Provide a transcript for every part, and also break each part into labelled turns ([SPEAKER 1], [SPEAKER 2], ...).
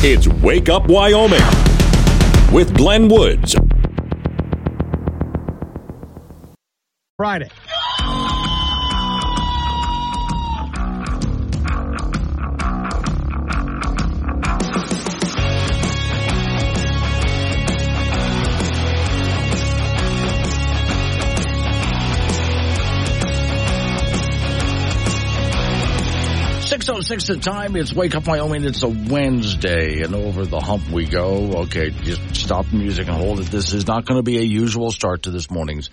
[SPEAKER 1] It's Wake Up Wyoming with Glenn Woods.
[SPEAKER 2] Friday. Six the time. It's Wake Up Wyoming. It's a Wednesday, and over the hump we go. Okay, just stop the music and hold it. This is not going to be a usual start to this morning's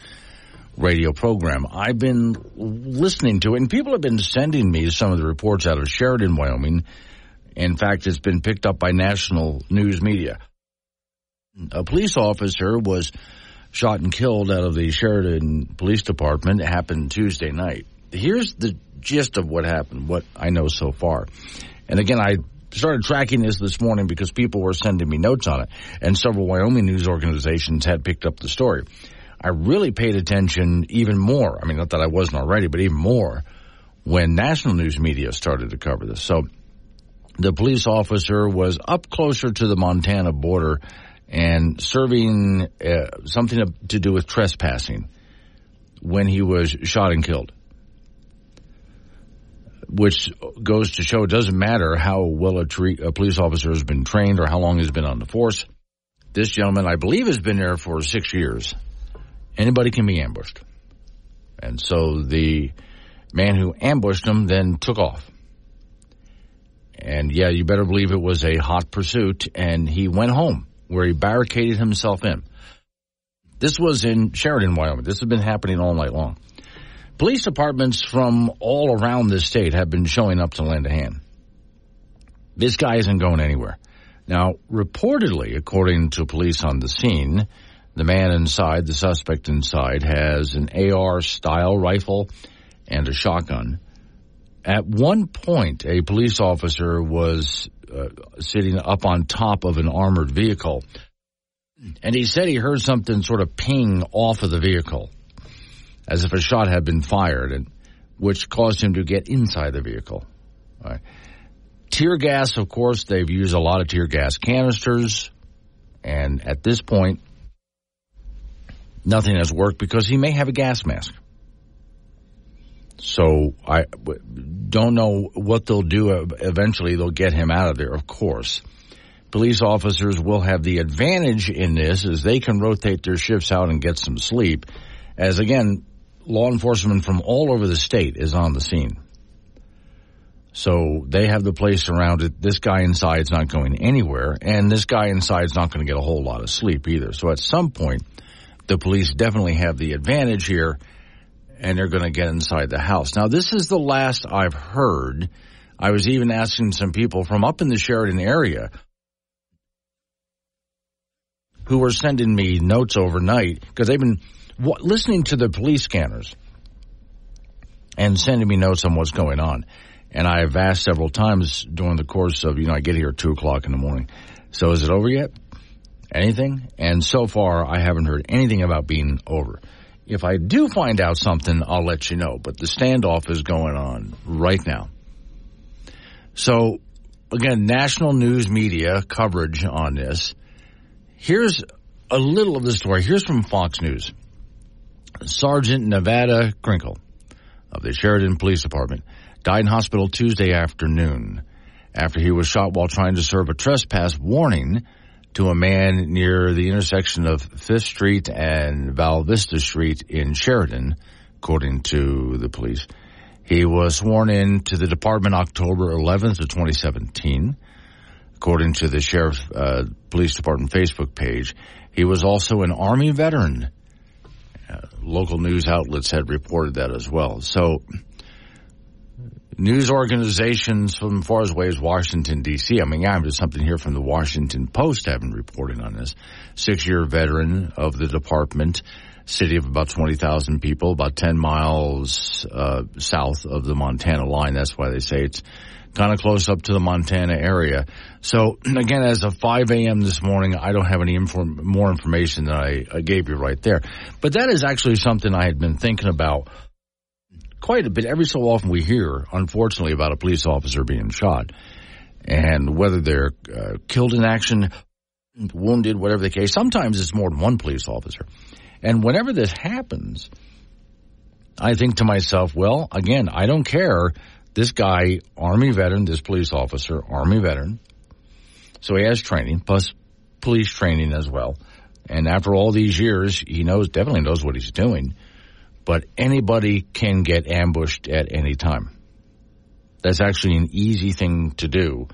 [SPEAKER 2] radio program. I've been listening to it, and people have been sending me some of the reports out of Sheridan, Wyoming. In fact, it's been picked up by national news media. A police officer was shot and killed out of the Sheridan Police Department. It happened Tuesday night. Here's the gist of what happened, what I know so far. And again, I started tracking this this morning because people were sending me notes on it, and several Wyoming news organizations had picked up the story. I really paid attention even more. I mean, not that I wasn't already, but even more when national news media started to cover this. So the police officer was up closer to the Montana border and serving uh, something to do with trespassing when he was shot and killed. Which goes to show it doesn't matter how well a, tre- a police officer has been trained or how long he's been on the force. This gentleman, I believe, has been there for six years anybody can be ambushed. And so the man who ambushed him then took off. And yeah, you better believe it was a hot pursuit, and he went home where he barricaded himself in. This was in Sheridan, Wyoming. This has been happening all night long. Police departments from all around the state have been showing up to lend a hand. This guy isn't going anywhere. Now, reportedly, according to police on the scene, the man inside, the suspect inside, has an AR style rifle and a shotgun. At one point, a police officer was uh, sitting up on top of an armored vehicle, and he said he heard something sort of ping off of the vehicle, as if a shot had been fired, and which caused him to get inside the vehicle. Right. Tear gas, of course, they've used a lot of tear gas canisters, and at this point, nothing has worked because he may have a gas mask. So I don't know what they'll do. Uh, eventually, they'll get him out of there, of course. Police officers will have the advantage in this as they can rotate their shifts out and get some sleep. As again, law enforcement from all over the state is on the scene. So they have the place surrounded. This guy inside is not going anywhere, and this guy inside is not going to get a whole lot of sleep either. So at some point, the police definitely have the advantage here and they're going to get inside the house. Now, this is the last I've heard. I was even asking some people from up in the Sheridan area who were sending me notes overnight because they've been w- listening to the police scanners and sending me notes on what's going on. And I've asked several times during the course of, you know, I get here at 2 o'clock in the morning. So is it over yet? anything. And so far, I haven't heard anything about being over. If I do find out something, I'll let you know. But the standoff is going on right now. So, again, national news media coverage on this. Here's a little of the story. Here's from Fox News. Sergeant Nevada Krinkle of the Sheridan Police Department died in hospital Tuesday afternoon after he was shot while trying to serve a trespass warning to a man near the intersection of Fifth Street and Val Vista Street in Sheridan, according to the police. He was sworn in to the department October 11th of 2017, according to the sheriff uh, police department Facebook page. He was also an army veteran. Uh, local news outlets had reported that as well. So news organizations from far as away as Washington D.C. I mean, yeah, there's something here from the Washington Post having reporting on this. Six-year veteran of the department, city of about 20,000 people, about 10 miles uh, south of the Montana line. That's why they say it's kind of close up to the Montana area. So again, as of 5 a.m. this morning, I don't have any inform- more information than I, I gave you right there. But that is actually something I had been thinking about quite a bit. Every so often we hear, unfortunately, about a police officer being shot. And whether they're uh, killed in action, wounded, whatever the case, sometimes it's more than one police officer. And whenever this happens, I think to myself, well, again, I don't care. This guy, Army veteran, this police officer, Army veteran, so he has training, plus police training as well. And after all these years, he knows, definitely knows what he's doing. But anybody can get ambushed at any time. That's actually an easy thing to do.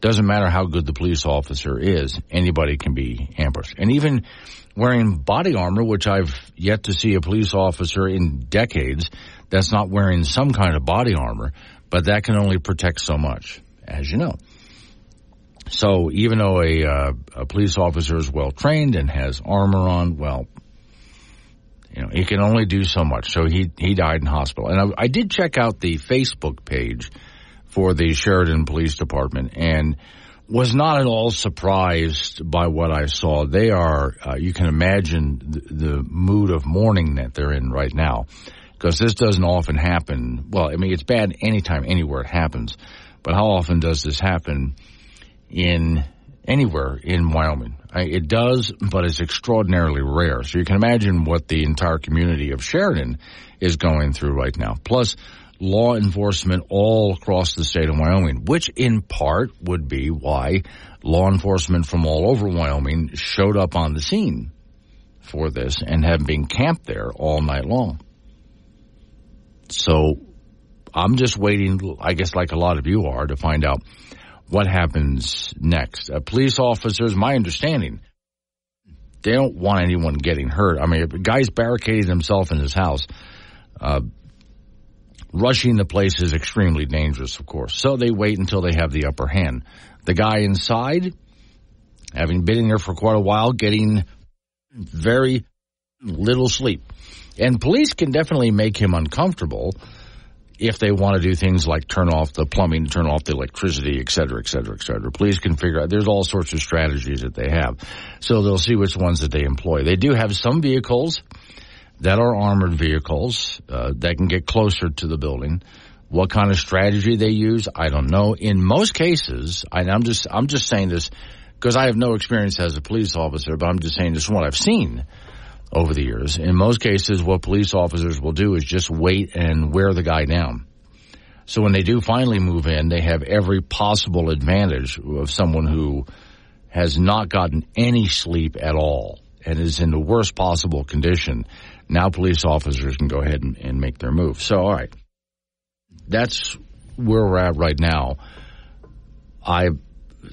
[SPEAKER 2] Doesn't matter how good the police officer is, anybody can be ambushed. And even wearing body armor, which I've yet to see a police officer in decades that's not wearing some kind of body armor, but that can only protect so much, as you know. So even though a, uh, a police officer is well trained and has armor on, well, you know, he can only do so much. So he, he died in hospital. And I, I did check out the Facebook page for the Sheridan Police Department and was not at all surprised by what I saw. They are, uh, you can imagine the, the mood of mourning that they're in right now because this doesn't often happen. Well, I mean, it's bad anytime, anywhere it happens, but how often does this happen in anywhere in Wyoming? I, it does, but it's extraordinarily rare. So you can imagine what the entire community of Sheridan is going through right now. Plus, law enforcement all across the state of Wyoming, which in part would be why law enforcement from all over Wyoming showed up on the scene for this and have been camped there all night long. So I'm just waiting, I guess like a lot of you are, to find out what happens next. Uh, police officers, my understanding, they don't want anyone getting hurt. I mean, a guy's barricading himself in his house. Uh, rushing the place is extremely dangerous, of course. So they wait until they have the upper hand. The guy inside, having been in there for quite a while, getting very little sleep. And police can definitely make him uncomfortable if they want to do things like turn off the plumbing, turn off the electricity, et cetera, et cetera, et cetera. Police can figure out, there's all sorts of strategies that they have. So they'll see which ones that they employ. They do have some vehicles that are armored vehicles uh, that can get closer to the building. What kind of strategy they use, I don't know. In most cases, I'm just I'm just saying this because I have no experience as a police officer, but I'm just saying this from what I've seen over the years. In most cases, what police officers will do is just wait and wear the guy down. So when they do finally move in, they have every possible advantage of someone who has not gotten any sleep at all and is in the worst possible condition. Now police officers can go ahead and, and make their move. So, all right. That's where we're at right now. I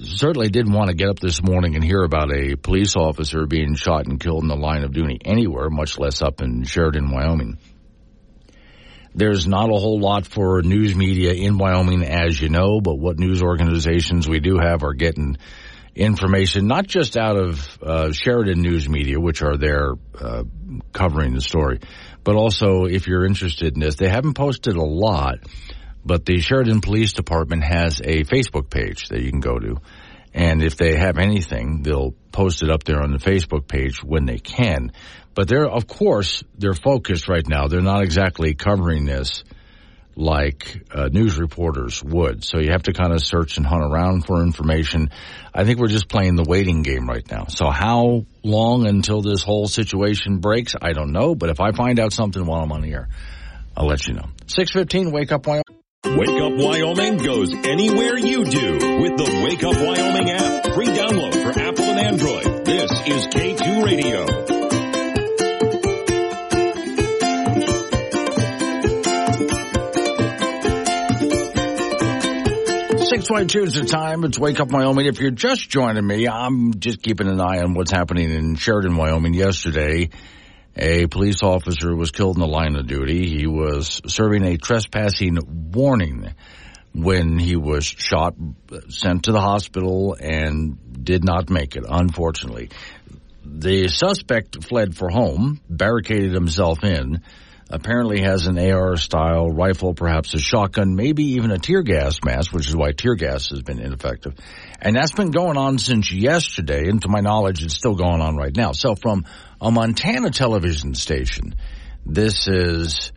[SPEAKER 2] certainly didn't want to get up this morning and hear about a police officer being shot and killed in the line of duty anywhere, much less up in Sheridan, Wyoming. There's not a whole lot for news media in Wyoming, as you know, but what news organizations we do have are getting information, not just out of uh, Sheridan News Media, which are there uh, covering the story, but also if you're interested in this, they haven't posted a lot but the Sheridan Police Department has a Facebook page that you can go to. And if they have anything, they'll post it up there on the Facebook page when they can. But they're, of course, they're focused right now. They're not exactly covering this like uh, news reporters would. So you have to kind of search and hunt around for information. I think we're just playing the waiting game right now. So how long until this whole situation breaks? I don't know. But if I find out something while I'm on the air, I'll let you know. 615, wake up, Wyoming.
[SPEAKER 1] Wake Up Wyoming goes anywhere you do with the Wake Up Wyoming app. Free download for Apple and Android. This is K2 Radio.
[SPEAKER 2] Six twenty-two is the time. It's Wake Up Wyoming. If you're just joining me, I'm just keeping an eye on what's happening in Sheridan, Wyoming. Yesterday, a police officer was killed in the line of duty. He was serving a trespassing warning when he was shot, sent to the hospital, and did not make it, unfortunately. The suspect fled for home, barricaded himself in, apparently has an AR style rifle, perhaps a shotgun, maybe even a tear gas mask, which is why tear gas has been ineffective. And that's been going on since yesterday, and to my knowledge, it's still going on right now. So from a Montana television station. This is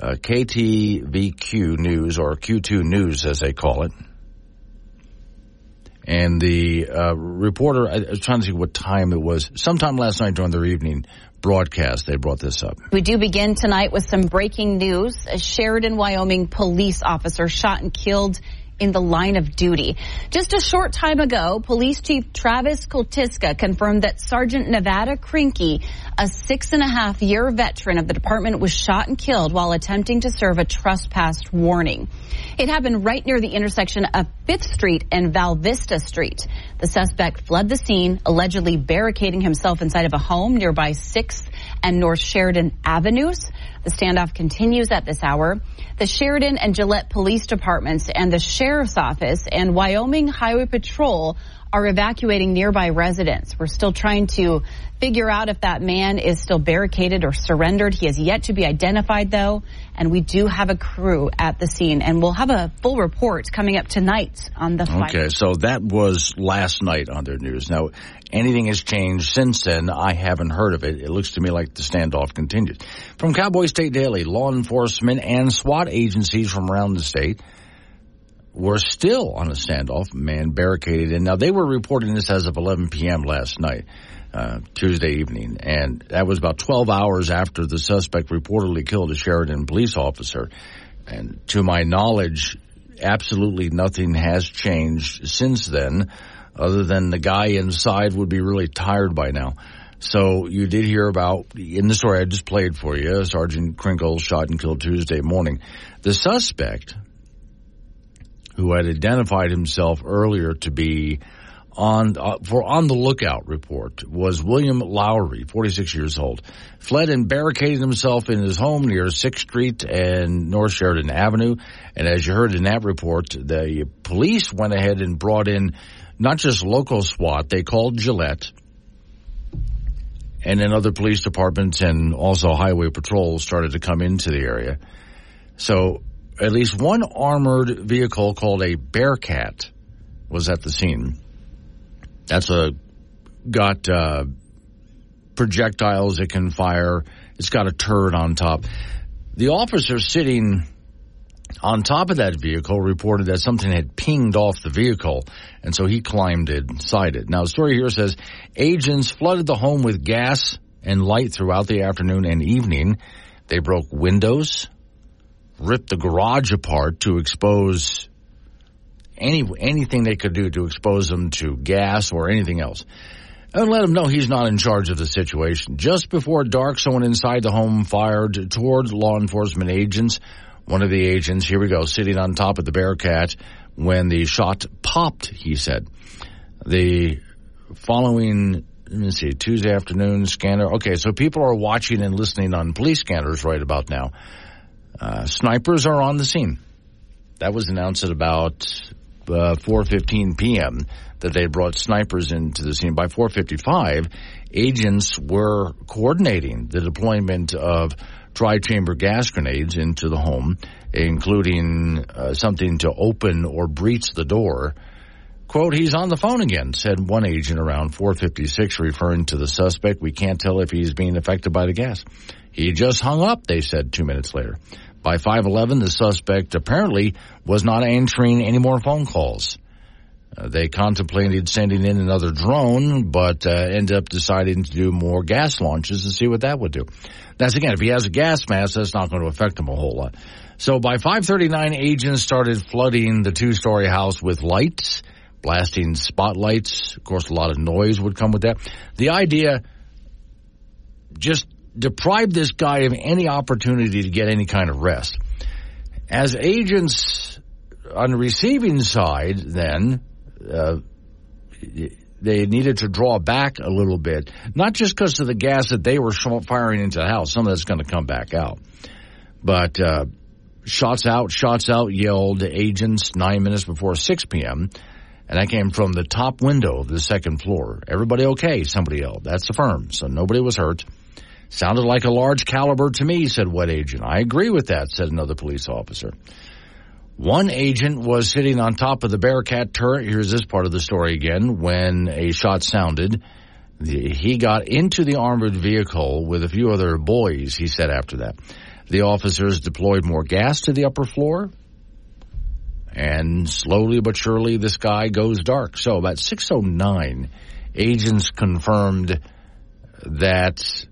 [SPEAKER 2] uh, KTVQ News, or Q2 News as they call it. And the uh, reporter, I was trying to see what time it was. Sometime last night during their evening broadcast, they brought this up.
[SPEAKER 3] We do begin tonight with some breaking news. A Sheridan, Wyoming police officer shot and killed in the line of duty. Just a short time ago, Police Chief Travis Koltiska confirmed that Sergeant Nevada Krinkee, a six and a half year veteran of the department, was shot and killed while attempting to serve a trespass warning. It happened right near the intersection of 5th Street and Val Vista Street. The suspect fled the scene, allegedly barricading himself inside of a home nearby 6th and North Sheridan Avenues. The standoff continues at this hour. The Sheridan and Gillette police departments and the sheriff's office and Wyoming Highway Patrol are evacuating nearby residents. We're still trying to figure out if that man is still barricaded or surrendered. He has yet to be identified though, and we do have a crew at the scene and we'll have a full report coming up tonight on the
[SPEAKER 2] Okay, so that was last night on their news. Now, anything has changed since then. I haven't heard of it. It looks to me like the standoff continues. From Cowboy State Daily, law enforcement and SWAT agencies from around the state were still on a standoff, man barricaded in. Now, they were reporting this as of 11 p.m. last night, uh, Tuesday evening, and that was about 12 hours after the suspect reportedly killed a Sheridan police officer. And to my knowledge, absolutely nothing has changed since then, other than the guy inside would be really tired by now. So you did hear about in the story I just played for you, Sergeant Krinkle shot and killed Tuesday morning. The suspect, who had identified himself earlier to be on uh, for on the lookout report was William Lowry, 46 years old, fled and barricaded himself in his home near 6th Street and North Sheridan Avenue. And as you heard in that report, the police went ahead and brought in not just local SWAT, they called Gillette and then other police departments and also highway patrol started to come into the area. So at least one armored vehicle called a Bearcat was at the scene. That's a got uh, projectiles it can fire. It's got a turret on top. The officer sitting on top of that vehicle reported that something had pinged off the vehicle, and so he climbed inside it. Now, the story here says agents flooded the home with gas and light throughout the afternoon and evening. They broke windows, ripped the garage apart to expose any anything they could do to expose them to gas or anything else. And let him know he's not in charge of the situation. Just before dark, someone inside the home fired towards law enforcement agents. One of the agents, here we go, sitting on top of the Bearcat when the shot popped, he said. The following, let me see, Tuesday afternoon scanner. Okay, so people are watching and listening on police scanners right about now. Uh, snipers are on the scene. That was announced at about uh, 4:15 p.m. that they brought snipers into the scene. By 4:55, agents were coordinating the deployment of tri-chamber gas grenades into the home, including uh, something to open or breach the door. Quote, he's on the phone again, said one agent around 456, referring to the suspect. We can't tell if he's being affected by the gas. He just hung up, they said two minutes later. By 511, the suspect apparently was not answering any more phone calls. Uh, they contemplated sending in another drone, but uh, ended up deciding to do more gas launches and see what that would do. That's again, if he has a gas mask, that's not going to affect him a whole lot. So by 539, agents started flooding the two-story house with lights, blasting spotlights. Of course, a lot of noise would come with that. The idea, just deprive this guy of any opportunity to get any kind of rest. As agents on the receiving side, then, uh, they needed to draw back a little bit, not just because of the gas that they were firing into the house. Some of that's going to come back out. But uh, shots out, shots out, yelled agents nine minutes before 6 p.m. And that came from the top window of the second floor. Everybody okay? Somebody yelled. That's the firm. So nobody was hurt. Sounded like a large caliber to me, said one agent. I agree with that, said another police officer. One agent was sitting on top of the Bearcat turret. Here's this part of the story again. When a shot sounded, he got into the armored vehicle with a few other boys, he said after that. The officers deployed more gas to the upper floor. And slowly but surely, the sky goes dark. So about 609, agents confirmed that,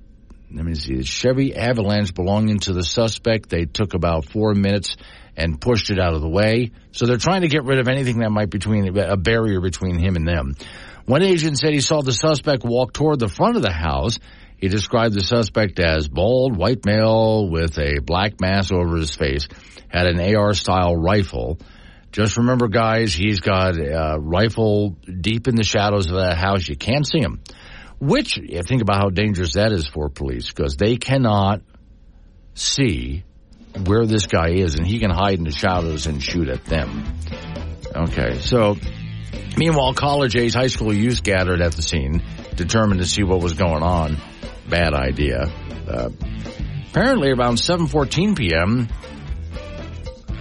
[SPEAKER 2] let me see, the Chevy Avalanche belonging to the suspect. They took about four minutes and pushed it out of the way. So they're trying to get rid of anything that might be between a barrier between him and them. One agent said he saw the suspect walk toward the front of the house. He described the suspect as bald, white male with a black mask over his face, had an AR style rifle. Just remember, guys, he's got a rifle deep in the shadows of that house. You can't see him. Which, think about how dangerous that is for police because they cannot see where this guy is and he can hide in the shadows and shoot at them. Okay, so meanwhile, college age high school youth gathered at the scene, determined to see what was going on. Bad idea. Uh, apparently around 7.14 p.m.,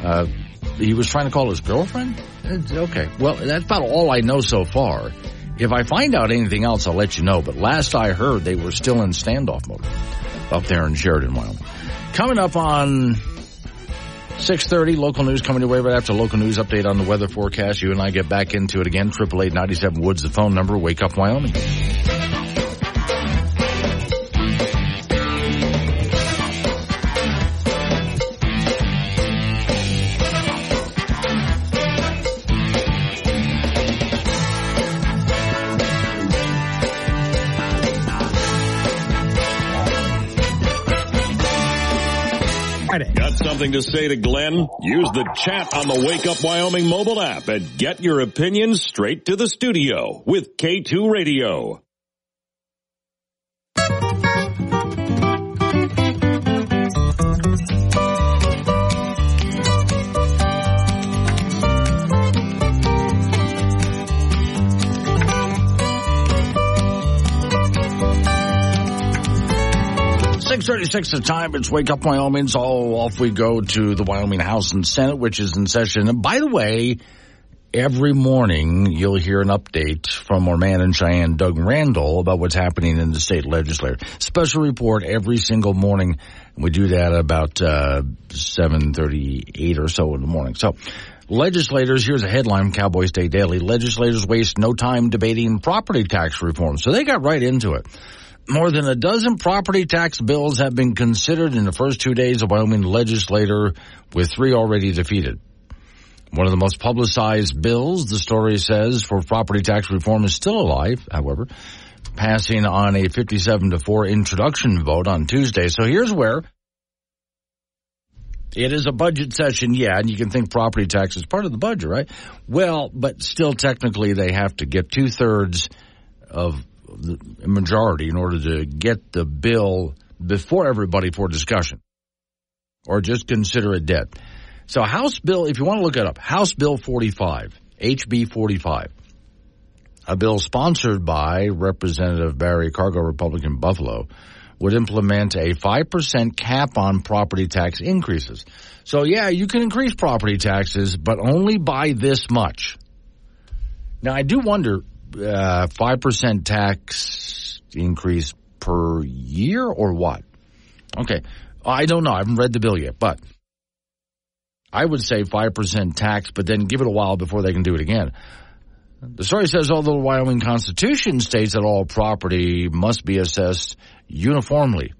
[SPEAKER 2] uh, he was trying to call his girlfriend? Okay, well, that's about all I know so far. If I find out anything else, I'll let you know. But last I heard, they were still in standoff mode up there in Sheridan, Wyoming. Coming up on 6.30, local news coming your way right after local news update on the weather forecast. You and I get back into it again. Triple eight ninety seven Woods, the phone number. Wake up, Wyoming.
[SPEAKER 1] Something to say to Glenn? Use the chat on the Wake Up Wyoming mobile app and get your opinions straight to the studio with K2 Radio.
[SPEAKER 2] Six thirty-six the time. It's Wake Up Wyoming. So off we go to the Wyoming House and Senate, which is in session. And by the way, every morning you'll hear an update from our man in Cheyenne, Doug Randall, about what's happening in the state legislature. Special report every single morning. We do that about uh, seven thirty-eight or so in the morning. So. Legislators, here's a headline from Cowboy State Daily. Legislators waste no time debating property tax reform. So they got right into it. More than a dozen property tax bills have been considered in the first two days of Wyoming legislature, with three already defeated. One of the most publicized bills, the story says, for property tax reform is still alive, however, passing on a 57 to 4 introduction vote on Tuesday. So here's where it is a budget session, yeah, and you can think property tax is part of the budget, right? Well, but still technically they have to get two thirds of majority in order to get the bill before everybody for discussion or just consider it dead. So House Bill, if you want to look it up, House Bill 45, HB 45, a bill sponsored by Representative Barry Crago, Republican Buffalo, would implement a 5% cap on property tax increases. So yeah, you can increase property taxes, but only by this much. Now I do wonder, Uh, five percent tax increase per year or what? Okay, I don't know. I haven't read the bill yet, but I would say five percent tax, but then give it a while before they can do it again. The story says, although the Wyoming Constitution states that all property must be assessed uniformly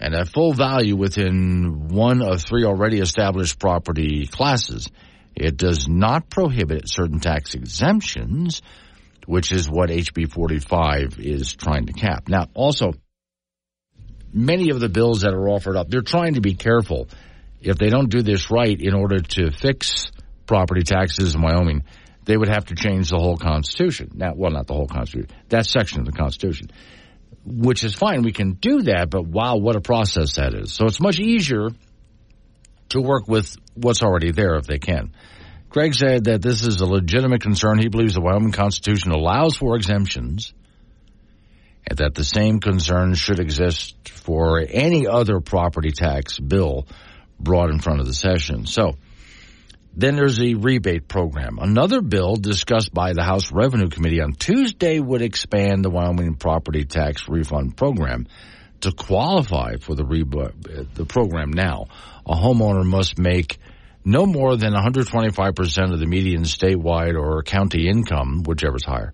[SPEAKER 2] and at full value within one of three already established property classes, it does not prohibit certain tax exemptions which is what HB 45 is trying to cap. Now, also, many of the bills that are offered up, they're trying to be careful. If they don't do this right in order to fix property taxes in Wyoming, they would have to change the whole Constitution. Now, well, not the whole Constitution, that section of the Constitution, which is fine. We can do that, but wow, what a process that is. So it's much easier to work with what's already there if they can. Greg said that this is a legitimate concern. He believes the Wyoming Constitution allows for exemptions and that the same concerns should exist for any other property tax bill brought in front of the session. So, then there's a rebate program. Another bill discussed by the House Revenue Committee on Tuesday would expand the Wyoming property tax refund program to qualify for the, re- the program now. A homeowner must make no more than 125% of the median statewide or county income, whichever's higher.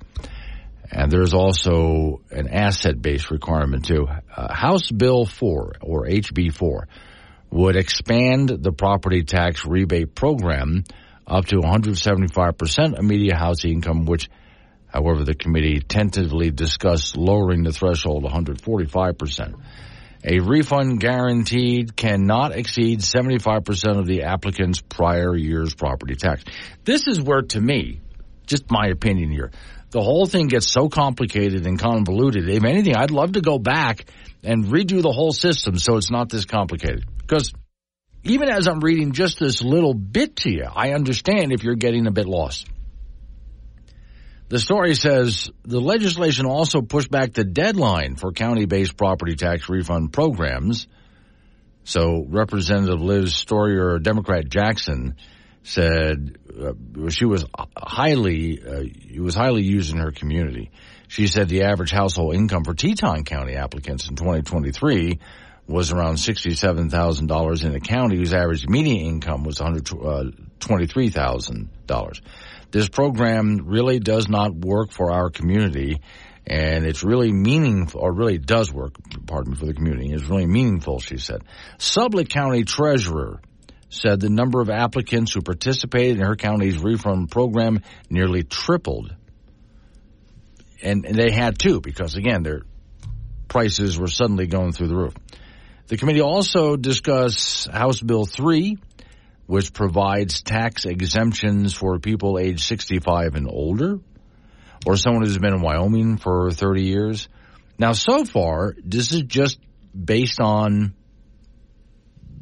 [SPEAKER 2] And there's also an asset based requirement too. Uh, House Bill 4 or HB 4 would expand the property tax rebate program up to 175% of median housing income, which, however, the committee tentatively discussed lowering the threshold to 145%. A refund guaranteed cannot exceed 75% of the applicant's prior year's property tax. This is where, to me, just my opinion here, the whole thing gets so complicated and convoluted. If anything, I'd love to go back and redo the whole system so it's not this complicated. Because even as I'm reading just this little bit to you, I understand if you're getting a bit lost. The story says the legislation also pushed back the deadline for county-based property tax refund programs. So Representative Liz Storer, Democrat Jackson, said uh, she was highly uh, it was highly used in her community. She said the average household income for Teton County applicants in 2023 was around $67,000 in a county whose average median income was $123,000. This program really does not work for our community and it's really meaningful, or really does work, pardon me, for the community. It's really meaningful, she said. Sublette County Treasurer said the number of applicants who participated in her county's refund program nearly tripled. And, and they had to, because again, their prices were suddenly going through the roof. The committee also discussed House Bill 3, which provides tax exemptions for people age 65 and older, or someone who's been in Wyoming for 30 years. Now, so far, this is just based on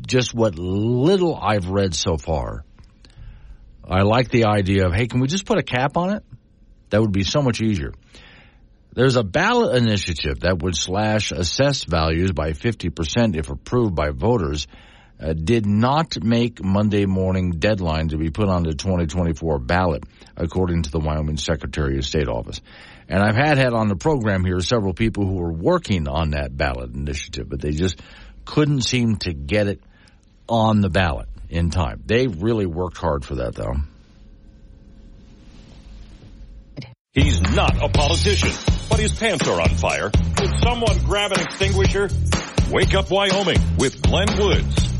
[SPEAKER 2] just what little I've read so far. I like the idea of, hey, can we just put a cap on it? That would be so much easier. There's a ballot initiative that would slash assessed values by 50% if approved by voters. Uh, did not make Monday morning deadline to be put on the 2024 ballot, according to the Wyoming Secretary of State office. And I've had had on the program here several people who were working on that ballot initiative, but they just couldn't seem to get it on the ballot in time. They really worked hard for that, though.
[SPEAKER 1] He's not a politician, but his pants are on fire. Would someone grab an extinguisher? Wake up Wyoming with Glenn Woods.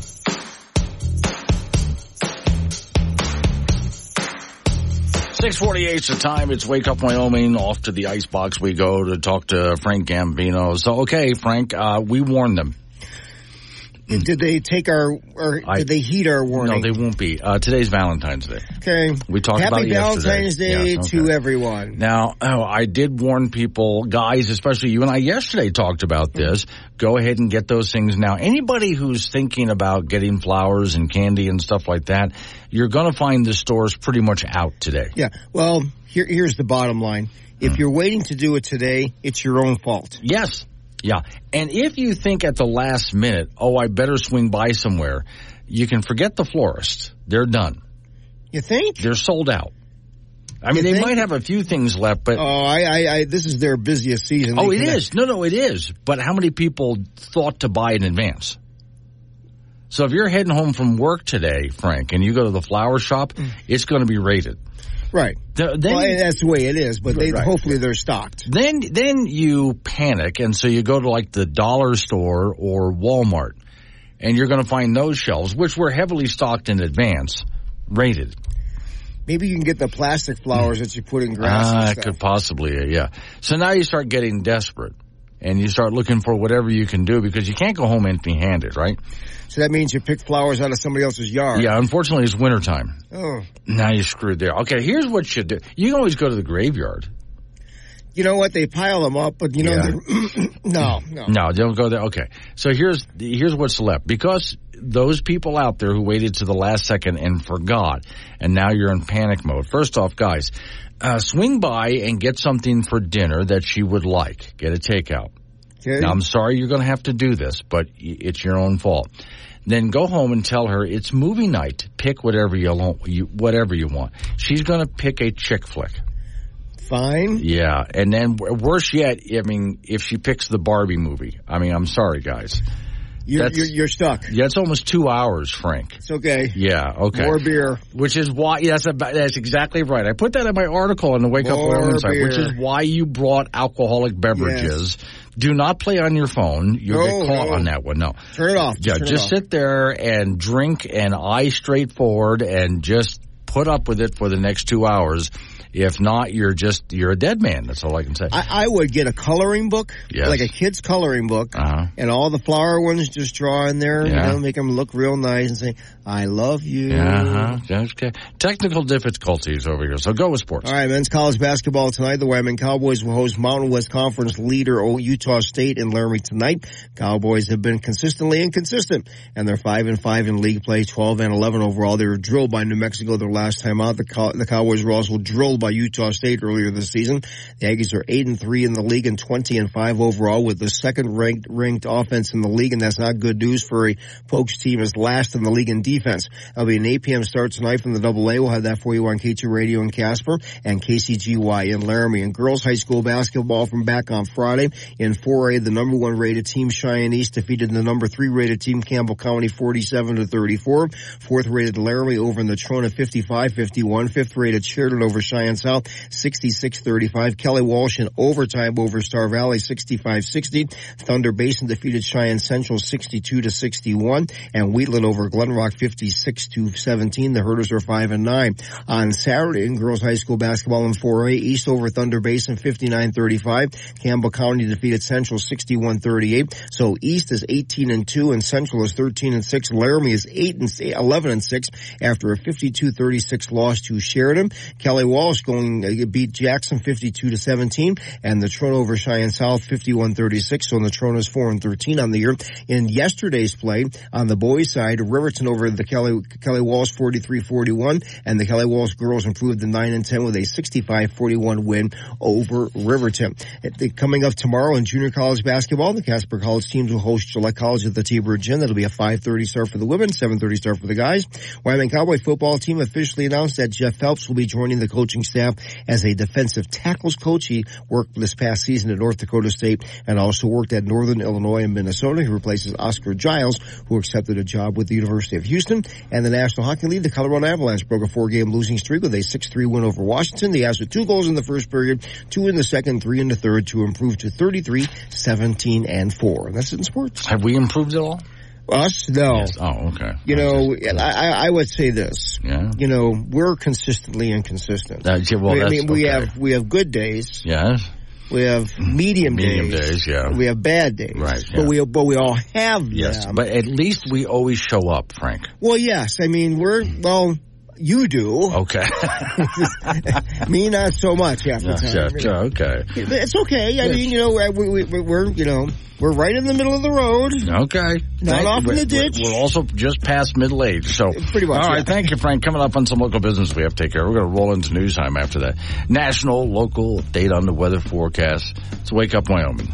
[SPEAKER 2] 648 is the time. It's Wake Up Wyoming. Off to the icebox we go to talk to Frank Gambino. So, okay, Frank, uh, we warned them.
[SPEAKER 4] Did they take our, or
[SPEAKER 2] I-
[SPEAKER 4] did they heed our warning?
[SPEAKER 2] No, they won't be. Uh, today's Valentine's Day.
[SPEAKER 4] Okay.
[SPEAKER 2] We talked
[SPEAKER 4] Happy
[SPEAKER 2] about it yesterday.
[SPEAKER 4] Valentine's Day
[SPEAKER 2] Yes,
[SPEAKER 4] to everyone.
[SPEAKER 2] Now, oh, I did warn people, guys, especially you and I yesterday talked about this. Go ahead and get those things now. Anybody who's thinking about getting flowers and candy and stuff like that, you're going to find the stores pretty much out today.
[SPEAKER 4] Yeah. Well, here, here's the bottom line. If
[SPEAKER 2] Hmm.
[SPEAKER 4] you're waiting to do it today, it's your own fault.
[SPEAKER 2] Yes. Yeah. And if you think at the last minute, oh, I better swing by somewhere, you can forget the florist. They're done.
[SPEAKER 4] You think?
[SPEAKER 2] They're sold out. I mean,
[SPEAKER 4] You
[SPEAKER 2] they
[SPEAKER 4] think?
[SPEAKER 2] might have a few things left, but
[SPEAKER 4] Oh, I, I, I, this is their busiest season.
[SPEAKER 2] Oh, it
[SPEAKER 4] is.
[SPEAKER 2] is. No, no, it is. But how many people thought to buy in advance? So if you're heading home from work today, Frank, and you go to the flower shop, mm. it's going to be rated.
[SPEAKER 4] Right.
[SPEAKER 2] Th- Then,
[SPEAKER 4] well, that's the way it is, but they,
[SPEAKER 2] Right.
[SPEAKER 4] hopefully they're stocked.
[SPEAKER 2] then, then you panic, and so you go to like the dollar store or Walmart, and you're going to find those shelves, which were heavily stocked in advance, rated.
[SPEAKER 4] Maybe you can get the plastic flowers that you put in grass
[SPEAKER 2] Ah,
[SPEAKER 4] and
[SPEAKER 2] could possibly, uh, yeah. So now you start getting desperate, and you start looking for whatever you can do because you can't go home empty-handed, right?
[SPEAKER 4] So that means you pick flowers out of somebody else's yard.
[SPEAKER 2] Yeah, unfortunately, it's wintertime.
[SPEAKER 4] Oh.
[SPEAKER 2] Now you're screwed there. Okay, here's what you do. You can always go to the graveyard.
[SPEAKER 4] You know what? They pile them up, but you know,
[SPEAKER 2] Yeah.
[SPEAKER 4] no, no.
[SPEAKER 2] No, don't go there. Okay, so here's here's what's left because those people out there who waited to the last second and forgot, and now you're in panic mode. First off, guys, uh, swing by and get something for dinner that she would like. Get a takeout.
[SPEAKER 4] Okay.
[SPEAKER 2] Now, I'm sorry you're going to have to do this, but it's your own fault. Then go home and tell her it's movie night. Pick whatever you, you whatever you want. She's going to pick a chick flick.
[SPEAKER 4] Fine.
[SPEAKER 2] Yeah, and then worse yet, I mean, if she picks the Barbie movie, I mean, I'm sorry, guys.
[SPEAKER 4] You're, you're, you're stuck.
[SPEAKER 2] Yeah, it's almost two hours, Frank.
[SPEAKER 4] It's okay.
[SPEAKER 2] Yeah, okay.
[SPEAKER 4] More beer.
[SPEAKER 2] Which is why, yes, about, that's exactly right. I put that in my article on the Wake Up
[SPEAKER 4] More
[SPEAKER 2] site, which is why you brought alcoholic beverages. Do not play on your phone. You'll
[SPEAKER 4] No,
[SPEAKER 2] get caught
[SPEAKER 4] no.
[SPEAKER 2] on that one. No.
[SPEAKER 4] Turn it off.
[SPEAKER 2] Yeah,
[SPEAKER 4] Turn
[SPEAKER 2] just
[SPEAKER 4] off.
[SPEAKER 2] sit there and drink and eye straight forward and just put up with it for the next two hours. If not, you're just, you're a dead man. That's all I can say.
[SPEAKER 4] I, I would get a coloring book,
[SPEAKER 2] Yes.
[SPEAKER 4] like a kid's coloring book,
[SPEAKER 2] Uh-huh.
[SPEAKER 4] and all the flower ones just draw in there, you
[SPEAKER 2] Yeah.
[SPEAKER 4] know, make them look real nice and say, I love you.
[SPEAKER 2] Uh-huh. Okay. Technical difficulties over here. So go with sports.
[SPEAKER 4] All right, men's college basketball tonight. The Wyoming Cowboys will host Mountain West Conference leader Utah State in Laramie tonight. Cowboys have been consistently inconsistent, and they're five and five in league play, twelve and eleven overall. They were drilled by New Mexico their last time out. The, Cow- the Cowboys were also drilled by Utah State earlier this season. The Aggies are eight and three in the league and twenty and five overall, with the second ranked ranked offense in the league, and that's not good news for a Pokes team is last in the league in defense. That'll be an 8 p.m. start tonight from the Double A. We'll have that for you on K2 Radio in Casper and KCGY in Laramie. And girls high school basketball from back on Friday in 4A. The number one rated team Cheyenne East defeated the number three rated team Campbell County 47 to 34. Fourth rated Laramie over in Natrona 55-51. Fifth rated Sheridan over Cheyenne South 66-35. Kelly Walsh in overtime over Star Valley 65-60. Thunder Basin defeated Cheyenne Central 62 to 61 and Wheatland over Glenrock 56 to 17. The Herders are 5 and 9. On Saturday in girls high school basketball in 4A, East over Thunder Basin 59-35. Campbell County defeated Central 61-38. So East is 18 and 2 and Central is 13 and 6. Laramie is 8 and 11 and 6 after a 52-36 loss to Sheridan. Kelly Walsh going uh, beat Jackson 52 to 17 and Natrona over Cheyenne South 51-36. So Natrona's 4 and 13 on the year. In yesterday's play on the boys side, Riverton over the Kelly Kelly Walsh 43-41 and the Kelly Walsh girls improved to 9 and 10 with a 65-41 win over Riverton. The- Coming up tomorrow in junior college basketball, the Casper College teams will host Gillette College at the T-Bird Gym. That'll be a 5.30 start for the women, 7.30 start for the guys. Wyoming Cowboy football team officially announced that Jeff Phelps will be joining the coaching staff as a defensive tackles coach. He worked this past season at North Dakota State and also worked at Northern Illinois and Minnesota. He replaces Oscar Giles, who accepted a job with the University of Houston. And the National Hockey League, the Colorado Avalanche broke a four-game losing streak with a 6-3 win over Washington. The Avs with two goals in the first period, two in the second, three in the third to improve to 33, 17, and 4. And that's it in sports.
[SPEAKER 2] Have we improved at all?
[SPEAKER 4] Us? No.
[SPEAKER 2] Yes. Oh, okay.
[SPEAKER 4] You know, I, I would say this.
[SPEAKER 2] Yeah.
[SPEAKER 4] You know, we're consistently inconsistent.
[SPEAKER 2] Uh, yeah, well,
[SPEAKER 4] I
[SPEAKER 2] that's,
[SPEAKER 4] mean, we
[SPEAKER 2] okay.
[SPEAKER 4] have we have good days,
[SPEAKER 2] Yes.
[SPEAKER 4] We have medium,
[SPEAKER 2] Medium
[SPEAKER 4] days,
[SPEAKER 2] days, yeah.
[SPEAKER 4] we have bad days,
[SPEAKER 2] Right,
[SPEAKER 4] But
[SPEAKER 2] yeah.
[SPEAKER 4] we but we all have
[SPEAKER 2] Yes.
[SPEAKER 4] them.
[SPEAKER 2] But at least we always show up, Frank.
[SPEAKER 4] well, yes, I mean we're well, you do,
[SPEAKER 2] Okay.
[SPEAKER 4] me not so much half the time.
[SPEAKER 2] yeah, okay.
[SPEAKER 4] It's okay. I mean, you know, we, we, we're you know we're right in the middle of the road.
[SPEAKER 2] Okay.
[SPEAKER 4] Not
[SPEAKER 2] Thank-
[SPEAKER 4] off in the ditch.
[SPEAKER 2] We're also just past middle age, so
[SPEAKER 4] Pretty much,
[SPEAKER 2] All right,
[SPEAKER 4] yeah.
[SPEAKER 2] thank you, Frank. Coming up on some local business we have to take care. of. We're going to roll into news time after that. National, local, date on the weather forecast. It's Wake Up Wyoming.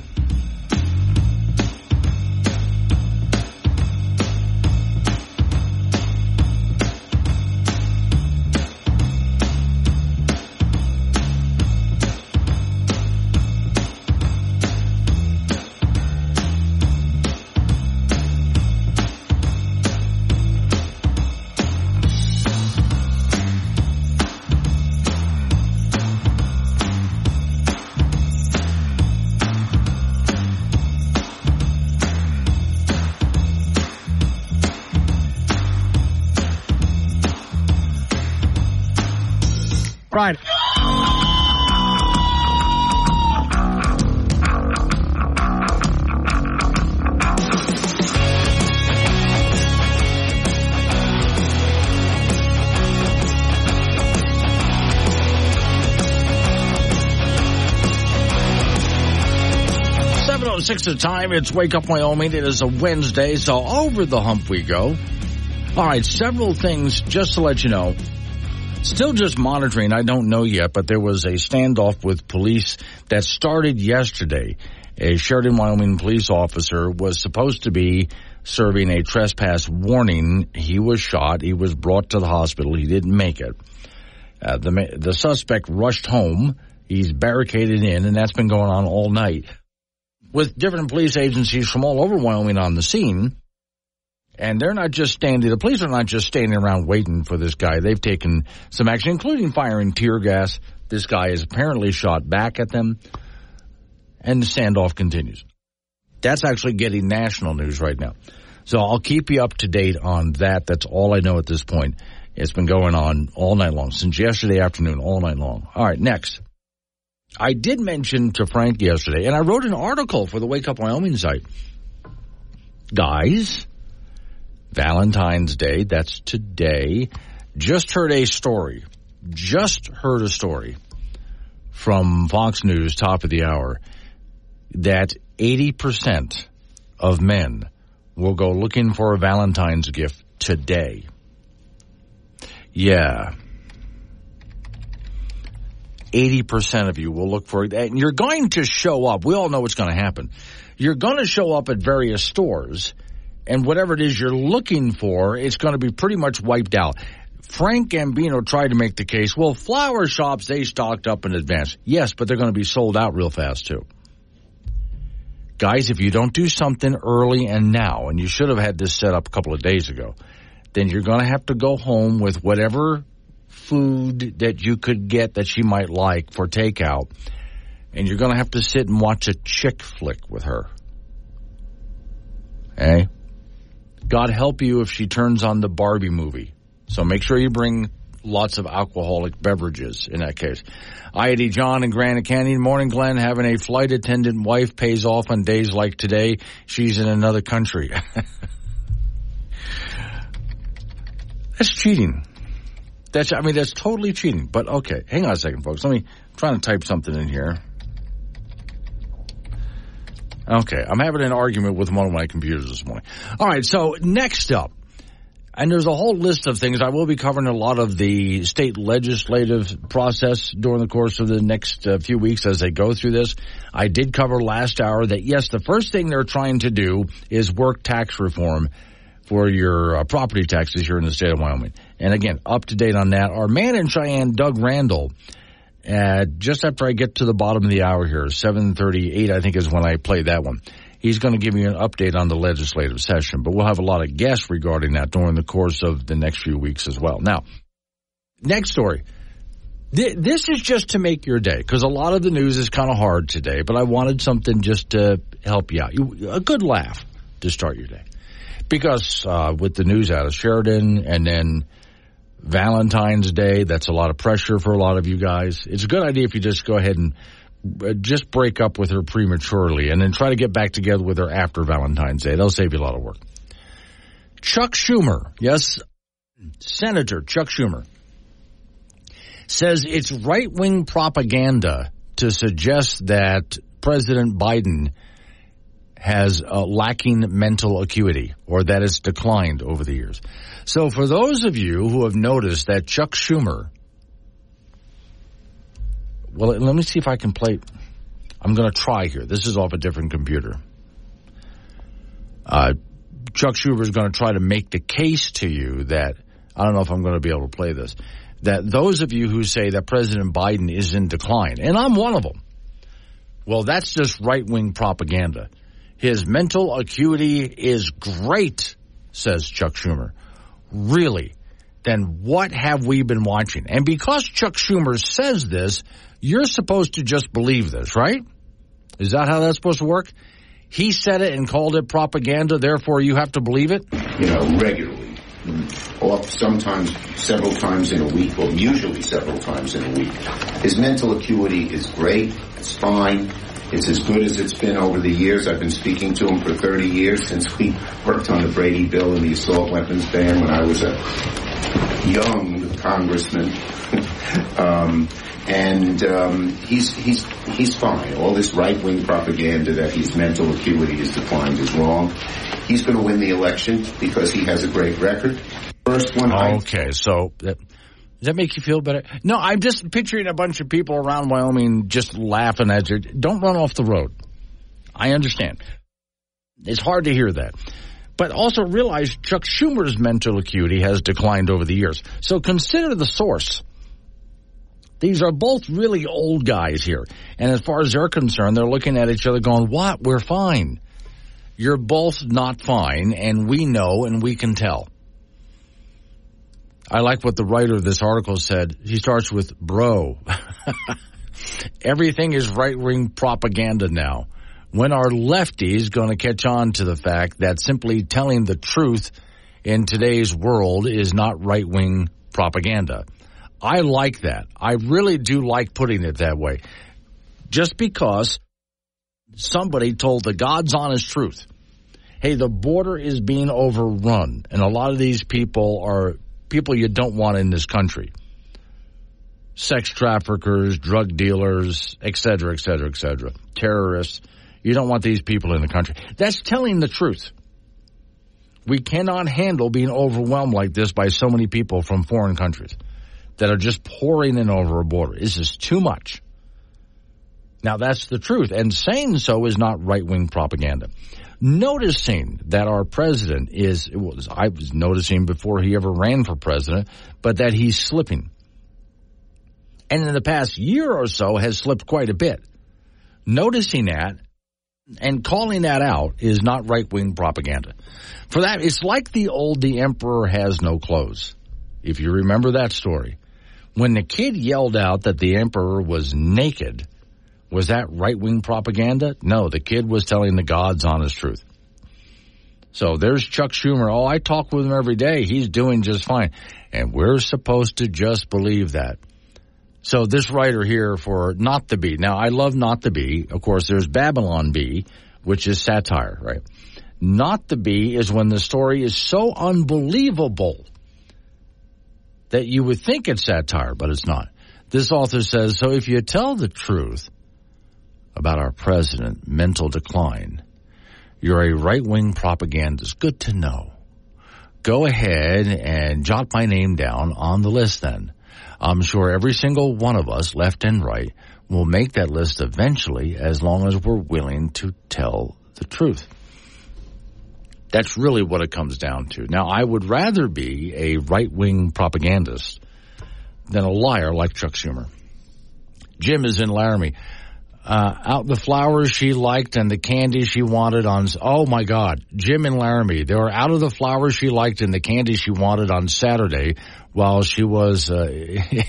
[SPEAKER 2] Six the time. It's Wake Up Wyoming. It is a Wednesday, so over the hump we go. All right, several things just to let you know. Still just monitoring. I don't know yet, but there was a standoff with police that started yesterday. A Sheridan, Wyoming police officer was supposed to be serving a trespass warning. He was shot. He was brought to the hospital. He didn't make it. Uh, the the suspect rushed home. He's barricaded in, and that's been going on all night. With different police agencies from all over Wyoming on the scene, And they're not just standing, the police are not just standing around waiting for this guy. They've taken some action, including firing tear gas. This guy is apparently shot back at them, and the standoff continues. That's actually getting national news right now. So I'll keep you up to date on that. That's all I know at this point. It's been going on all night long, since yesterday afternoon, all night long. All right, next. I did mention to Frank yesterday, and I wrote an article for the Wake Up Wyoming site. Guys, Valentine's Day, that's today, just heard a story, just heard a story from Fox News, top of the hour, that 80% of men will go looking for a Valentine's gift today. Yeah. 80% of you will look for it. And you're going to show up. We all know what's going to happen. You're going to show up at various stores, and whatever it is you're looking for, it's going to be pretty much wiped out. Frank Gambino tried to make the case, well, flower shops, they stocked up in advance. Yes, but they're going to be sold out real fast, too. Guys, if you don't do something early and now, and you should have had this set up a couple of days ago, then you're going to have to go home with whatever food that you could get that she might like for takeout, and you're going to have to sit and watch a chick flick with her. Hey? God help you if she turns on the Barbie movie. So make sure you bring lots of alcoholic beverages in that case. I.D. John in Granite Canyon. Morning, Glenn. Having a flight attendant wife pays off on days like today. She's in another country. That's cheating. That's, I mean, that's totally cheating. But okay, hang on a second, folks. Let me, I'm trying to type something in here. Okay, I'm having an argument with one of my computers this morning. All right, so next up, and there's a whole list of things. I will be covering a lot of the state legislative process during the course of the next uh, few weeks as they go through this. I did cover last hour that yes, the first thing they're trying to do is work tax reform for your uh, property taxes here in the state of Wyoming. And again, up to date on that. Our man in Cheyenne, Doug Randall, uh, just after I get to the bottom of the hour here, 738, I think is when I play that one. He's going to give you an update on the legislative session, but we'll have a lot of guests regarding that during the course of the next few weeks as well. Now, next story. This is just to make your day because a lot of the news is kind of hard today, but I wanted something just to help you out. A good laugh to start your day. Because uh, with the news out of Sheridan and then Valentine's Day. That's a lot of pressure for a lot of you guys. It's a good idea if you just go ahead and uh, just break up with her prematurely and then try to get back together with her after Valentine's Day. That'll save you a lot of work. Chuck Schumer, yes, Senator Chuck Schumer, says it's right wing propaganda to suggest that President Biden has a lacking mental acuity or that it's declined over the years. So for those of you who have noticed that Chuck Schumer, well, let me see if I can play. I'm going to try here. This is off a different computer. Uh, Chuck Schumer is going to try to make the case to you that I don't know if I'm going to be able to play this. That those of you who say that President Biden is in decline, and I'm one of them. Well, that's just right wing propaganda. His mental acuity is great, says Chuck Schumer really, then what have we been watching? And because Chuck Schumer says this, you're supposed to just believe this, right? Is that how that's supposed to work? He said it and called it propaganda, therefore you have to believe it?
[SPEAKER 5] You know, regularly. Or sometimes several times in a week, or usually several times in a week. His mental acuity is great, it's fine, it's as good as it's been over the years. I've been speaking to him for 30 years since we worked on the Brady bill and the assault weapons ban when I was a young congressman. um, and um, he's he's he's fine. All this right wing propaganda that his mental acuity is declined is wrong. He's going to win the election because he has a great record. First one.
[SPEAKER 2] Okay, so does that make you feel better? No, I'm just picturing a bunch of people around Wyoming just laughing at you. Don't run off the road. I understand. It's hard to hear that. But also realize Chuck Schumer's mental acuity has declined over the years. So consider the source. These are both really old guys here. And as far as they're concerned, they're looking at each other going, what? We're fine. You're both not fine, and we know and we can tell. I like what the writer of this article said. He starts with bro. Everything is right wing propaganda now. When are lefties going to catch on to the fact that simply telling the truth in today's world is not right wing propaganda? I like that. I really do like putting it that way. Just because somebody told the God's honest truth. Hey, the border is being overrun, and a lot of these people are people you don't want in this country. Sex traffickers, drug dealers, et cetera, et cetera, et cetera. Terrorists. You don't want these people in the country. That's telling the truth. We cannot handle being overwhelmed like this by so many people from foreign countries that are just pouring in over a border. This is too much. Now that's the truth. And saying so is not right wing propaganda. Noticing that our president is, was, I was noticing before he ever ran for president, but that he's slipping. And in the past year or so has slipped quite a bit. Noticing that and calling that out is not right wing propaganda. For that, it's like the old The Emperor Has No Clothes. If you remember that story. When the kid yelled out that the emperor was naked, was that right wing propaganda? No, the kid was telling the God's honest truth. So there's Chuck Schumer. Oh, I talk with him every day. He's doing just fine. And we're supposed to just believe that. So this writer here for Not the Bee. Now I love Not the Bee. Of course, there's Babylon Bee, which is satire, right? Not the Bee is when the story is so unbelievable that you would think it's satire, but it's not. This author says, so if you tell the truth about our president, mental decline, you're a right-wing propagandist. Good to know. Go ahead and jot my name down on the list then. I'm sure every single one of us, left and right, will make that list eventually as long as we're willing to tell the truth. That's really what it comes down to. Now, I would rather be a right wing propagandist than a liar like Chuck Schumer. Jim is in Laramie. Uh, out the flowers she liked and the candy she wanted on. Oh my God, Jim and Laramie. They were out of the flowers she liked and the candy she wanted on Saturday while she was. Uh,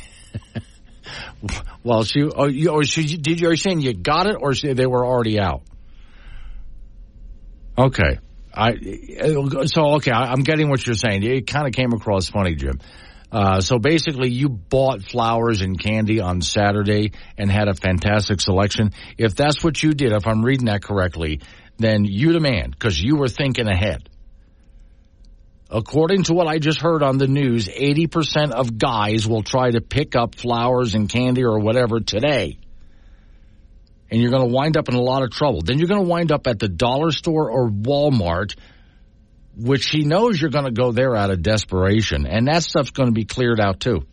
[SPEAKER 2] while she, oh, you, or she, did you, are you saying you got it or they were already out? Okay. I so okay. I, am getting what you're saying. It kind of came across funny, Jim. Uh, so basically, you bought flowers and candy on Saturday and had a fantastic selection. If that's what you did, if I'm reading that correctly, then you demand because you were thinking ahead. According to what I just heard on the news, 80% of guys will try to pick up flowers and candy or whatever today and you're going to wind up in a lot of trouble. Then you're going to wind up at the dollar store or Walmart, which he knows you're going to go there out of desperation, and that stuff's going to be cleared out too.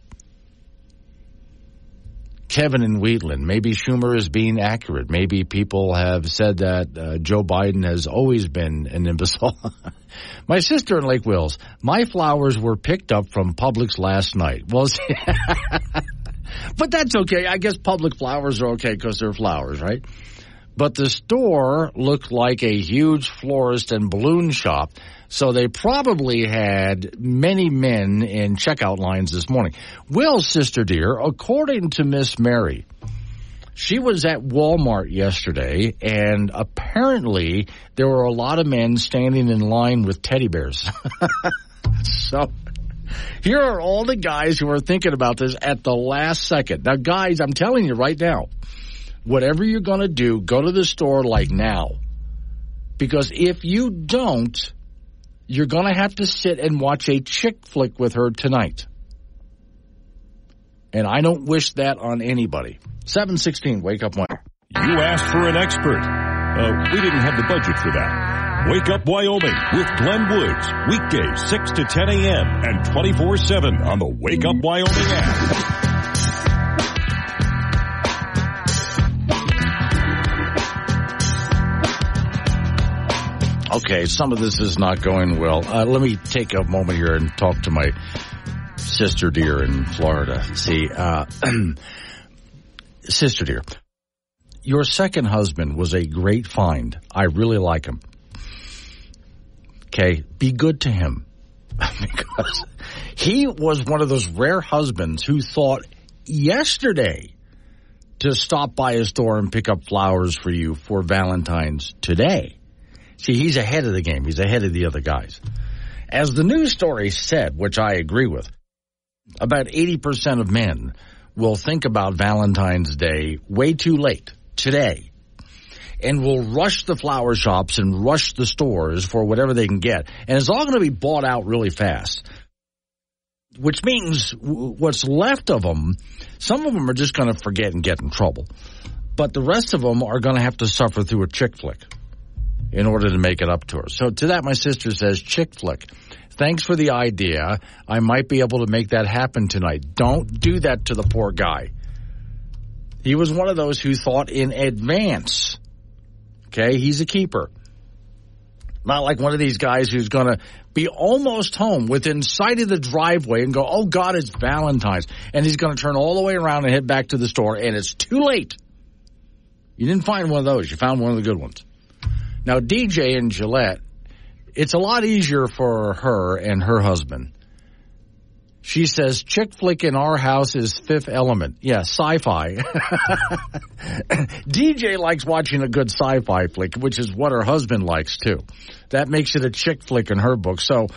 [SPEAKER 2] Kevin and Wheatland, maybe Schumer is being accurate. Maybe people have said that uh, Joe Biden has always been an imbecile. my sister in Lake Wales, my flowers were picked up from Publix last night. Well, But that's okay. I guess public flowers are okay because they're flowers, right? But the store looked like a huge florist and balloon shop. So they probably had many men in checkout lines this morning. Well, sister dear, according to Miss Mary, she was at Walmart yesterday and apparently there were a lot of men standing in line with teddy bears. so here are all the guys who are thinking about this at the last second. Now, guys, I'm telling you right now, whatever you're going to do, go to the store like now. Because if you don't, you're going to have to sit and watch a chick flick with her tonight. And I don't wish that on anybody. 716, wake up Wyoming.
[SPEAKER 1] You asked for an expert. Uh, we didn't have the budget for that. Wake Up Wyoming with Glenn Woods. Weekdays 6 to 10 a.m. and 24-7 on the Wake Up Wyoming app.
[SPEAKER 2] Okay, some of this is not going well. Uh, let me take a moment here and talk to my sister dear in Florida. See, uh, sister dear, your second husband was a great find. I really like him. Okay, be good to him because he was one of those rare husbands who thought yesterday to stop by a store and pick up flowers for you for Valentine's today. See, he's ahead of the game. He's ahead of the other guys. As the news story said, which I agree with, about 80% of men will think about Valentine's Day way too late today and will rush the flower shops and rush the stores for whatever they can get. And it's all going to be bought out really fast. Which means what's left of them, some of them are just going to forget and get in trouble. But the rest of them are going to have to suffer through a chick flick in order to make it up to her. So to that, my sister says, chick flick. Thanks for the idea. I might be able to make that happen tonight. Don't do that to the poor guy. He was one of those who thought in advance. Okay, he's a keeper. Not like one of these guys who's going to be almost home within sight of the driveway and go, oh God, it's Valentine's. And he's going to turn all the way around and head back to the store and it's too late. You didn't find one of those. You found one of the good ones. Now, DJ and Gillette it's a lot easier for her and her husband. She says, chick flick in our house is fifth element. Yeah, sci-fi. DJ likes watching a good sci-fi flick, which is what her husband likes too. That makes it a chick flick in her book. So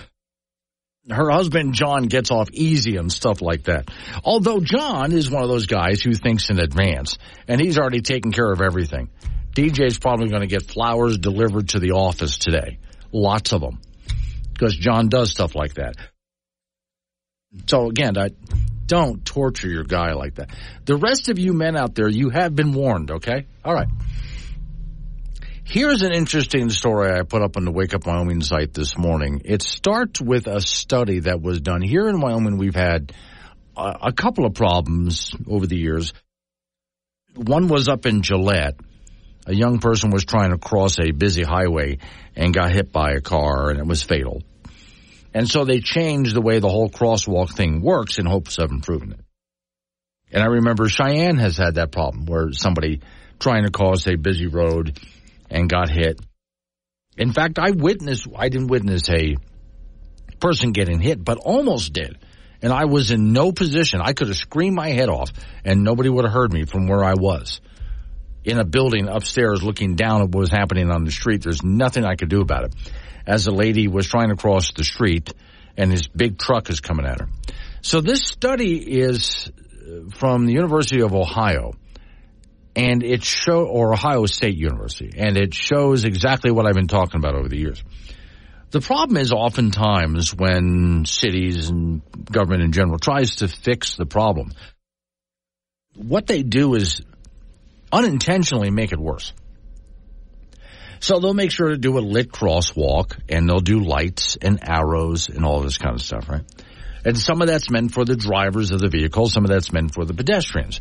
[SPEAKER 2] her husband John gets off easy and stuff like that. Although John is one of those guys who thinks in advance and he's already taken care of everything. DJ's probably going to get flowers delivered to the office today. Lots of them. Because John does stuff like that. So again, I, don't torture your guy like that. The rest of you men out there, you have been warned, okay? All right. Here's an interesting story I put up on the Wake Up Wyoming site this morning. It starts with a study that was done here in Wyoming. We've had a, a couple of problems over the years. One was up in Gillette a young person was trying to cross a busy highway and got hit by a car and it was fatal. And so they changed the way the whole crosswalk thing works in hopes of improving it. And I remember Cheyenne has had that problem where somebody trying to cross a busy road and got hit. In fact, I witnessed, I didn't witness a person getting hit, but almost did. And I was in no position. I could have screamed my head off and nobody would have heard me from where I was in a building upstairs looking down at what was happening on the street. There's nothing I could do about it. As a lady was trying to cross the street and this big truck is coming at her. So this study is uh, from the University of Ohio and it show or Ohio State University and it shows exactly what I've been talking about over the years. The problem is oftentimes when cities and government in general tries to fix the problem, what they do is unintentionally make it worse. So they'll make sure to do a lit crosswalk and they'll do lights and arrows and all this kind of stuff, right? And some of that's meant for the drivers of the vehicle, some of that's meant for the pedestrians.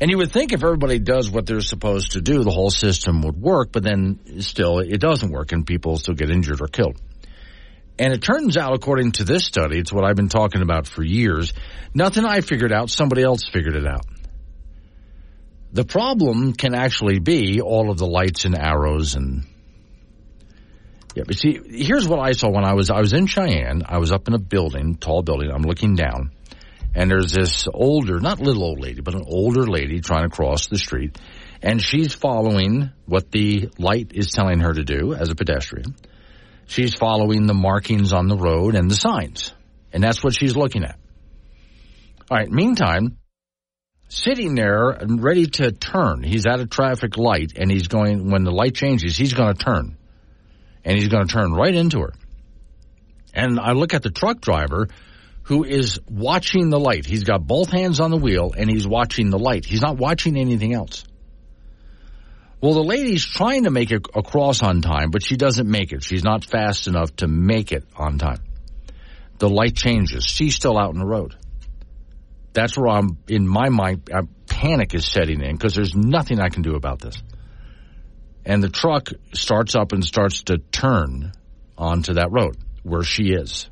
[SPEAKER 2] And you would think if everybody does what they're supposed to do, the whole system would work, but then still it doesn't work and people still get injured or killed. And it turns out, according to this study, it's what I've been talking about for years, nothing I figured out, somebody else figured it out. The problem can actually be all of the lights and arrows and yeah, but see, here's what I saw when I was I was in Cheyenne. I was up in a building, tall building. I'm looking down, and there's this older, not little old lady, but an older lady trying to cross the street, and she's following what the light is telling her to do as a pedestrian. She's following the markings on the road and the signs, and that's what she's looking at. All right. Meantime, sitting there and ready to turn. He's at a traffic light and he's going, when the light changes, he's going to turn. And he's going to turn right into her. And I look at the truck driver who is watching the light. He's got both hands on the wheel and he's watching the light. He's not watching anything else. Well, the lady's trying to make it across on time, but she doesn't make it. She's not fast enough to make it on time. The light changes. She's still out in the road. That's where I'm, in my mind, uh, panic is setting in because there's nothing I can do about this. And the truck starts up and starts to turn onto that road where she is.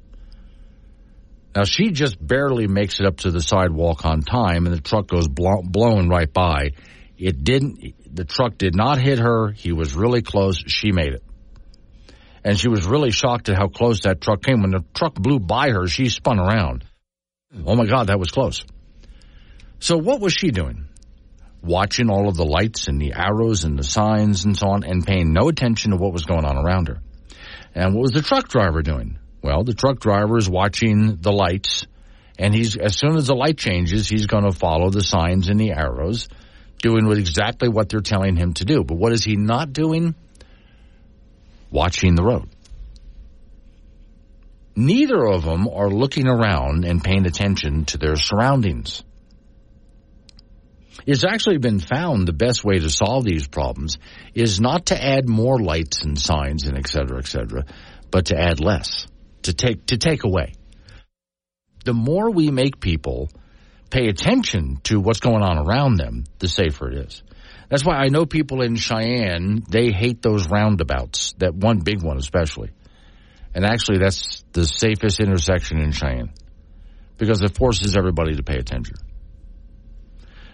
[SPEAKER 2] Now she just barely makes it up to the sidewalk on time and the truck goes blow, blowing right by. It didn't, the truck did not hit her. He was really close. She made it. And she was really shocked at how close that truck came. When the truck blew by her, she spun around. Oh my God, that was close. So what was she doing? Watching all of the lights and the arrows and the signs and so on and paying no attention to what was going on around her. And what was the truck driver doing? Well, the truck driver is watching the lights and he's, as soon as the light changes, he's going to follow the signs and the arrows, doing exactly what they're telling him to do. But what is he not doing? Watching the road. Neither of them are looking around and paying attention to their surroundings. It's actually been found the best way to solve these problems is not to add more lights and signs and et cetera, et cetera, but to add less, to take, to take away. The more we make people pay attention to what's going on around them, the safer it is. That's why I know people in Cheyenne, they hate those roundabouts, that one big one especially. And actually that's the safest intersection in Cheyenne because it forces everybody to pay attention.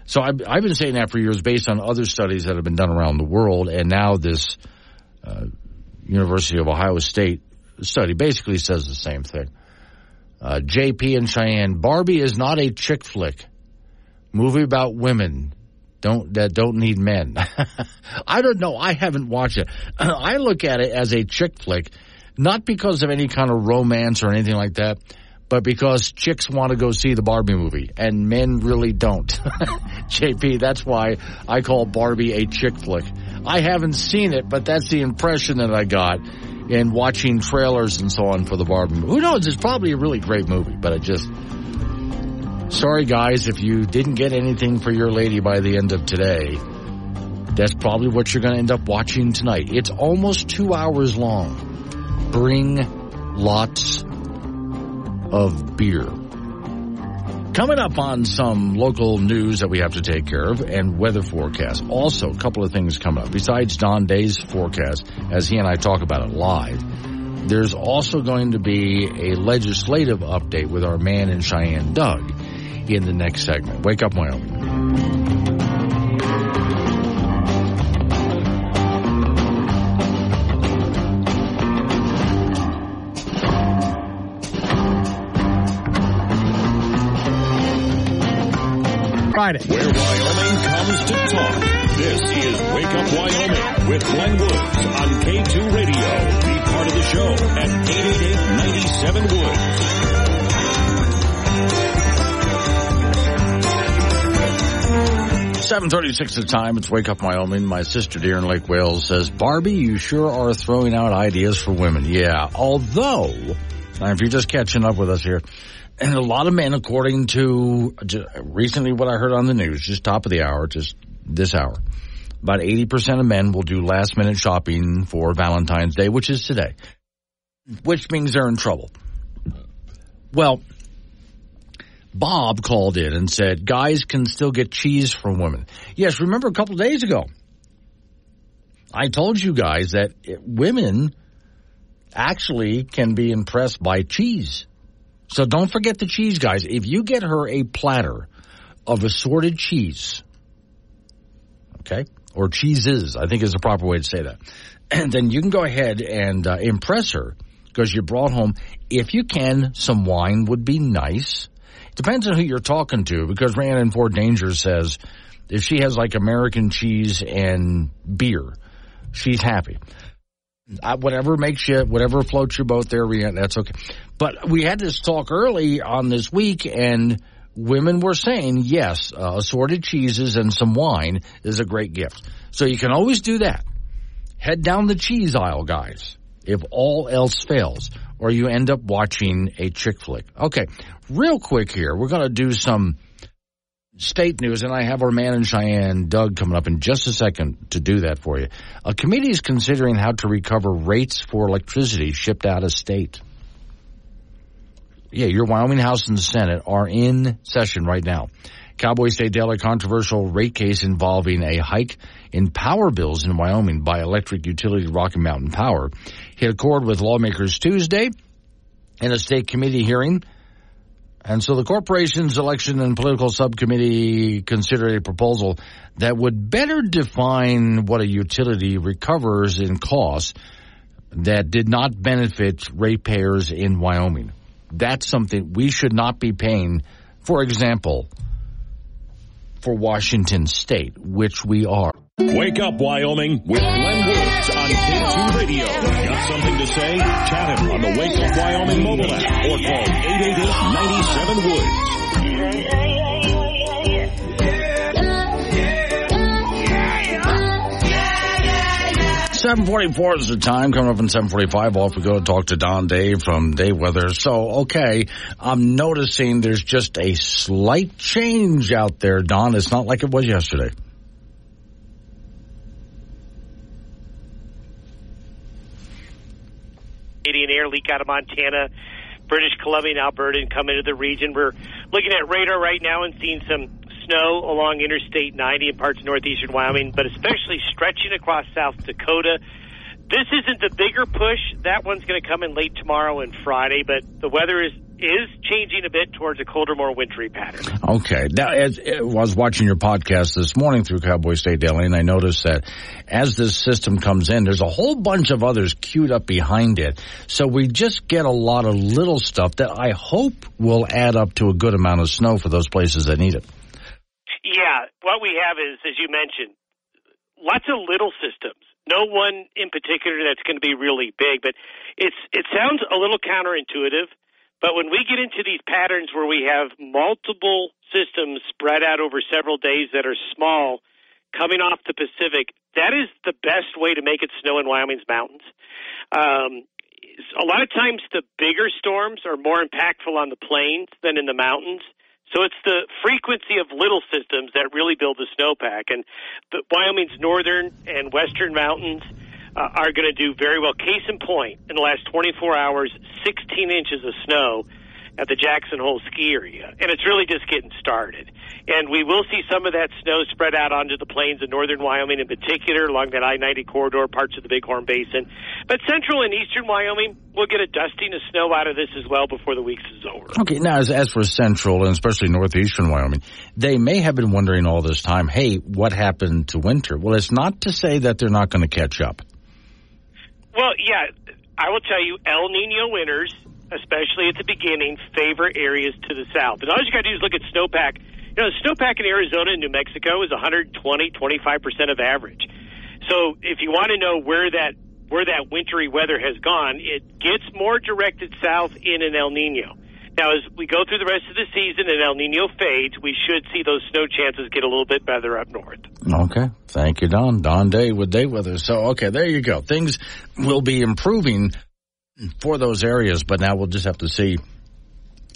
[SPEAKER 2] So I've, I've, been saying that for years based on other studies that have been done around the world, and now this uh, University of Ohio State study basically says the same thing. Uh, JP and Cheyenne, Barbie is not a chick flick movie about women don't that don't need men. I don't know. I haven't watched it. I look at it as a chick flick, not because of any kind of romance or anything like that but because chicks want to go see the Barbie movie and men really don't. JP, that's why I call Barbie a chick flick. I haven't seen it, but that's the impression that I got in watching trailers and so on for the Barbie movie. Who knows? It's probably a really great movie, but I just. Sorry, guys, if you didn't get anything for your lady by the end of today, that's probably what you're going to end up watching tonight. It's almost two hours long. Bring lots of beer. Coming up on some local news that we have to take care of and weather forecast. Also, a couple of things coming up. Besides Don Day's forecast, as he and I talk about it live, there's also going to be a legislative update with our man in Cheyenne, Doug, in the next segment. Wake up, Wyoming.
[SPEAKER 1] 'Where Wyoming comes to talk. This is Wake Up Wyoming with Glenn Woods on K2 Radio. Be part of the show at 888-97
[SPEAKER 2] Woods. Seven thirty-six the time. It's Wake Up Wyoming. My sister dear in Lake Wales says, "Barbie, you sure are throwing out ideas for women." Yeah, although, if you're just catching up with us here, and a lot of men, according to recently what I heard on the news, just top of the hour, just this hour, about 80% of men will do last minute shopping for Valentine's Day, which is today, which means they're in trouble. Well, Bob called in and said guys can still get cheese from women. Yes, remember a couple days ago, I told you guys that women actually can be impressed by cheese. So don't forget the cheese, guys. If you get her a platter of assorted cheese, okay, or cheeses, I think is the proper way to say that, and then you can go ahead and uh, impress her because you brought home, if you can, some wine would be nice. It depends on who you're talking to because Rhiannon Ford Danger says if she has like American cheese and beer, she's happy. Uh, whatever makes you, whatever floats your boat there, that's okay. But we had this talk early on this week, and women were saying, yes, uh, assorted cheeses and some wine is a great gift. So you can always do that. Head down the cheese aisle, guys, if all else fails, or you end up watching a chick flick. Okay, real quick here, we're going to do some state news, and I have our man in Cheyenne, Doug, coming up in just a second to do that for you. A committee is considering how to recover rates for electricity shipped out of state. Yeah, your Wyoming House and Senate are in session right now. Cowboy State Daily controversial rate case involving a hike in power bills in Wyoming by electric utility Rocky Mountain Power hit a accord with lawmakers Tuesday in a state committee hearing. And so the corporation's election and political subcommittee considered a proposal that would better define what a utility recovers in costs that did not benefit ratepayers in Wyoming. That's something we should not be paying, for example, for Washington State, which we are.
[SPEAKER 1] Wake up, Wyoming, with Glenn Woods on K2 Radio. Got something to say? Chat him on the Wake Up Wyoming mobile app or call 888-97-WOODS.
[SPEAKER 2] 744 is the time. Coming up in 745, off we go to talk to Don Day from Day Weather. So, okay, I'm noticing there's just a slight change out there, Don. It's not like it was yesterday.
[SPEAKER 6] Canadian air leak out of Montana, British Columbia, and Alberta, and come into the region. We're looking at radar right now and seeing some snow along Interstate 90 in parts of northeastern Wyoming, but especially stretching across South Dakota. This isn't the bigger push. That one's going to come in late tomorrow and Friday, but the weather is is changing a bit towards a colder, more wintry pattern.
[SPEAKER 2] Okay. Now, as, I was watching your podcast this morning through Cowboy State Daily, and I noticed that as this system comes in, there's a whole bunch of others queued up behind it. So we just get a lot of little stuff that I hope will add up to a good amount of snow for those places that need it.
[SPEAKER 6] Yeah, what we have is, as you mentioned, lots of little systems. No one in particular that's going to be really big, but it's it sounds a little counterintuitive. But when we get into these patterns where we have multiple systems spread out over several days that are small, coming off the Pacific, that is the best way to make it snow in Wyoming's mountains. Um, a lot of times, the bigger storms are more impactful on the plains than in the mountains. So it's the frequency of little systems that really build the snowpack. And the Wyoming's northern and western mountains uh, are going to do very well. Case in point, in the last 24 hours, 16 inches of snow at the Jackson Hole ski area. And it's really just getting started. And we will see some of that snow spread out onto the plains of northern Wyoming in particular, along that I 90 corridor, parts of the Bighorn Basin. But central and eastern Wyoming will get a dusting of snow out of this as well before the week is over.
[SPEAKER 2] Okay, now as, as for central and especially northeastern Wyoming, they may have been wondering all this time, hey, what happened to winter? Well, it's not to say that they're not going to catch up.
[SPEAKER 6] Well, yeah, I will tell you, El Nino winters, especially at the beginning, favor areas to the south. And all you got to do is look at snowpack. You know, snowpack in Arizona and New Mexico is 120, 25% of average. So if you want to know where that where that wintry weather has gone, it gets more directed south in an El Nino. Now, as we go through the rest of the season and El Nino fades, we should see those snow chances get a little bit better up north.
[SPEAKER 2] Okay. Thank you, Don. Don Day with Day Weather. So, okay, there you go. Things will be improving for those areas, but now we'll just have to see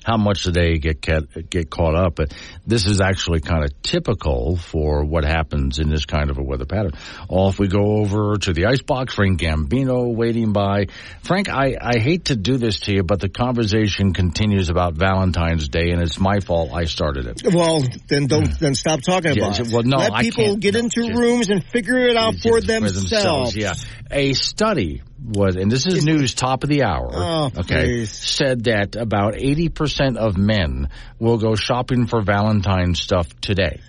[SPEAKER 2] how much do they get get caught up? But this is actually kind of typical for what happens in this kind of a weather pattern. Off we go over to the icebox. Frank Gambino waiting by. Frank, I, I hate to do this to you, but the conversation continues about Valentine's Day, and it's my fault. I started it.
[SPEAKER 4] Well, then don't hmm. then stop talking
[SPEAKER 2] Yeah,
[SPEAKER 4] about it.
[SPEAKER 2] well, no,
[SPEAKER 4] Let people get
[SPEAKER 2] no,
[SPEAKER 4] into
[SPEAKER 2] just-
[SPEAKER 4] rooms and figure it out for themselves.
[SPEAKER 2] Yeah. A study was, and this is news top of the hour.
[SPEAKER 4] Oh,
[SPEAKER 2] okay.
[SPEAKER 4] please.
[SPEAKER 2] Said that about 80% of men will go shopping for Valentine's stuff today.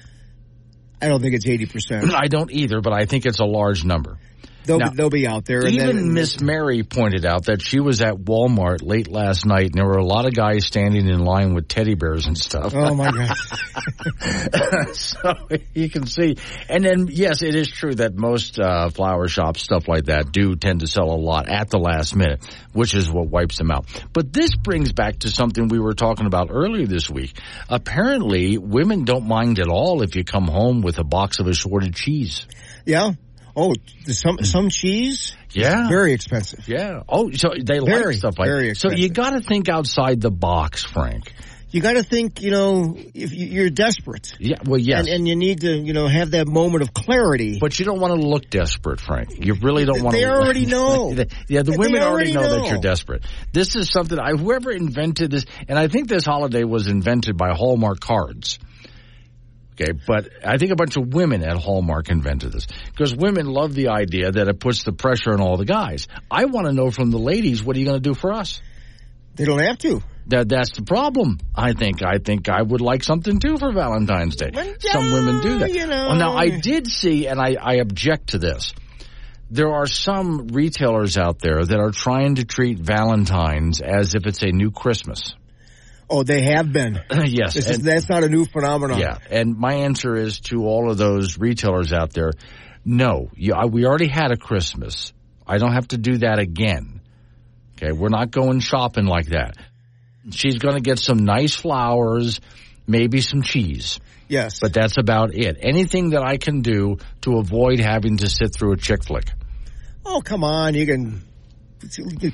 [SPEAKER 4] I don't think it's eighty percent.
[SPEAKER 2] I don't either, but I think it's a large number.
[SPEAKER 4] They'll,
[SPEAKER 2] Now,
[SPEAKER 4] be, they'll be out there. and
[SPEAKER 2] Even
[SPEAKER 4] then,
[SPEAKER 2] Miss Mary pointed out that she was at Walmart late last night and there were a lot of guys standing in line with teddy bears and stuff.
[SPEAKER 4] Oh my god!
[SPEAKER 2] so you can see. And then, yes, it is true that most uh, flower shops, stuff like that, do tend to sell a lot at the last minute, which is what wipes them out. But this brings back to something we were talking about earlier this week. Apparently, women don't mind at all if you come home with a box of assorted cheese.
[SPEAKER 4] Yeah. Oh, some hmm. some cheese.
[SPEAKER 2] Yeah.
[SPEAKER 4] Very expensive.
[SPEAKER 2] Yeah. Oh, so they
[SPEAKER 4] Very,
[SPEAKER 2] like stuff like
[SPEAKER 4] very
[SPEAKER 2] So you got to think outside the box, Frank.
[SPEAKER 4] You got to think. You know, if you- you're desperate,
[SPEAKER 2] Yeah. Well, yes.
[SPEAKER 4] and, and you need to, you know, have that moment of clarity.
[SPEAKER 2] But you don't want to look desperate, Frank. You really don't want to.
[SPEAKER 4] They
[SPEAKER 2] to.
[SPEAKER 4] already know.
[SPEAKER 2] yeah, the
[SPEAKER 4] They
[SPEAKER 2] women
[SPEAKER 4] already
[SPEAKER 2] already know, that you're desperate. This is something I whoever invented this, and I think this holiday was invented by Hallmark cards. Okay, but I think a bunch of women at Hallmark invented this because women love the idea that it puts the pressure on all the guys. I want to know from the ladies, what are you going to do for us?
[SPEAKER 4] They don't have to.
[SPEAKER 2] That that's the problem. I think I think I would like something too for Valentine's Day.
[SPEAKER 4] Well,
[SPEAKER 2] Some women do that.
[SPEAKER 4] you know.
[SPEAKER 2] Well, now I did see, and I, I object to this. there are some retailers out there that are trying to treat Valentine's as if it's a new Christmas.
[SPEAKER 4] Oh, they have been.
[SPEAKER 2] yes.
[SPEAKER 4] Is, that's not a new phenomenon.
[SPEAKER 2] Yeah. And my answer is to all of those retailers out there, no, you, I, we already had a Christmas. I don't have to do that again. Okay. We're not going shopping like that. She's going to get some nice flowers, maybe some cheese.
[SPEAKER 4] Yes.
[SPEAKER 2] But that's about it. Anything that I can do to avoid having to sit through a chick flick.
[SPEAKER 4] Oh, come on. You can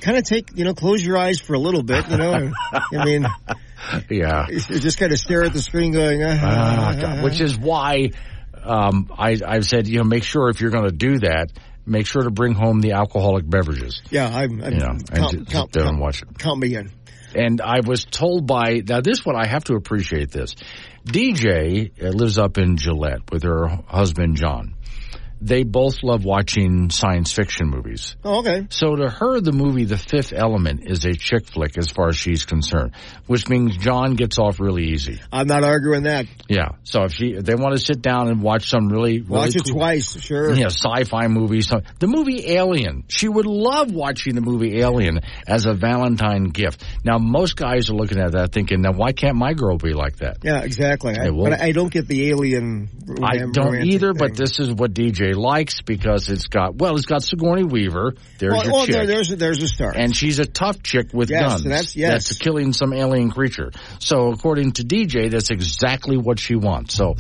[SPEAKER 4] kind of take, you know, close your eyes for a little bit, you know. I mean,
[SPEAKER 2] yeah.
[SPEAKER 4] you just kind of stare at the screen going, uh,
[SPEAKER 2] Ah, God, which is why um, I, I've said, you know, make sure if you're going to do that, make sure to bring home the alcoholic beverages.
[SPEAKER 4] yeah, I'm, I'm
[SPEAKER 2] You know, and
[SPEAKER 4] count,
[SPEAKER 2] just
[SPEAKER 4] count,
[SPEAKER 2] and
[SPEAKER 4] count-
[SPEAKER 2] watch it.
[SPEAKER 4] count me in.
[SPEAKER 2] And I was told by now this one I have to appreciate this. DJ uh, lives up in Gillette with her husband John. They both love watching science fiction movies.
[SPEAKER 4] Oh, okay.
[SPEAKER 2] So to her, the movie The Fifth Element is a chick flick as far as she's concerned, which means John gets off really easy.
[SPEAKER 4] I'm not arguing that.
[SPEAKER 2] Yeah. So if she, if they want to sit down and watch some really, really
[SPEAKER 4] Watch it
[SPEAKER 2] cool-
[SPEAKER 4] twice, sure.
[SPEAKER 2] yeah, sci-fi movie. So the movie Alien. She would love watching the movie Alien as a Valentine gift. Now, most guys are looking at that thinking, now why can't my girl be like that?
[SPEAKER 4] Yeah, exactly. I, but I don't get the alien.
[SPEAKER 2] I don't either,
[SPEAKER 4] thing.
[SPEAKER 2] but this is what DJ likes because it's got, well, it's got Sigourney Weaver. There's
[SPEAKER 4] well,
[SPEAKER 2] your
[SPEAKER 4] well,
[SPEAKER 2] chick.
[SPEAKER 4] there, there's a, there's a start.
[SPEAKER 2] and she's a tough chick with
[SPEAKER 4] Yes,
[SPEAKER 2] guns.
[SPEAKER 4] that's- yes.
[SPEAKER 2] That's killing some alien creature. So according to DJ, that's exactly what she wants. So,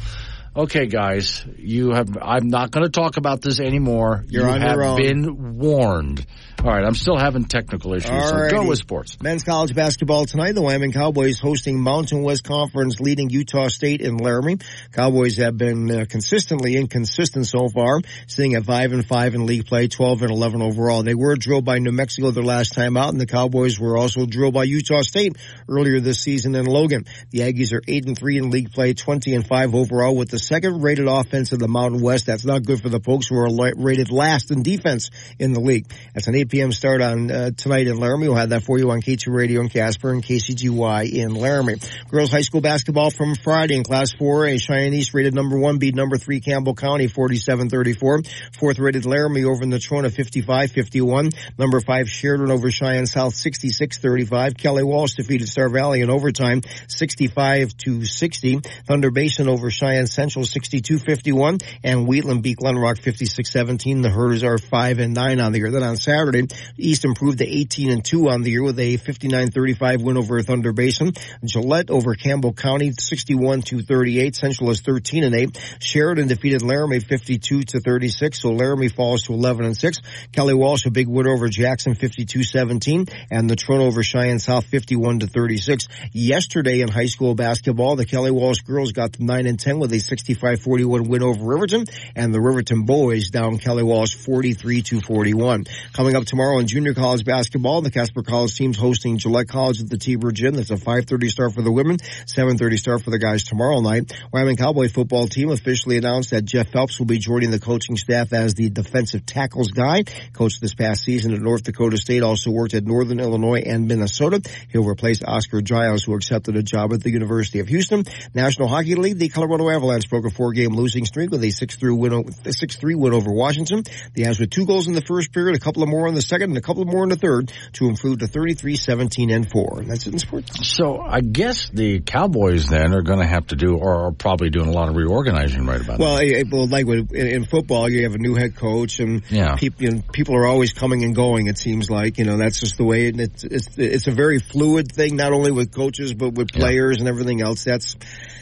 [SPEAKER 2] okay, guys, you have. I'm not going to talk about this anymore.
[SPEAKER 4] You're
[SPEAKER 2] you
[SPEAKER 4] on
[SPEAKER 2] have
[SPEAKER 4] your own.
[SPEAKER 2] been warned. All right, I'm still having technical issues. So go with sports.
[SPEAKER 4] Men's college basketball tonight. The Wyoming Cowboys hosting Mountain West Conference leading Utah State in Laramie. Cowboys have been uh, consistently inconsistent so far, sitting at 5 and 5 in league play, 12 and 11 overall. They were drilled by New Mexico their last time out, and the Cowboys were also drilled by Utah State earlier this season in Logan. The Aggies are 8 and 3 in league play, 20 and 5 overall with the second rated offense of the Mountain West. That's not good for the folks who are rated last in defense in the league. That's an 8 p.m. start on uh, tonight in Laramie. We'll have that for you on K2 Radio in Casper and KCGY in Laramie. Girls high school basketball from Friday in Class 4A. Cheyenne East rated number one beat number three Campbell County 47-34. Fourth rated Laramie over Natrona 55-51. Number five Sheridan over Cheyenne South 66-35. Kelly Walsh defeated Star Valley in overtime 65 to 60. Thunder Basin over Cheyenne Central 62-51. And Wheatland beat Glenrock 56-17. The Herders are 5 and 9 on the year. Then on Saturday, East improved to 18 and 2 on the year with a 59-35 win over Thunder Basin. Gillette over Campbell County 61 to 38. Central is 13 and 8. Sheridan defeated Laramie 52 to 36. So Laramie falls to 11 and 6. Kelly Walsh a big win over Jackson 52-17 and the Natrona over Cheyenne South 51 to 36. Yesterday in high school basketball, the Kelly Walsh girls got to 9 and 10 with a 65-41 win over Riverton and the Riverton boys down Kelly Walsh 43 to 41. Coming up tomorrow in junior college basketball, the Casper College team's hosting Gillette College at the T-Bird Gym. That's a 5.30 start for the women, 7.30 start for the guys tomorrow night. Wyoming Cowboy football team officially announced that Jeff Phelps will be joining the coaching staff as the defensive tackles guy. Coached this past season at North Dakota State, also worked at Northern Illinois and Minnesota. He'll replace Oscar Giles, who accepted a job at the University of Houston. National Hockey League, the Colorado Avalanche broke a four-game losing streak with a 6-3 win, o- 6-3 win over Washington. The Avs with two goals in the first period, a couple of more in the second, and a couple more in the third to improve to 33, 17, and 4. And that's it in sports.
[SPEAKER 2] So I guess the Cowboys then are going to have to do, or are probably doing a lot of reorganizing right about
[SPEAKER 4] Well,
[SPEAKER 2] now.
[SPEAKER 4] eh, eh, well, like with, in, in football, you have a new head coach, and
[SPEAKER 2] Yeah.
[SPEAKER 4] people, you know, people are always coming and going. It seems like you know that's just the way. It, it's it's it's a very fluid thing, not only with coaches but with
[SPEAKER 2] Yeah.
[SPEAKER 4] players and everything else. That's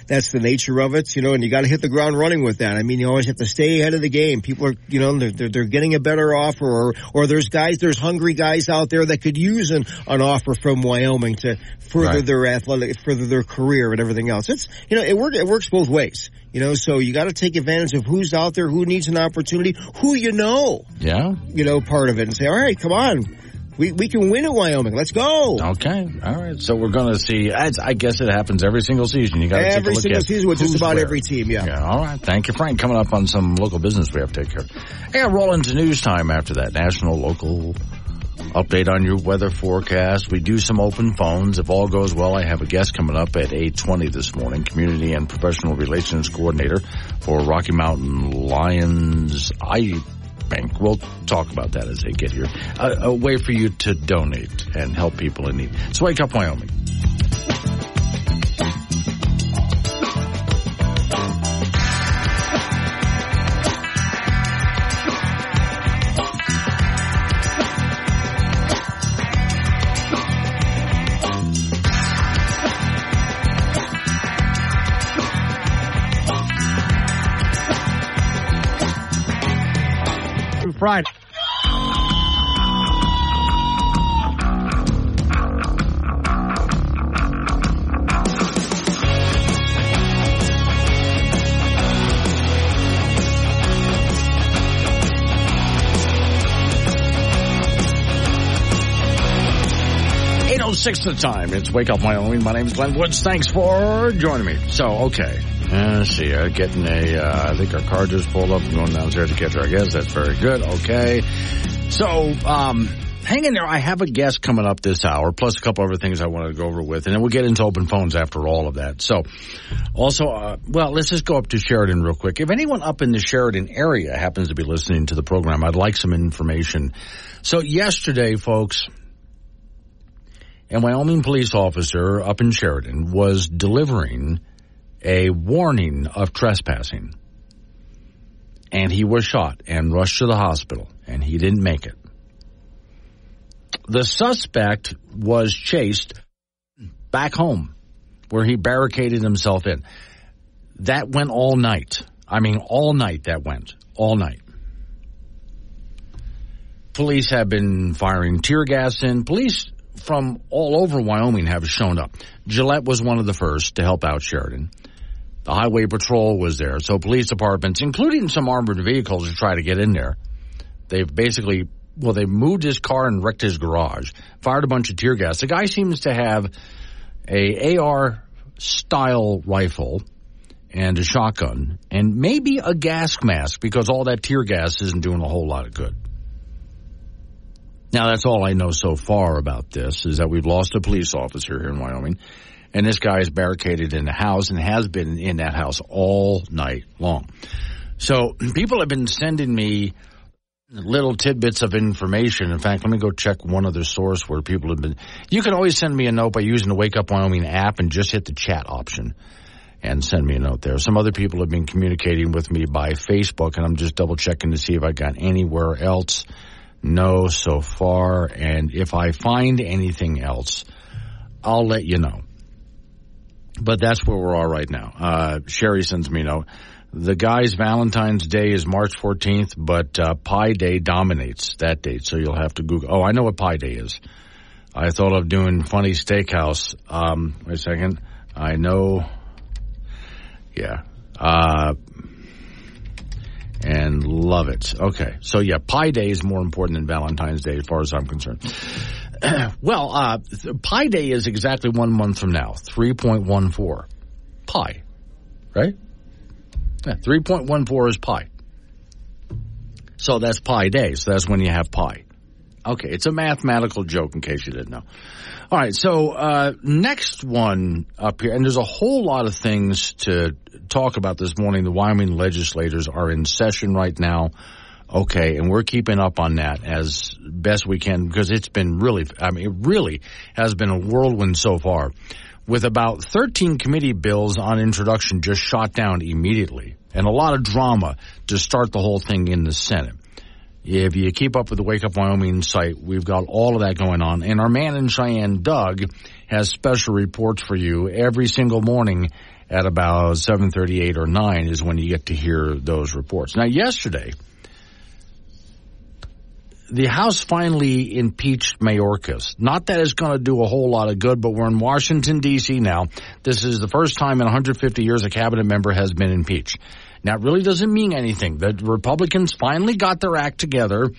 [SPEAKER 4] that's the nature of it, you know. And you got to hit the ground running with that. I mean, you always have to stay ahead of the game. People are, you know, they're they're, they're getting a better offer, or or there's guys, there's hungry guys out there that could use an an offer from Wyoming to further
[SPEAKER 2] Right.
[SPEAKER 4] their athletic, further their career and everything else. It's you know, it work it works both ways. You know, so you got to take advantage of who's out there, who needs an opportunity, who you know,
[SPEAKER 2] yeah.
[SPEAKER 4] you know, part of it, and say, all right, come on, we we can win at Wyoming. Let's go.
[SPEAKER 2] Okay. All right. So we're going to see. I, I guess it happens every single season. You got to take a
[SPEAKER 4] Every single season with just about
[SPEAKER 2] where.
[SPEAKER 4] every team. Yeah.
[SPEAKER 2] Yeah, all right. Thank you, Frank. Coming up on some local business we have to take care of. Yeah, roll into news time after that. National, local update on your weather forecast. We do some open phones. If all goes well, I have a guest coming up at 8.20 this morning, Community and Professional Relations Coordinator for Rocky Mountain Lions. Eye Bank. We'll talk about that as they get here. A, a way for you to donate and help people in need. So Wake Up Wyoming.
[SPEAKER 4] Friday.
[SPEAKER 2] Oh six the time. It's Wake Up Wyoming. My name is Glenn Woods. Thanks for joining me. So, okay. Uh, see. Uh, getting a, uh, I think our car just pulled up. I'm going downstairs to catch her. I guess that's very good. Okay. So, um, hang in there. I have a guest coming up this hour, plus a couple other things I wanted to go over with, and then we'll get into open phones after all of that. So, also, uh, well, let's just go up to Sheridan real quick. If anyone up in the Sheridan area happens to be listening to the program, I'd like some information. So, yesterday, folks, a Wyoming police officer up in Sheridan was delivering a warning of trespassing. And he was shot and rushed to the hospital, and he didn't make it. The suspect was chased back home, where he barricaded himself in. That went all night. I mean, all night that went. All night. Police have been firing tear gas in. Police from all over Wyoming have shown up. Gillette was one of the first to help out Sheridan. The highway patrol was there. So police departments, including some armored vehicles to try to get in there. They've basically, well, they moved his car and wrecked his garage, fired a bunch of tear gas. The guy seems to have a AR style rifle and a shotgun and maybe a gas mask because all that tear gas isn't doing a whole lot of good. Now that's all I know so far about this is that we've lost a police officer here in Wyoming and this guy is barricaded in the house and has been in that house all night long. So people have been sending me little tidbits of information. In fact, let me go check one other source where people have been. You can always send me a note by using the Wake Up Wyoming app and just hit the chat option and send me a note there. Some other people have been communicating with me by Facebook, and I'm just double checking to see if I got anywhere else. No, so far. And if I find anything else, I'll let you know. But that's where we're all right now. Uh, Sherry sends me a note. The guy's Valentine's Day is March 14th, but uh, Pi Day dominates that date, so you'll have to Google. Oh, I know what Pi Day is. I thought of doing funny steakhouse. Um, wait a second. I know. Yeah. Uh, and love it. Okay. So yeah, Pi Day is more important than Valentine's Day as far as I'm concerned. well, uh, Pi Day is exactly one month from now, 3.14. Pi. Right? Yeah, 3.14 is pi. So that's pi day. So that's when you have pi. Okay, it's a mathematical joke in case you didn't know. All right, so uh, next one up here, and there's a whole lot of things to talk about this morning. The Wyoming legislators are in session right now. Okay, and we're keeping up on that as best we can because it's been really, I mean, it really has been a whirlwind so far with about 13 committee bills on introduction just shot down immediately and a lot of drama to start the whole thing in the Senate. If you keep up with the Wake Up Wyoming site, we've got all of that going on. And our man in Cheyenne, Doug, has special reports for you every single morning at about 7.38 or 9 is when you get to hear those reports. Now, yesterday, the House finally impeached Mayorkas. Not that it's going to do a whole lot of good, but we're in Washington, D.C. now. This is the first time in 150 years a cabinet member has been impeached. Now, it really doesn't mean anything. The Republicans finally got their act together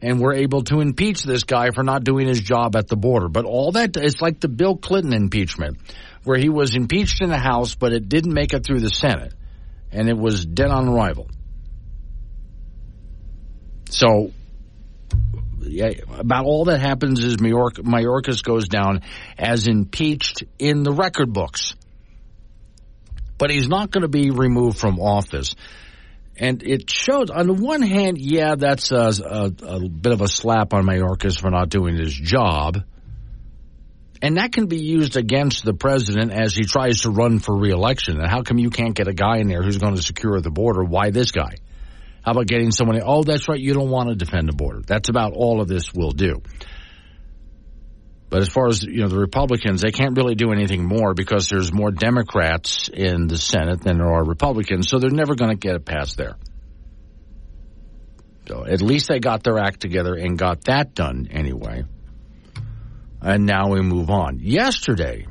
[SPEAKER 2] and were able to impeach this guy for not doing his job at the border. But all that, it's like the Bill Clinton impeachment, where he was impeached in the House, but it didn't make it through the Senate. And it was dead on arrival. So, about all that happens is Mayork, Mayorkas goes down as impeached in the record books. But he's not going to be removed from office. And it shows, on the one hand, yeah, that's a, a, a bit of a slap on Mayorkas for not doing his job. And that can be used against the president as he tries to run for reelection. And how come you can't get a guy in there who's going to secure the border? Why this guy? How about getting someone? Oh, that's right. You don't want to defend the border. That's about all of this will do. But as far as you know, the Republicans, they can't really do anything more because there's more Democrats in the Senate than there are Republicans, so they're never going to get it passed there. So at least they got their act together and got that done anyway. And now we move on. Yesterday,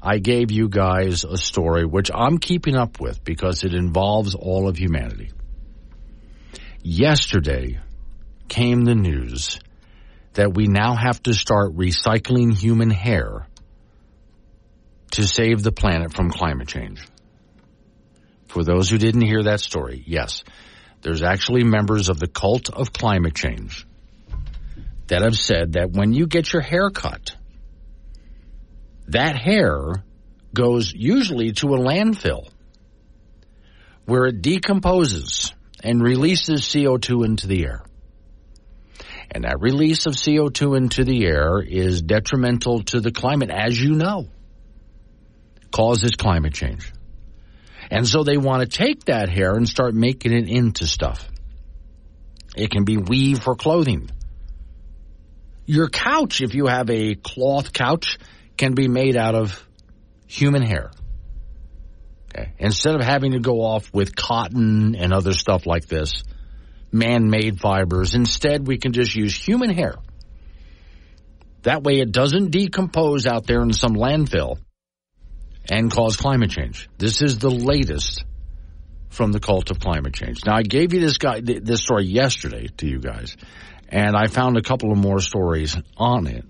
[SPEAKER 2] I gave you guys a story which I'm keeping up with because it involves all of humanity. Yesterday came the news that we now have to start recycling human hair to save the planet from climate change. For those who didn't hear that story, yes, there's actually members of the cult of climate change that have said that when you get your hair cut, that hair goes usually to a landfill where it decomposes and releases CO2 into the air. And that release of CO2 into the air is detrimental to the climate, as you know, causes climate change. And so they want to take that hair and start making it into stuff. It can be weave for clothing. Your couch, if you have a cloth couch, can be made out of human hair. Okay. Instead of having to go off with cotton and other stuff like this, man-made fibers. Instead, we can just use human hair. That way it doesn't decompose out there in some landfill and cause climate change. This is the latest from the cult of climate change. Now I gave you this guy this story yesterday to you guys and I found a couple of more stories on it.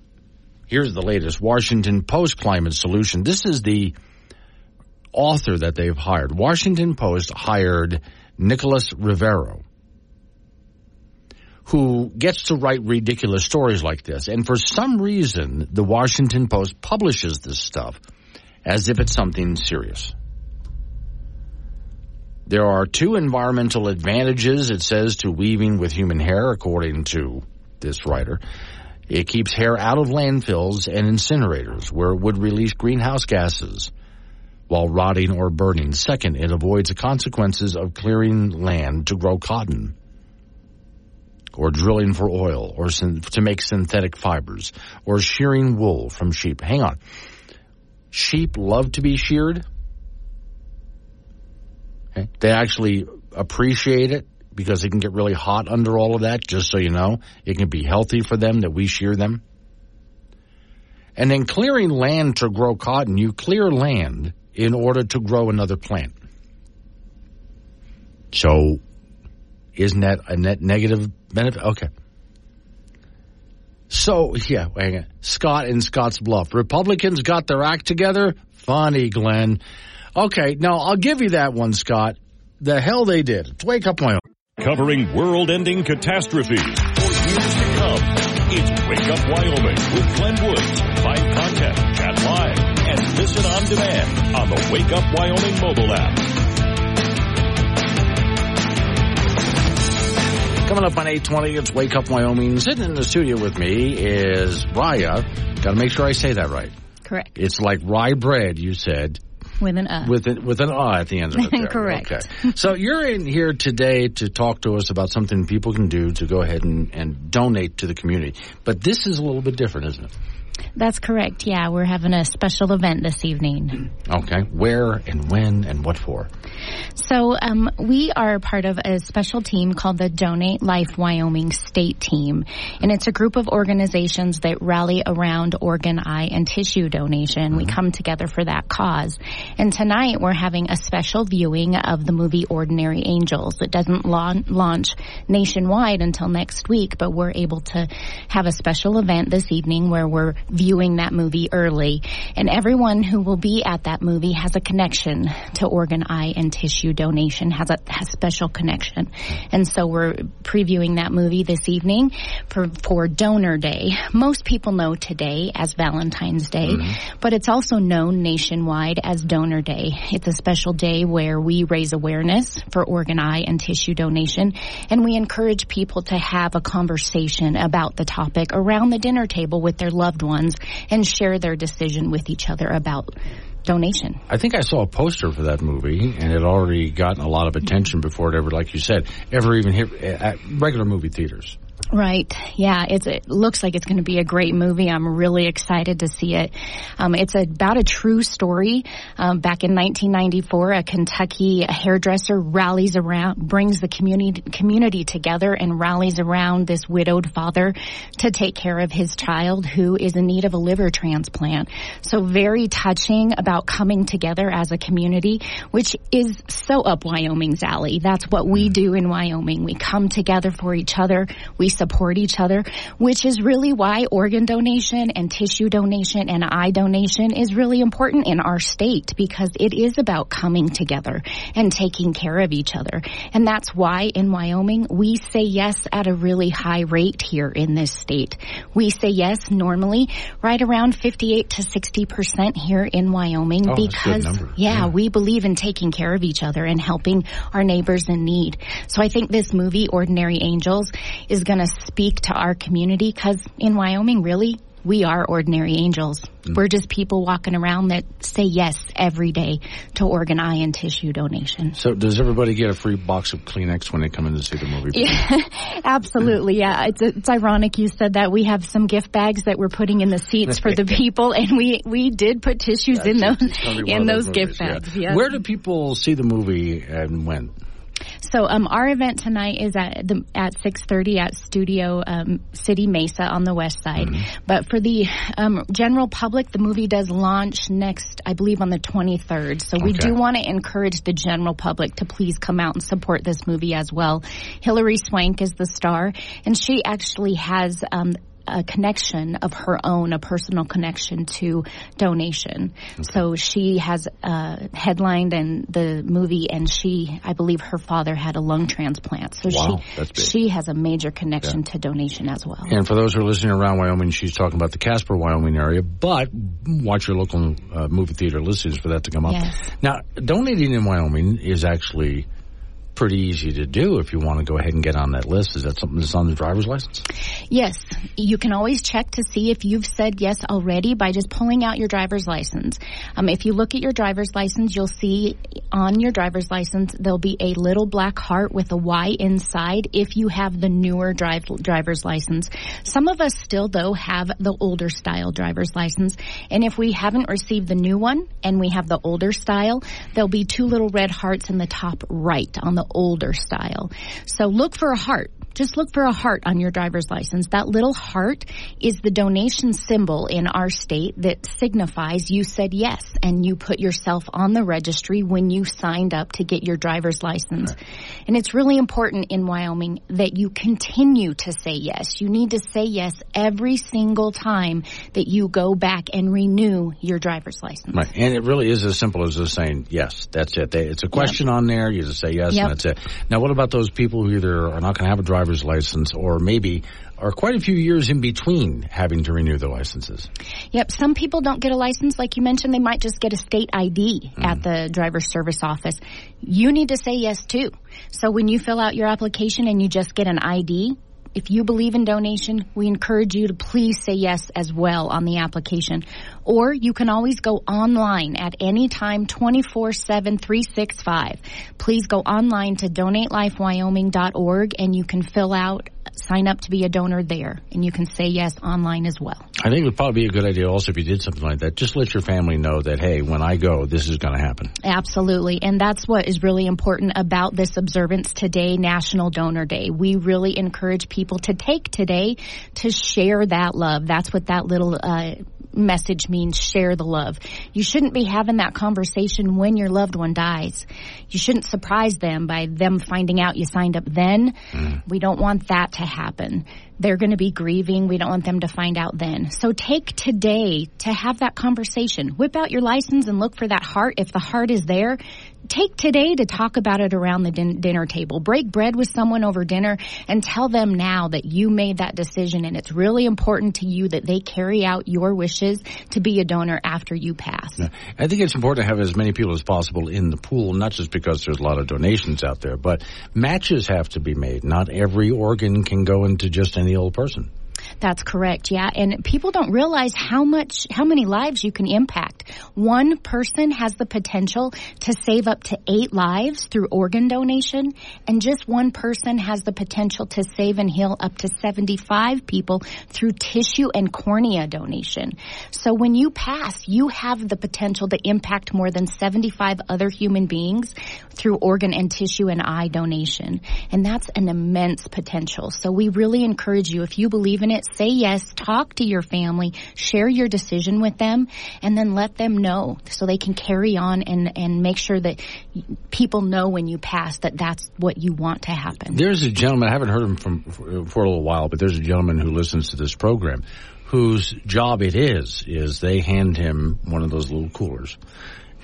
[SPEAKER 2] Here's the latest Washington Post climate solution. This is the author that they've hired. Washington Post hired Nicholas Rivero who gets to write ridiculous stories like this. And for some reason, the Washington Post publishes this stuff as if it's something serious. There are two environmental advantages, it says, to weaving with human hair, according to this writer. It keeps hair out of landfills and incinerators where it would release greenhouse gases while rotting or burning. Second, it avoids the consequences of clearing land to grow cotton or drilling for oil or to make synthetic fibers or shearing wool from sheep. Hang on. Sheep love to be sheared. Okay. They actually appreciate it because it can get really hot under all of that, just so you know. It can be healthy for them that we shear them. And then clearing land to grow cotton, you clear land in order to grow another plant. So isn't that a net negative benefit? Okay. So, yeah, hang on. Scott in Scotts Bluff. Republicans got their act together? Funny, Glenn. Okay, now I'll give you that one, Scott. The hell they did. It's Wake Up Wyoming.
[SPEAKER 1] Covering world-ending catastrophes for years to come. It's Wake Up Wyoming with Glenn Woods. Live, and listen on demand on the Wake Up Wyoming mobile app.
[SPEAKER 2] Coming up on 820, it's Wake Up Wyoming. Sitting in the studio with me is Raya. Got to make sure I say that right.
[SPEAKER 3] Correct.
[SPEAKER 2] It's like rye bread, you said.
[SPEAKER 3] With an uh.
[SPEAKER 2] With, an, with an uh at the end of it. There.
[SPEAKER 3] Correct.
[SPEAKER 2] Okay. so you're in here today to talk to us about something people can do to go ahead and, and donate to the community. But this is a little bit different, isn't it?
[SPEAKER 7] That's correct. Yeah, we're having a special event this evening.
[SPEAKER 2] Okay. Where and when and what for?
[SPEAKER 7] So, um, we are part of a special team called the Donate Life Wyoming State Team. And it's a group of organizations that rally around organ, eye, and tissue donation. Mm-hmm. We come together for that cause. And tonight we're having a special viewing of the movie Ordinary Angels. It doesn't la- launch nationwide until next week, but we're able to have a special event this evening where we're viewing that movie early. And everyone who will be at that movie has a connection to organ, eye, and tissue donation, has a has special connection. And so we're previewing that movie this evening for, for Donor Day. Most people know today as Valentine's Day, mm-hmm. but it's also known nationwide as Donor Day. It's a special day where we raise awareness for organ, eye, and tissue donation, and we encourage people to have a conversation about the topic around the dinner table with their loved ones and share their decision with each other about donation.
[SPEAKER 2] I think I saw a poster for that movie, and it already gotten a lot of attention before it ever, like you said, ever even hit uh, at regular movie theaters.
[SPEAKER 7] Right. Yeah. it looks like it's going to be a great movie. I'm really excited to see it. Um, it's about a true story. Um, back in 1994, a Kentucky hairdresser rallies around, brings the community community together, and rallies around this widowed father to take care of his child who is in need of a liver transplant. So very touching about coming together as a community, which is so up Wyoming's alley. That's what we do in Wyoming. We come together for each other. We support each other, which is really why organ donation and tissue donation and eye donation is really important in our state because it is about coming together and taking care of each other. And that's why in Wyoming, we say yes at a really high rate here in this state. We say yes normally right around 58 to 60% here in Wyoming
[SPEAKER 2] oh,
[SPEAKER 7] because,
[SPEAKER 2] yeah,
[SPEAKER 7] yeah, we believe in taking care of each other and helping our neighbors in need. So I think this movie, Ordinary Angels, is going to speak to our community because in Wyoming, really, we are ordinary angels. Mm. We're just people walking around that say yes every day to organ, eye, and tissue donation.
[SPEAKER 2] So, does everybody get a free box of Kleenex when they come in to see the movie?
[SPEAKER 7] Yeah, absolutely. Yeah, it's, it's ironic you said that. We have some gift bags that we're putting in the seats for the people, and we we did put tissues yeah, in those in those, those gift bags. Yeah.
[SPEAKER 2] Where do people see the movie and when?
[SPEAKER 7] So um, our event tonight is at the at six thirty at Studio um, City Mesa on the west side. Mm-hmm. But for the um, general public, the movie does launch next, I believe, on the twenty third. So we do want to encourage the general public to please come out and support this movie as well. Hilary Swank is the star, and she actually has um, a connection of her own, a personal connection to donation. Okay. So she has uh, headlined in the movie, and she, I believe, her father had a lung transplant. So
[SPEAKER 2] wow,
[SPEAKER 7] she she has a major connection yeah. to donation as well.
[SPEAKER 2] And for those who are listening around Wyoming, she's talking about the Casper, Wyoming area. But watch your local uh, movie theater listings for that to come up.
[SPEAKER 7] Yes.
[SPEAKER 2] Now, donating in Wyoming is actually pretty easy to do if you want to go ahead and get on that list. Is that something that's on the driver's license?
[SPEAKER 7] Yes. You can always check to see if you've said yes already by just pulling out your driver's license. Um, if you look at your driver's license, you'll see on your driver's license there'll be a little black heart with a Y inside if you have the newer drive, driver's license. Some of us still, though, have the older style driver's license. And if we haven't received the new one and we have the older style, there'll be two little red hearts in the top right on the the older style. So look for a heart. Just look for a heart on your driver's license. That little heart is the donation symbol in our state that signifies you said yes and you put yourself on the registry when you signed up to get your driver's license. Right. And it's really important in Wyoming that you continue to say yes. You need to say yes every single time that you go back and renew your driver's license.
[SPEAKER 2] Right. And it really is as simple as just saying yes. That's it. It's a question yep. on there. You just say yes yep. And that's it. Now, what about those people who either are not going to have a driver's license or maybe are quite a few years in between having to renew the licenses.
[SPEAKER 7] Yep. Some people don't get a license. Like you mentioned, they might just get a state ID mm. at the driver's service office. You need to say yes too. So when you fill out your application and you just get an ID, if you believe in donation, we encourage you to please say yes as well on the application. Or you can always go online at any time 24 7 365. Please go online to donatelifewyoming.org and you can fill out sign up to be a donor there and you can say yes online as well.
[SPEAKER 2] I think it would probably be a good idea also if you did something like that. Just let your family know that, hey, when I go, this is going to happen.
[SPEAKER 7] Absolutely. And that's what is really important about this observance today, National Donor Day. We really encourage people to take today to share that love. That's what that little uh, message means share the love. You shouldn't be having that conversation when your loved one dies. You shouldn't surprise them by them finding out you signed up then. Mm. We don't want that to happen. They're going to be grieving. We don't want them to find out then. So take today to have that conversation. Whip out your license and look for that heart. If the heart is there, take today to talk about it around the din- dinner table. Break bread with someone over dinner and tell them now that you made that decision and it's really important to you that they carry out your wishes to be a donor after you pass. Yeah.
[SPEAKER 2] I think it's important to have as many people as possible in the pool, not just because there's a lot of donations out there, but matches have to be made. Not every organ can go into just any old person.
[SPEAKER 7] That's correct. Yeah. And people don't realize how much, how many lives you can impact. One person has the potential to save up to eight lives through organ donation. And just one person has the potential to save and heal up to 75 people through tissue and cornea donation. So when you pass, you have the potential to impact more than 75 other human beings through organ and tissue and eye donation. And that's an immense potential. So we really encourage you, if you believe in say yes, talk to your family, share your decision with them, and then let them know so they can carry on and, and make sure that people know when you pass that that's what you want to happen.
[SPEAKER 2] There's a gentleman, I haven't heard him from for a little while, but there's a gentleman who listens to this program whose job it is, is they hand him one of those little coolers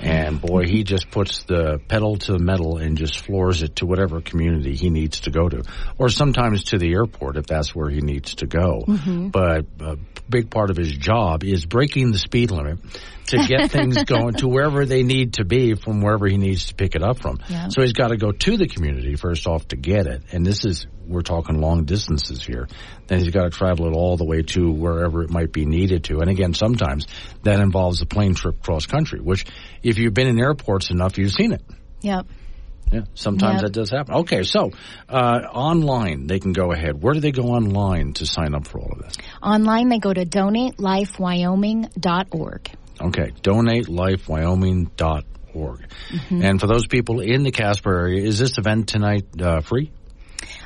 [SPEAKER 2] and boy, he just puts the pedal to the metal and just floors it to whatever community he needs to go to, or sometimes to the airport if that's where he needs to go. Mm-hmm. But a big part of his job is breaking the speed limit to get things going to wherever they need to be from wherever he needs to pick it up from. Yeah. So he's got to go to the community first off to get it. And this is, we're talking long distances here. Then he's got to travel it all the way to wherever it might be needed to. And again, sometimes that involves a plane trip cross country, which if you've been in airports enough, you've seen it.
[SPEAKER 7] Yep.
[SPEAKER 2] Yeah, sometimes yep. that does happen. Okay, so uh, online they can go ahead. Where do they go online to sign up for all of this?
[SPEAKER 7] Online they go to donatelifewyoming.org.
[SPEAKER 2] Okay, donatelifewyoming.org. Mm-hmm. And for those people in the Casper area, is this event tonight uh, free?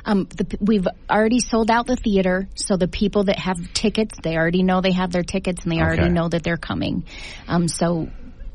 [SPEAKER 7] Um, the, we've already sold out the theater, so the people that have tickets, they already know they have their tickets and they okay. already know that they're coming. Um, so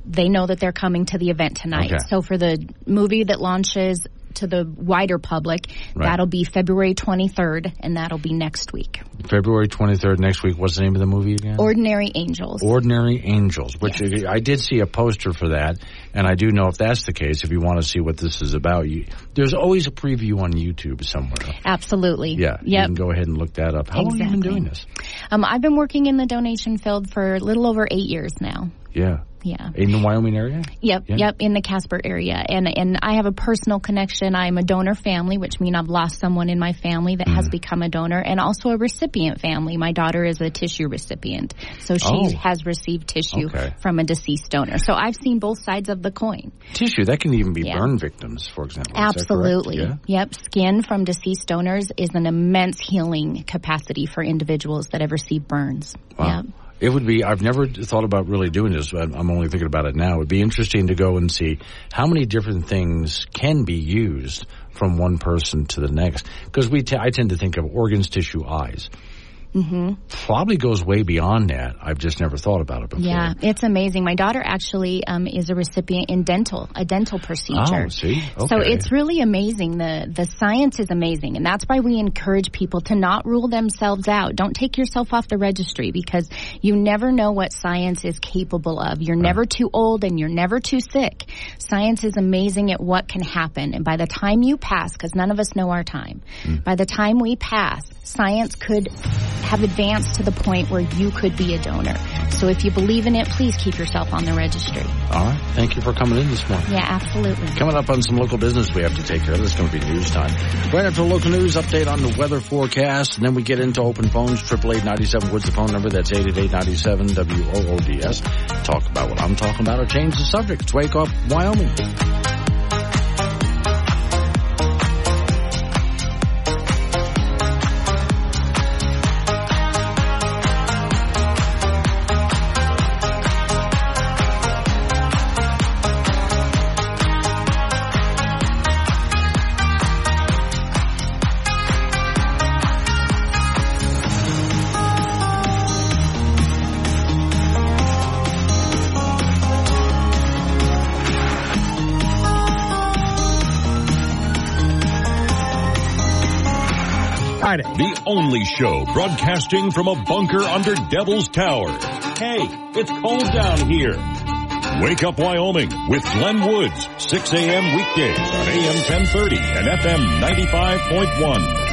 [SPEAKER 7] they know that they're coming to the event tonight. Okay. So for the movie that launches to the wider public. Right. That'll be February 23rd, and that'll be next week.
[SPEAKER 2] February 23rd next week. What's the name of the movie again?
[SPEAKER 7] Ordinary Angels.
[SPEAKER 2] Ordinary Angels, which yes. I did see a poster for that, and I do know if that's the case, if you want to see what this is about, you, there's always a preview on YouTube somewhere.
[SPEAKER 7] Absolutely.
[SPEAKER 2] Yeah. Yep. You can go ahead and look that up. How exactly. long have you been doing this?
[SPEAKER 7] Um, I've been working in the donation field for a little over eight years now.
[SPEAKER 2] Yeah.
[SPEAKER 7] Yeah.
[SPEAKER 2] In the Wyoming area?
[SPEAKER 7] Yep, yeah. yep, in the Casper area. And and I have a personal connection. I'm a donor family, which means I've lost someone in my family that mm. has become a donor and also a recipient family. My daughter is a tissue recipient. So she oh. has received tissue okay. from a deceased donor. So I've seen both sides of the coin.
[SPEAKER 2] Tissue, that can even be yeah. burn victims, for example.
[SPEAKER 7] Absolutely. Yeah? Yep. Skin from deceased donors is an immense healing capacity for individuals that have received burns.
[SPEAKER 2] Wow. Yep. It would be, I've never thought about really doing this, but I'm only thinking about it now. It would be interesting to go and see how many different things can be used from one person to the next. Because we, t- I tend to think of organs, tissue, eyes. Mm-hmm. Probably goes way beyond that. I've just never thought about it before.
[SPEAKER 7] Yeah, it's amazing. My daughter actually um, is a recipient in dental, a dental procedure.
[SPEAKER 2] Oh, see? Okay.
[SPEAKER 7] So it's really amazing. The the science is amazing, and that's why we encourage people to not rule themselves out. Don't take yourself off the registry because you never know what science is capable of. You're right. never too old, and you're never too sick. Science is amazing at what can happen, and by the time you pass, because none of us know our time, mm. by the time we pass, science could have advanced to the point where you could be a donor. So if you believe in it, please keep yourself on the registry.
[SPEAKER 2] All right. Thank you for coming in this morning.
[SPEAKER 7] Yeah, absolutely.
[SPEAKER 2] Coming up on some local business we have to take care of. This is going to be news time. Right after local news update on the weather forecast, and then we get into open phones. Triple eight ninety seven Woods the phone number. That's eight eight eight ninety seven W O O D S. Talk about what I'm talking about or change the subject. It's Wake Up Wyoming.
[SPEAKER 1] Friday. The only show broadcasting from a bunker under Devil's Tower. Hey, it's cold down here. Wake Up Wyoming with Glenn Woods, 6 a.m. weekdays on AM 1030 and FM 95.1.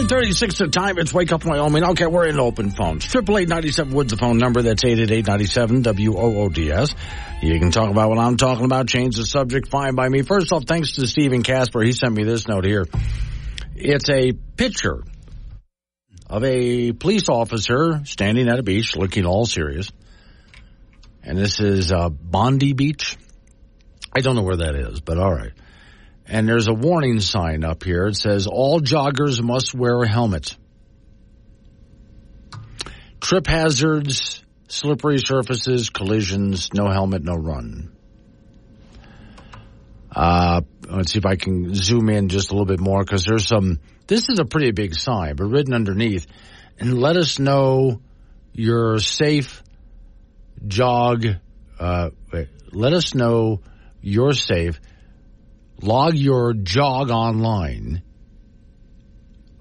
[SPEAKER 2] 936 the time. It's Wake Up Wyoming. Okay, we're in open phones. Triple eight ninety seven Woods the phone number. That's eight eight eight ninety seven W O O D S. You can talk about what I'm talking about. Change the subject. Fine by me. First off, thanks to Stephen Casper. He sent me this note here. It's a picture of a police officer standing at a beach looking all serious. And this is uh, Bondi Beach. I don't know where that is, but all right and there's a warning sign up here. It says all joggers must wear a helmet. Trip hazards, slippery surfaces, collisions, no helmet, no run. Uh, let's see if I can zoom in just a little bit more because there's some, this is a pretty big sign, but written underneath. And let us know your safe jog, uh, wait, let us know you're safe log your jog online.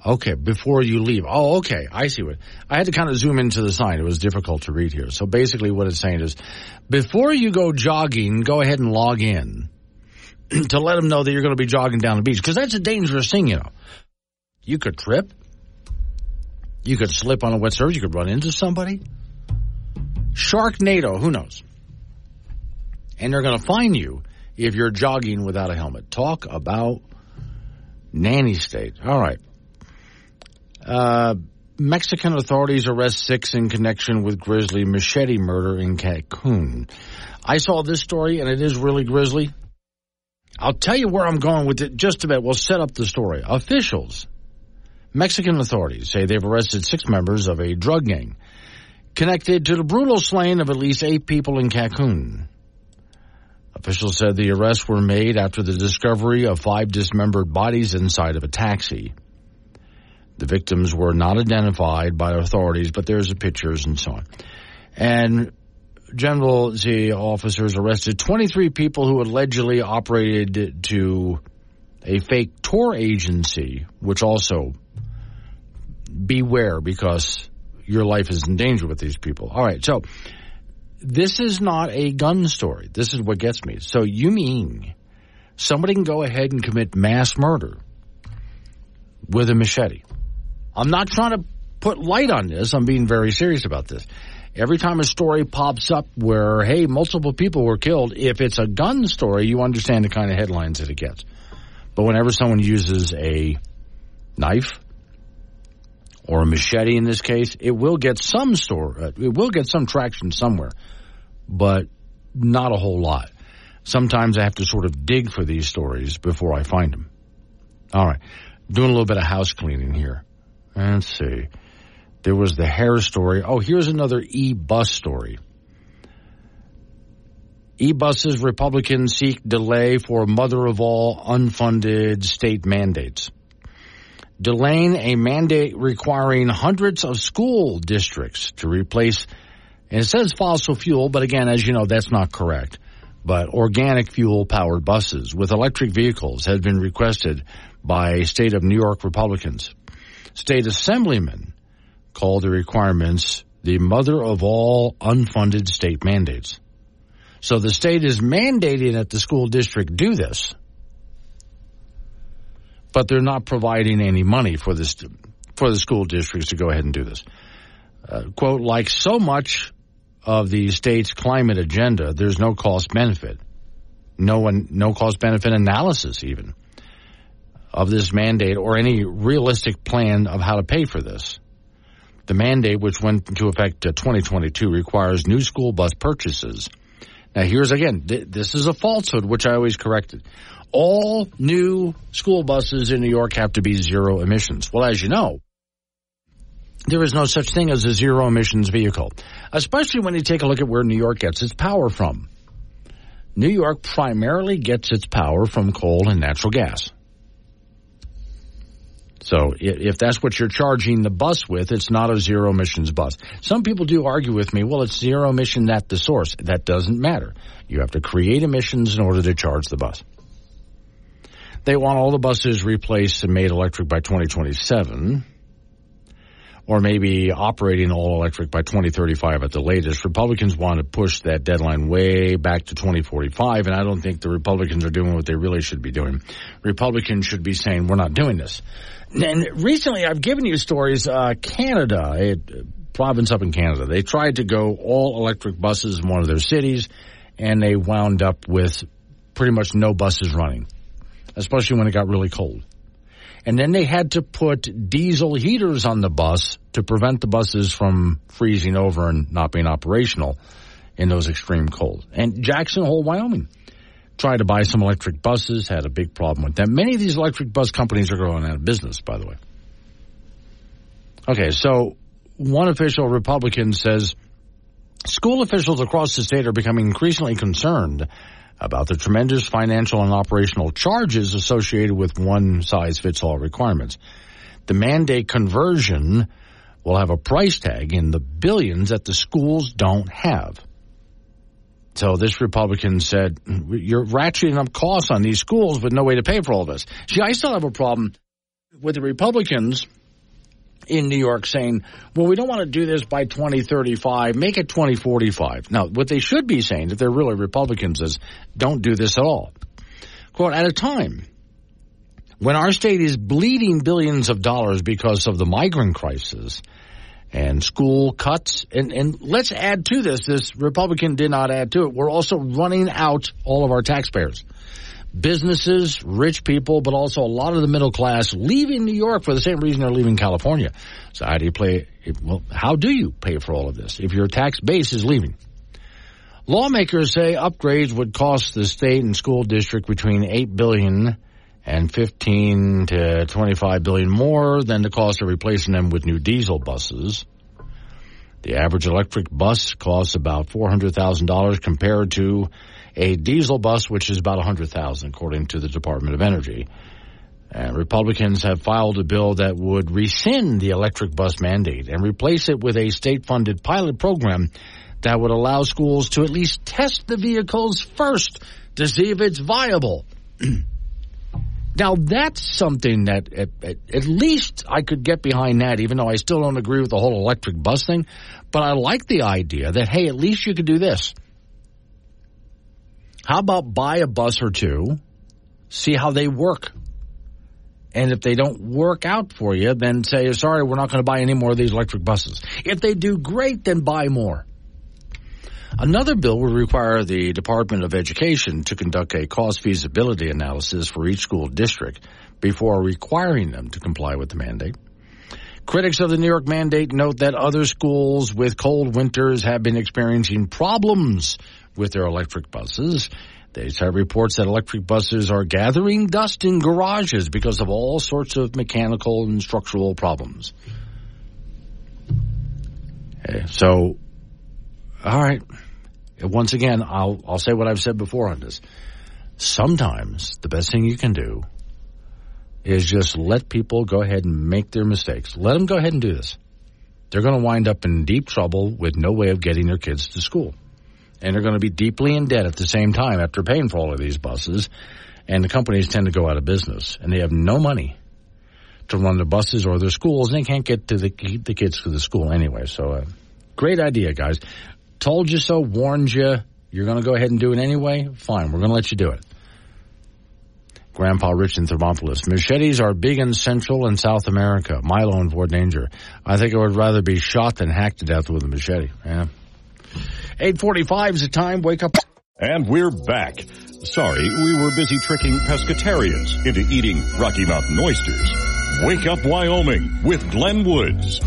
[SPEAKER 2] Okay, before you leave. Oh, okay. I see what. I had to kind of zoom into the sign. It was difficult to read here. So basically what it's saying is before you go jogging, go ahead and log in to let them know that you're going to be jogging down the beach because that's a dangerous thing, you know. You could trip. You could slip on a wet surface. You could run into somebody. Sharknado, who knows? And they're going to find you if you're jogging without a helmet. Talk about nanny state. All right. Uh, Mexican authorities arrest six in connection with grisly machete murder in Cancun. I saw this story and it is really grisly. I'll tell you where I'm going with it just a bit. We'll set up the story. Officials, Mexican authorities say they've arrested six members of a drug gang connected to the brutal slaying of at least eight people in Cancun. Officials said the arrests were made after the discovery of five dismembered bodies inside of a taxi. The victims were not identified by authorities, but there's the pictures and so on. And General Z officers arrested 23 people who allegedly operated to a fake tour agency, which also beware because your life is in danger with these people. All right, so this is not a gun story. This is what gets me. So you mean somebody can go ahead and commit mass murder with a machete? I'm not trying to put light on this. I'm being very serious about this. Every time a story pops up where, hey, multiple people were killed, if it's a gun story, you understand the kind of headlines that it gets. But whenever someone uses a knife, or a machete in this case, it will get some store, uh, it will get some traction somewhere, but not a whole lot. Sometimes I have to sort of dig for these stories before I find them. All right, doing a little bit of house cleaning here. Let's see. There was the hair story. Oh, here's another e-bus story. E-buses Republicans seek delay for mother of all unfunded state mandates delaying a mandate requiring hundreds of school districts to replace, and it says fossil fuel, but again, as you know, that's not correct. But organic fuel powered buses with electric vehicles has been requested by state of New York Republicans. State assemblymen called the requirements the mother of all unfunded state mandates. So the state is mandating that the school district do this but they're not providing any money for this for the school districts to go ahead and do this. Uh, quote, like so much of the state's climate agenda, there's no cost benefit, no one, no cost benefit analysis even of this mandate or any realistic plan of how to pay for this. The mandate, which went into effect uh, 2022, requires new school bus purchases. Now, here's again, th- this is a falsehood, which I always corrected all new school buses in New York have to be zero emissions. Well, as you know, there is no such thing as a zero emissions vehicle, especially when you take a look at where New York gets its power from. New York primarily gets its power from coal and natural gas. So if that's what you're charging the bus with, it's not a zero emissions bus. Some people do argue with me, well, it's zero emission at the source. That doesn't matter. You have to create emissions in order to charge the bus. They want all the buses replaced and made electric by 2027 or maybe operating all electric by 2035 at the latest. Republicans want to push that deadline way back to 2045, and I don't think the Republicans are doing what they really should be doing. Republicans should be saying, we're not doing this. And recently I've given you stories, uh, Canada, a province up in Canada, they tried to go all electric buses in one of their cities, and they wound up with pretty much no buses running, especially when it got really cold. And then they had to put diesel heaters on the bus to prevent the buses from freezing over and not being operational in those extreme cold. And Jackson Hole, Wyoming tried to buy some electric buses, had a big problem with them. Many of these electric bus companies are going out of business, by the way. Okay, so one official Republican says school officials across the state are becoming increasingly concerned about the tremendous financial and operational charges associated with one size fits all requirements. The mandate conversion will have a price tag in the billions that the schools don't have. So this Republican said, you're ratcheting up costs on these schools with no way to pay for all of this. See, I still have a problem with the Republicans in New York saying, well, we don't want to do this by 2035, make it 2045. Now, what they should be saying, if they're really Republicans, is don't do this at all. Quote, at a time when our state is bleeding billions of dollars because of the migrant crisis and school cuts, and, and let's add to this, this Republican did not add to it, we're also running out all of our taxpayers businesses, rich people, but also a lot of the middle class leaving New York for the same reason they're leaving California. So how do you play? Well, how do you pay for all of this if your tax base is leaving? Lawmakers say upgrades would cost the state and school district between eight billion and 15 to 25 billion more than the cost of replacing them with new diesel buses. The average electric bus costs about $400,000 compared to a diesel bus, which is about 100,000 according to the Department of Energy. And Republicans have filed a bill that would rescind the electric bus mandate and replace it with a state-funded pilot program that would allow schools to at least test the vehicles first to see if it's viable. now that's something that at, at, at, least I could get behind that, even though I still don't agree with the whole electric bus thing. But I like the idea that, hey, at least you could do this. How about buy a bus or two, see how they work? And if they don't work out for you, then say, sorry, we're not going to buy any more of these electric buses. If they do great, then buy more. Another bill would require the Department of Education to conduct a cost feasibility analysis for each school district before requiring them to comply with the mandate. Critics of the New York mandate note that other schools with cold winters have been experiencing problems with their electric buses. They have reports that electric buses are gathering dust in garages because of all sorts of mechanical and structural problems. Okay, so, all right. Once again, I'll I'll say what I've said before on this. Sometimes the best thing you can do is just let people go ahead and make their mistakes. Let them go ahead and do this. They're going to wind up in deep trouble with no way of getting their kids to school and they're going to be deeply in debt at the same time after paying for all of these buses. And the companies tend to go out of business, and they have no money to run their buses or their schools, and they can't get to the the kids to the school anyway. So, uh, great idea, guys. Told you so, warned you. You're going to go ahead and do it anyway. Fine, we're going to let you do it. Grandpa Rich in Thermopolis. Machetes are big in Central and South America. Milo in Fort Danger. I think I would rather be shot than hacked to death with a machete. Yeah. 845 is the time. Wake up.
[SPEAKER 1] And we're back. Sorry, we were busy tricking pescatarians into eating Rocky Mountain oysters. Wake up Wyoming with Glenn Woods.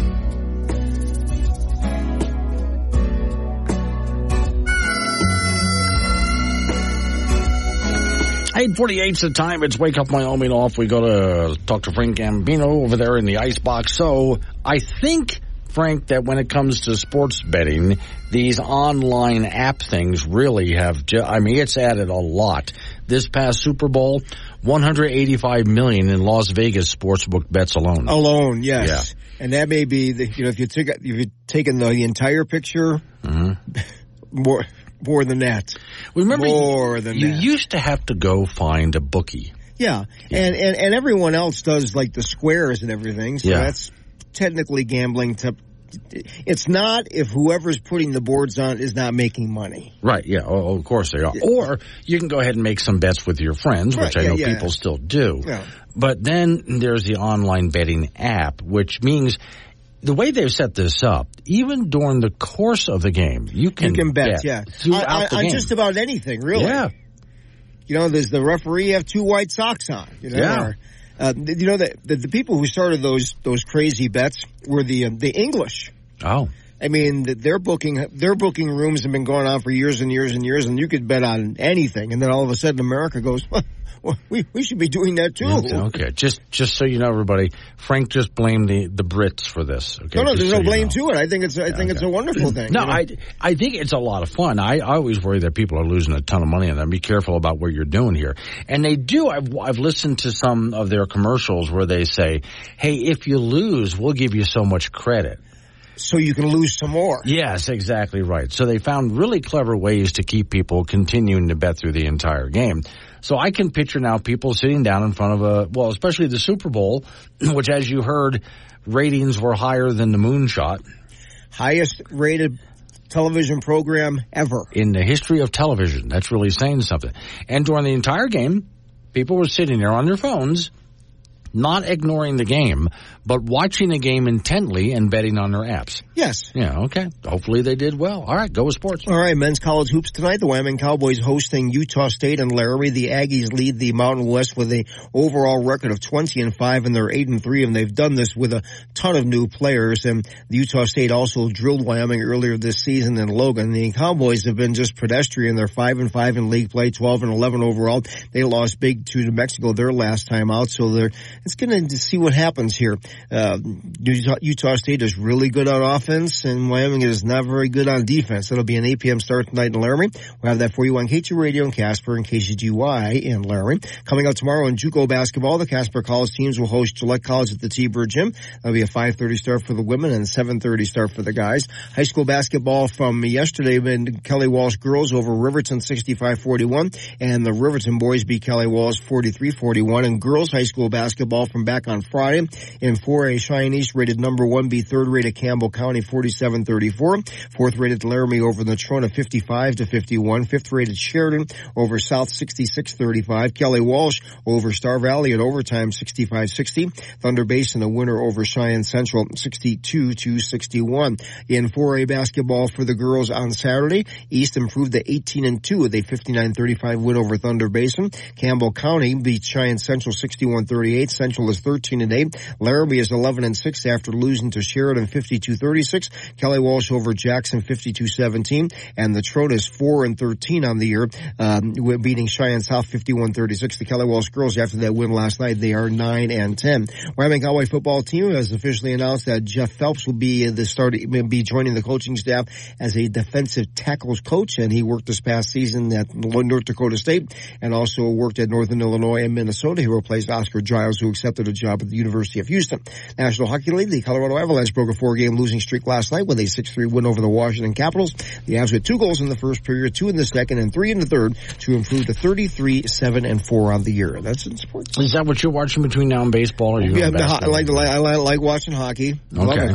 [SPEAKER 2] 848 is the time. It's Wake Up Wyoming off. We go to talk to Frank Gambino over there in the icebox. So I think Frank, that when it comes to sports betting, these online app things really have, ju- I mean, it's added a lot. This past Super Bowl, 185 million in Las Vegas sportsbook bets alone.
[SPEAKER 4] Alone, yes. And that may be the, you know, if you took, if you're taking the, the entire picture, mm-hmm. more, more than that.
[SPEAKER 2] Remember,
[SPEAKER 4] more
[SPEAKER 2] you,
[SPEAKER 4] than
[SPEAKER 2] you
[SPEAKER 4] that.
[SPEAKER 2] used to have to go find a bookie.
[SPEAKER 4] Yeah. And, and, and everyone else does like the squares and everything. So
[SPEAKER 2] Yeah.
[SPEAKER 4] that's technically gambling to, it's not if whoever's putting the boards on is not making money.
[SPEAKER 2] Right, yeah, oh, oh of course they are. Or you can go ahead and make some bets with your friends, which
[SPEAKER 4] Right,
[SPEAKER 2] I know
[SPEAKER 4] yeah, yeah.
[SPEAKER 2] people still do.
[SPEAKER 4] Yeah.
[SPEAKER 2] But then there's the online betting app, which means the way they've set this up, even during the course of the game, you can,
[SPEAKER 4] You can bet, yeah.
[SPEAKER 2] throughout
[SPEAKER 4] On-
[SPEAKER 2] the
[SPEAKER 4] on just about anything, really.
[SPEAKER 2] Yeah,
[SPEAKER 4] You know, does the referee have two white socks on? You know,
[SPEAKER 2] Yeah.
[SPEAKER 4] or, uh, you know the, the the people who started those those crazy bets were the um, the English.
[SPEAKER 2] Oh,
[SPEAKER 4] I mean, th- their booking their booking rooms have been going on for years and years and years, and you could bet on anything. And then all of a sudden, America goes, we we should be doing that too.
[SPEAKER 2] okay. Just just so you know, everybody, Frank just blamed the, the Brits for this. Okay,
[SPEAKER 4] No, no, there's
[SPEAKER 2] so
[SPEAKER 4] no blame
[SPEAKER 2] know.
[SPEAKER 4] to it. I think it's I think it's a wonderful thing.
[SPEAKER 2] No,
[SPEAKER 4] you know?
[SPEAKER 2] I I think it's a lot of fun. I, I always worry that people are losing a ton of money on them. Be careful about what you're doing here. And they do. I've I've listened to some of their commercials where they say, "Hey, if you lose, we'll give you so much credit."
[SPEAKER 4] so you can lose some more.
[SPEAKER 2] Yes, exactly right. So they found really clever ways to keep people continuing to bet through the entire game. So I can picture now people sitting down in front of a well, especially the Super Bowl, which, as you heard, ratings were higher than the moonshot.
[SPEAKER 4] Highest rated television program ever.
[SPEAKER 2] in the history of television. That's really saying something. And during the entire game, people were sitting there on their phones, not ignoring the game, but watching the game intently and betting on their apps.
[SPEAKER 4] Yes.
[SPEAKER 2] Yeah, okay. Hopefully they did well. All right, go with sports.
[SPEAKER 4] All right, men's college hoops tonight. The Wyoming Cowboys hosting Utah State and Laramie. The Aggies lead the Mountain West with a overall record of 20 and 5 and they're 8 and 3 and they've done this with a ton of new players and the Utah State also drilled Wyoming earlier this season in Logan. The Cowboys have been just pedestrian. They're 5 and 5 in league play, 12 and 11 overall. They lost big to New Mexico their last time out, so they're it's going to see what happens here. Uh, Utah, State is really good on offense and Wyoming is not very good on defense. It'll be an 8 p.m. start tonight in Laramie. We'll have that for you on K2 Radio in Casper and KCGY in Laramie. Coming up tomorrow in JUCO basketball, the Casper College teams will host Gillette College at the T-Bird Gym. That'll be a 5.30 start for the women and 7.30 start for the guys. High school basketball from yesterday, been Kelly Walsh girls over Riverton 65-41 and the Riverton boys beat Kelly Walsh 43-41 and girls high school basketball from back on Friday in 4A Cheyenne East rated number one beat third rated Campbell County 47-34. Fourth rated Laramie over Natrona 55 to 51. Fifth rated Sheridan over South 66-35. Kelly Walsh over Star Valley at overtime 65-60. Thunder Basin the winner over Cheyenne Central 62 to 61. In 4A basketball for the girls on Saturday, East improved to 18 and 2 with a 59-35 win over Thunder Basin. Campbell County beat Cheyenne Central 61-38. Central is 13 and 8. Laramie is 11 and 6 after losing to Sheridan 52-36. Kelly Walsh over Jackson 52-17. And Natrona is 4 and 13 on the year, um, beating Cheyenne South 51-36. The Kelly Walsh girls after that win last night, they are 9 and 10. Wyoming Cowboy football team has officially announced that Jeff Phelps will be the start, be joining the coaching staff as a defensive tackles coach, and he worked this past season at North Dakota State and also worked at Northern Illinois and Minnesota. He replaced Oscar Giles, who accepted a job at the University of Houston. National Hockey League, the Colorado Avalanche broke a four-game losing streak last night with a 6-3 win over the Washington Capitals. The Avs had two goals in the first period, two in the second, and three in the third to improve to 33, 7, and 4 on the year. That's in sports.
[SPEAKER 2] Is that what you're watching between now and baseball? Or are you
[SPEAKER 4] Yeah, I like, I like, I like watching hockey. I love
[SPEAKER 2] Okay.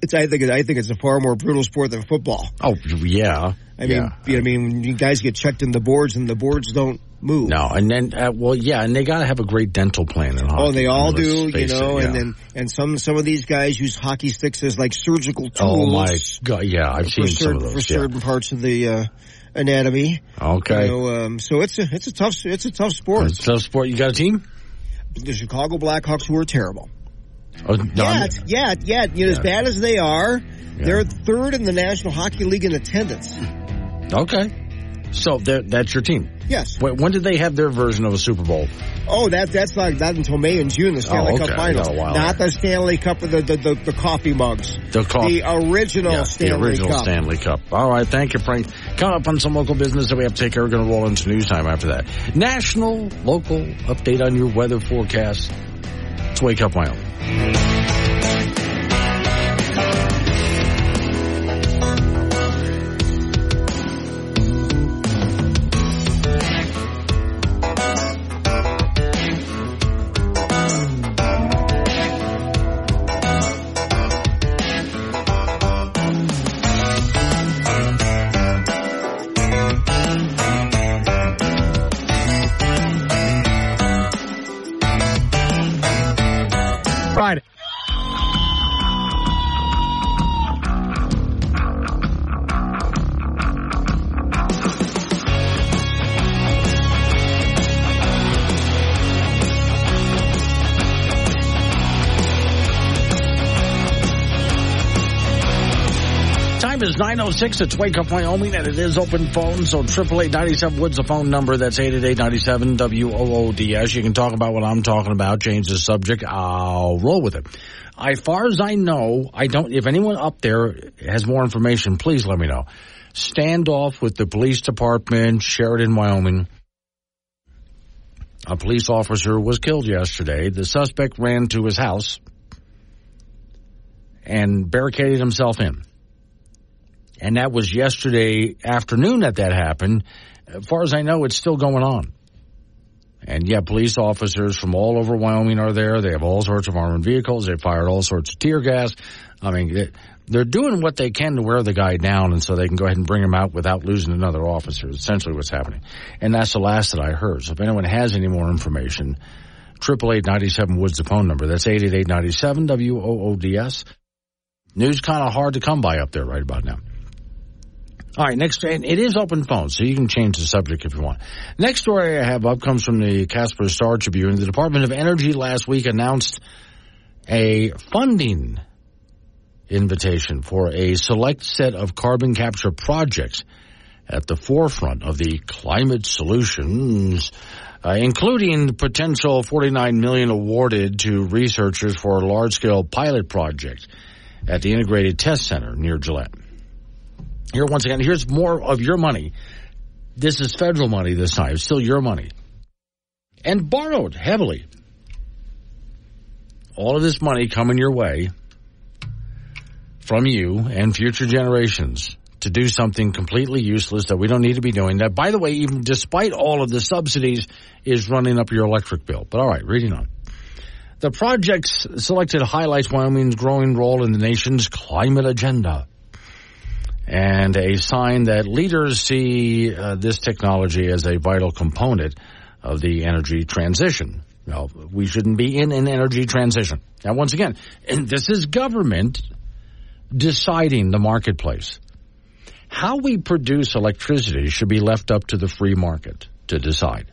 [SPEAKER 4] It. It's, I think, I think it's a far more brutal sport than football.
[SPEAKER 2] Oh, yeah.
[SPEAKER 4] I mean,
[SPEAKER 2] yeah.
[SPEAKER 4] you know, I mean, you guys get checked in the boards and the boards don't move.
[SPEAKER 2] No, and then, uh, well, yeah, and they got to have a great dental plan in hockey.
[SPEAKER 4] Oh, they all do, you know,
[SPEAKER 2] it,
[SPEAKER 4] and then and some some of these guys use hockey sticks as like surgical tools.
[SPEAKER 2] Oh my god, yeah, I've seen some of those.
[SPEAKER 4] for
[SPEAKER 2] yeah.
[SPEAKER 4] certain parts of the uh, anatomy.
[SPEAKER 2] Okay,
[SPEAKER 4] You know, um, so it's a it's a tough it's a tough sport.
[SPEAKER 2] it's a tough sport. You got a team?
[SPEAKER 4] The Chicago Blackhawks who are terrible.
[SPEAKER 2] Oh, I'm-
[SPEAKER 4] Yet, yet, yet, you know, as bad as they are, they're third in the National Hockey League in attendance.
[SPEAKER 2] okay. So that's your team.
[SPEAKER 4] Yes.
[SPEAKER 2] When, when did they have their version of a Super Bowl?
[SPEAKER 4] Oh, that that's not not until May and June, the Stanley
[SPEAKER 2] Oh,
[SPEAKER 4] Cup
[SPEAKER 2] okay.
[SPEAKER 4] Finals,
[SPEAKER 2] a while
[SPEAKER 4] not
[SPEAKER 2] there.
[SPEAKER 4] the Stanley Cup of the the, the, the coffee mugs.
[SPEAKER 2] The, call,
[SPEAKER 4] The original
[SPEAKER 2] yeah,
[SPEAKER 4] Stanley Cup.
[SPEAKER 2] the original
[SPEAKER 4] Cup.
[SPEAKER 2] Stanley Cup. All right, thank you, Frank. Coming up on some local business that we have to take care. We're going to roll into news time after that. National, local update on your weather forecast. Let's wake up, Wyoming. 6. It's Wake Up Wyoming, and it is open phone. So triple eight ninety seven Woods, the phone number. That's 888 WOODS. You can talk about what I'm talking about, change the subject. I'll roll with it. As far as I know, I don't. If anyone up there has more information, please let me know. Standoff with the police department, Sheridan, Wyoming. A police officer was killed yesterday. The suspect ran to his house and barricaded himself in and that was yesterday afternoon that that happened. As far as I know, it's still going on. And yeah, police officers from all over Wyoming are there. They have all sorts of armored vehicles. They fired all sorts of tear gas. I mean, they're doing what they can to wear the guy down, and so they can go ahead and bring him out without losing another officer. Essentially, what's happening, and that's the last that I heard. So if anyone has any more information, triple eight ninety seven Woods the phone number. That's eight eight eight ninety seven W O O D S. News kind of hard to come by up there right about now. All right, next, and it is open phone, so you can change the subject if you want. Next story I have up comes from the Casper Star Tribune. The Department of Energy last week announced a funding invitation for a select set of carbon capture projects at the forefront of the climate solutions, uh, including potential 49 million awarded to researchers for a large-scale pilot project at the Integrated Test Center near Gillette. Here, once again, here's more of your money. This is federal money this time. It's still your money. And borrowed heavily. All of this money coming your way from you and future generations to do something completely useless that we don't need to be doing. That, by the way, even despite all of the subsidies, is running up your electric bill. But all right, reading on. The projects selected highlights Wyoming's growing role in the nation's climate agenda and a sign that leaders see uh, this technology as a vital component of the energy transition. Now, we shouldn't be in an energy transition. Now, once again, this is government deciding the marketplace. How we produce electricity should be left up to the free market to decide,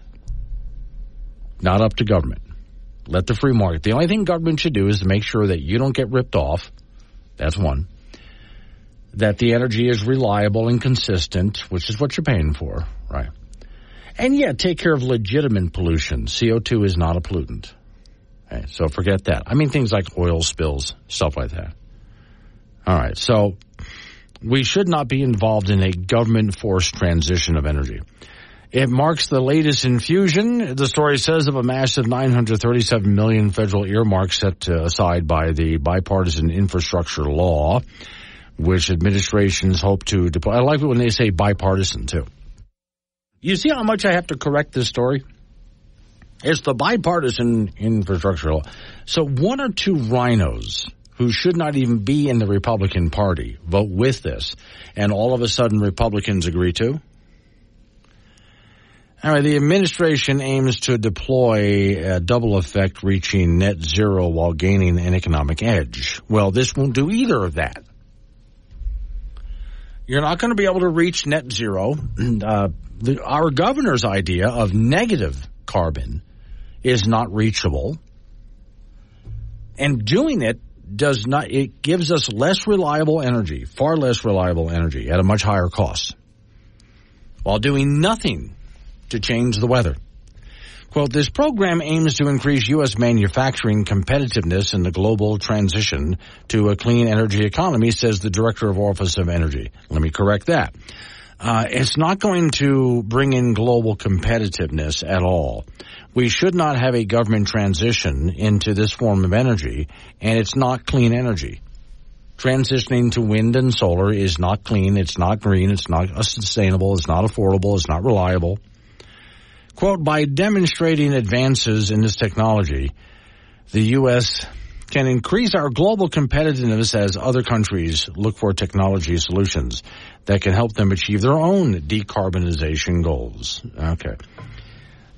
[SPEAKER 2] not up to government. Let the free market. The only thing government should do is to make sure that you don't get ripped off. That's one that the energy is reliable and consistent, which is what you're paying for, right? And yeah, take care of legitimate pollution. CO2 is not a pollutant. Okay, so forget that. I mean things like oil spills, stuff like that. All right, so we should not be involved in a government forced transition of energy. It marks the latest infusion, the story says, of a massive 937 million federal earmark set uh, aside by the bipartisan infrastructure law which administrations hope to deploy. I like it when they say bipartisan too. You see how much I have to correct this story? It's the bipartisan infrastructure law. So one or two RINOs who should not even be in the Republican Party vote with this, and all of a sudden Republicans agree to. All right, the administration aims to deploy a double effect reaching net zero while gaining an economic edge. Well, this won't do either of that. You're not going to be able to reach net zero. Uh, the, our governor's idea of negative carbon is not reachable. And doing it does not, it gives us less reliable energy, far less reliable energy at a much higher cost while doing nothing to change the weather. Quote, this program aims to increase U.S. manufacturing competitiveness in the global transition to a clean energy economy, says the Director of Office of Energy. Let me correct that. Uh, it's not going to bring in global competitiveness at all. We should not have a government transition into this form of energy, and it's not clean energy. Transitioning to wind and solar is not clean, it's not green, it's not sustainable, it's not affordable, it's not reliable. Quote, by demonstrating advances in this technology, the U.S. can increase our global competitiveness as other countries look for technology solutions that can help them achieve their own decarbonization goals. Okay.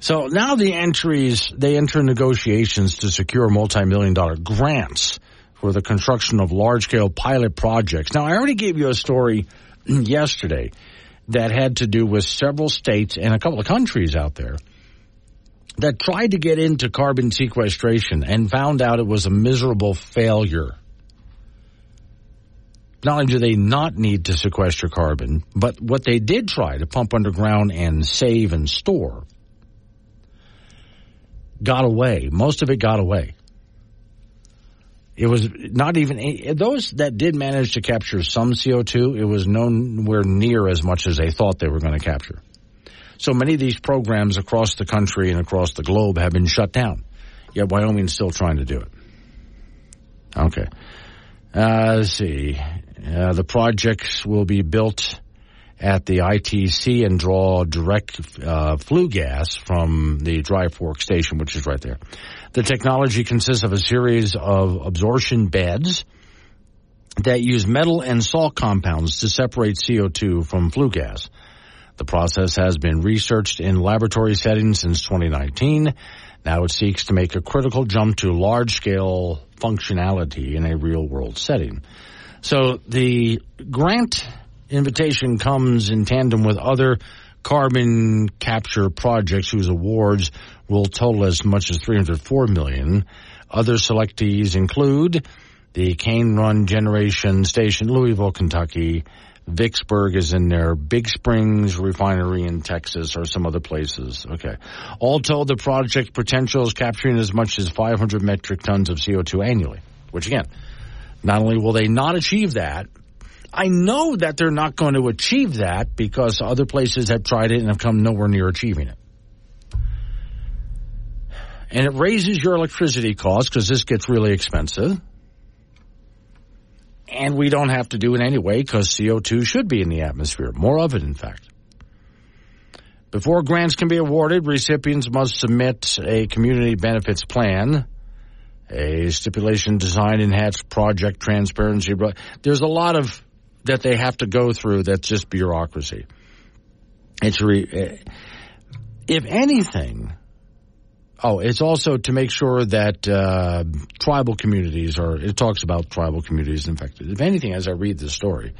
[SPEAKER 2] So now the entries, they enter negotiations to secure multi-million dollar grants for the construction of large scale pilot projects. Now I already gave you a story yesterday that had to do with several states and a couple of countries out there that tried to get into carbon sequestration and found out it was a miserable failure. Not only do they not need to sequester carbon, but what they did try to pump underground and save and store got away. Most of it got away. It was not even those that did manage to capture some CO2. It was nowhere near as much as they thought they were going to capture. So many of these programs across the country and across the globe have been shut down. Yet Wyoming's still trying to do it. Okay. Uh, let's see. Uh, the projects will be built at the ITC and draw direct uh, flue gas from the Dry Fork station, which is right there. The technology consists of a series of absorption beds that use metal and salt compounds to separate CO2 from flue gas. The process has been researched in laboratory settings since 2019. Now it seeks to make a critical jump to large scale functionality in a real world setting. So the grant invitation comes in tandem with other carbon capture projects whose awards will total as much as 304 million. Other selectees include the Cane Run Generation Station, Louisville, Kentucky, Vicksburg is in there. Big Springs Refinery in Texas or some other places. Okay. All told, the project potential is capturing as much as 500 metric tons of CO2 annually, which again, not only will they not achieve that, I know that they're not going to achieve that because other places have tried it and have come nowhere near achieving it. And it raises your electricity costs because this gets really expensive and we don't have to do it anyway because CO2 should be in the atmosphere, more of it, in fact. Before grants can be awarded, recipients must submit a community benefits plan, a stipulation design enhanced project transparency. There's a lot of that they have to go through that's just bureaucracy. It's re, eh, if anything, Oh, it's also to make sure that uh, tribal communities are. It talks about tribal communities infected. If anything, as I read the story,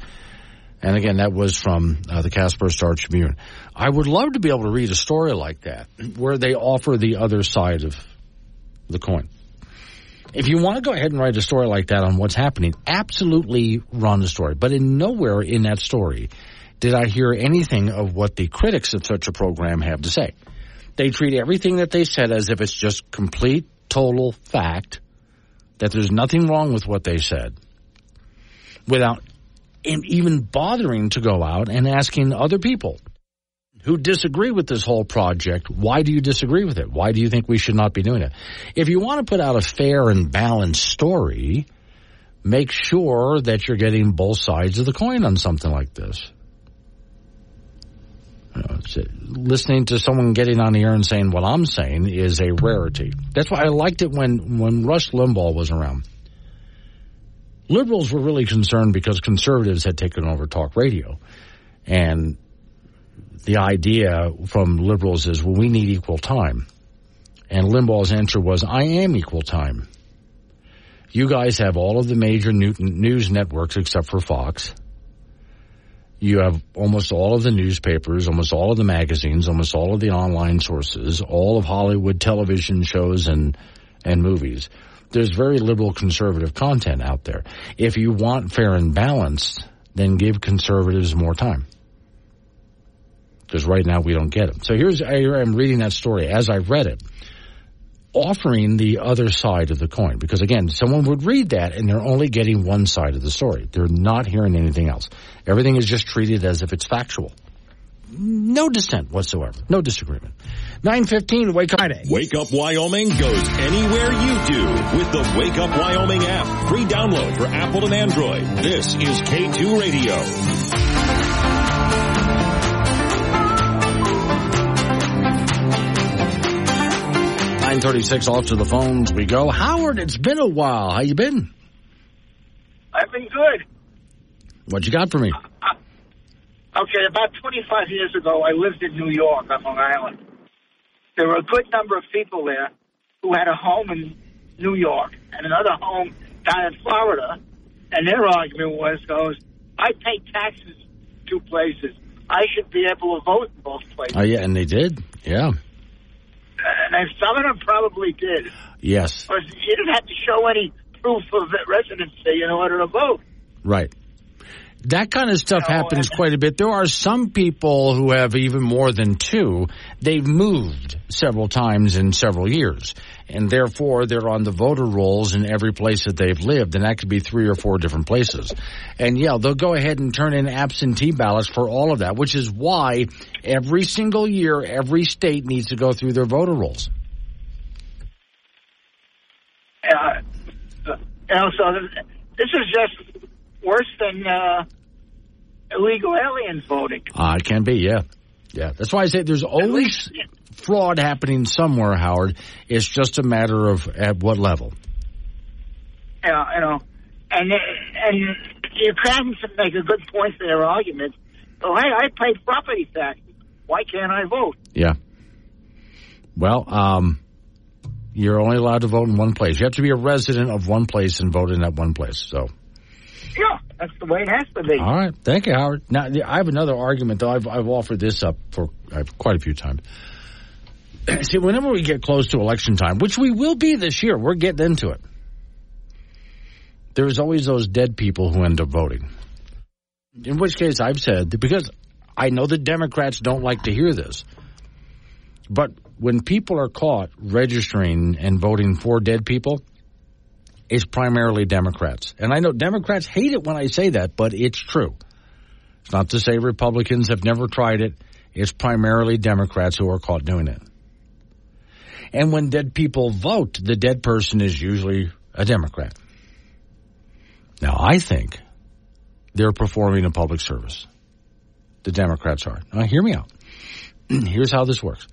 [SPEAKER 2] and again, that was from uh, the Casper Star Tribune. I would love to be able to read a story like that, where they offer the other side of the coin. If you want to go ahead and write a story like that on what's happening, absolutely run the story. But in nowhere in that story did I hear anything of what the critics of such a program have to say. They treat everything that they said as if it's just complete, total fact, that there's nothing wrong with what they said, without even bothering to go out and asking other people who disagree with this whole project, why do you disagree with it? Why do you think we should not be doing it? If you want to put out a fair and balanced story, make sure that you're getting both sides of the coin on something like this. Uh, know, listening to someone getting on the air and saying what I'm saying is a rarity. That's why I liked it when, when Rush Limbaugh was around. Liberals were really concerned because conservatives had taken over talk radio. And the idea from liberals is, well, we need equal time. And Limbaugh's answer was, I am equal time. You guys have all of the major news networks except for Fox. You have almost all of the newspapers, almost all of the magazines, almost all of the online sources, all of Hollywood television shows and, and movies. There's very liberal conservative content out there. If you want fair and balanced, then give conservatives more time. Because right now we don't get them. So here's, I am reading that story as I read it offering the other side of the coin. Because again, someone would read that and they're only getting one side of the story. They're not hearing anything else. Everything is just treated as if it's factual. no dissent whatsoever. No disagreement. 915, Wake Up Friday.
[SPEAKER 1] Wake Up Wyoming goes anywhere you do with the Wake Up Wyoming app. Free download for Apple and Android. This is K2 Radio.
[SPEAKER 2] 936 off to the phones we go. Howard, it's been a while. How you been?
[SPEAKER 8] I've been good.
[SPEAKER 2] What you got for me?
[SPEAKER 8] Uh, uh, okay, about 25 years ago, I lived in New York on Long Island. There were a good number of people there who had a home in New York and another home down in Florida, and their argument was, goes, I pay taxes two places. I should be able to vote in both places.
[SPEAKER 2] Oh, yeah, and they did. Yeah.
[SPEAKER 8] And some of them probably did.
[SPEAKER 2] Yes.
[SPEAKER 8] You didn't have to show any proof of residency in order to vote.
[SPEAKER 2] Right. That kind of stuff
[SPEAKER 8] No,
[SPEAKER 2] happens
[SPEAKER 8] and-
[SPEAKER 2] quite a bit. There are some people who have even more than two. They've moved several times in several years, and therefore they're on the voter rolls in every place that they've lived, and that could be three or four different places. And yeah, they'll go ahead and turn in absentee ballots for all of that, which is why every single year every state needs to go through their voter rolls.
[SPEAKER 8] Uh, you so this is just worse than uh, illegal aliens voting.
[SPEAKER 2] Uh, it can be, yeah. Yeah. That's why I say there's always
[SPEAKER 8] least-
[SPEAKER 2] fraud happening somewhere, Howard. It's just a matter of at what level.
[SPEAKER 8] Yeah, you know, and and you can make a good point for their argument. Oh, hey, I pay property tax. Why can't I vote?
[SPEAKER 2] Yeah. Well, um, you're only allowed to vote in one place. You have to be a resident of one place and vote in that one place. So,
[SPEAKER 8] Yeah, that's the way it has to be.
[SPEAKER 2] all right. Thank you, Howard. Now, I have another argument, though. I've, I've offered this up for quite a few times. See, whenever we get close to election time, which we will be this year, we're getting into it. There's always those dead people who end up voting. In which case, I've said, because I know the Democrats don't like to hear this, but when people are caught registering and voting for dead people, it's primarily Democrats. And I know Democrats hate it when I say that, but it's true. It's not to say Republicans have never tried it. It's primarily Democrats who are caught doing it. And when dead people vote, the dead person is usually a Democrat. Now, I think they're performing a public service. The Democrats are. Now, hear me out. Here's how this works.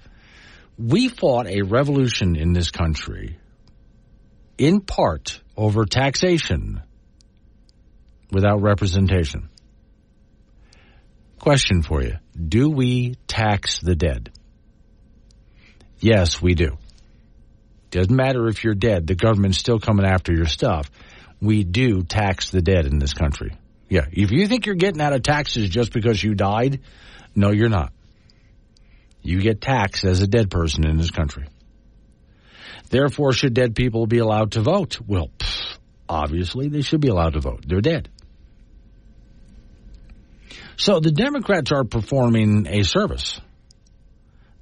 [SPEAKER 2] We fought a revolution in this country in part over taxation without representation. Question for you. Do we tax the dead? Yes, we do. Doesn't matter if you're dead, the government's still coming after your stuff. We do tax the dead in this country. Yeah. If you think you're getting out of taxes just because you died, no, you're not. You get taxed as a dead person in this country. Therefore, should dead people be allowed to vote? Well, pff, obviously they should be allowed to vote. They're dead. So the Democrats are performing a service.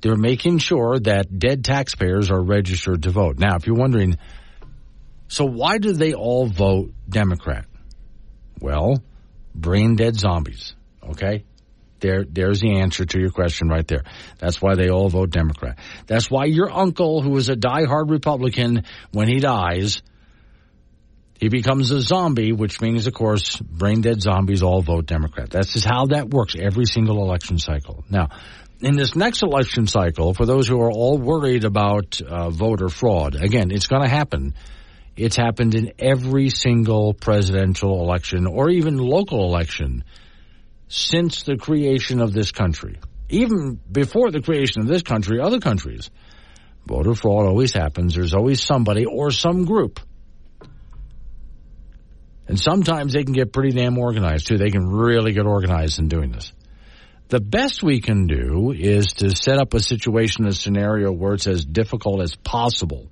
[SPEAKER 2] They're making sure that dead taxpayers are registered to vote. Now, if you're wondering, so why do they all vote Democrat? Well, brain dead zombies. Okay? There, there's the answer to your question right there. That's why they all vote Democrat. That's why your uncle, who is a diehard Republican, when he dies, he becomes a zombie, which means, of course, brain dead zombies all vote Democrat. That's just how that works every single election cycle. Now, in this next election cycle, for those who are all worried about uh, voter fraud, again, it's going to happen. It's happened in every single presidential election or even local election since the creation of this country. Even before the creation of this country, other countries. Voter fraud always happens. There's always somebody or some group. And sometimes they can get pretty damn organized too. They can really get organized in doing this. The best we can do is to set up a situation, a scenario where it's as difficult as possible.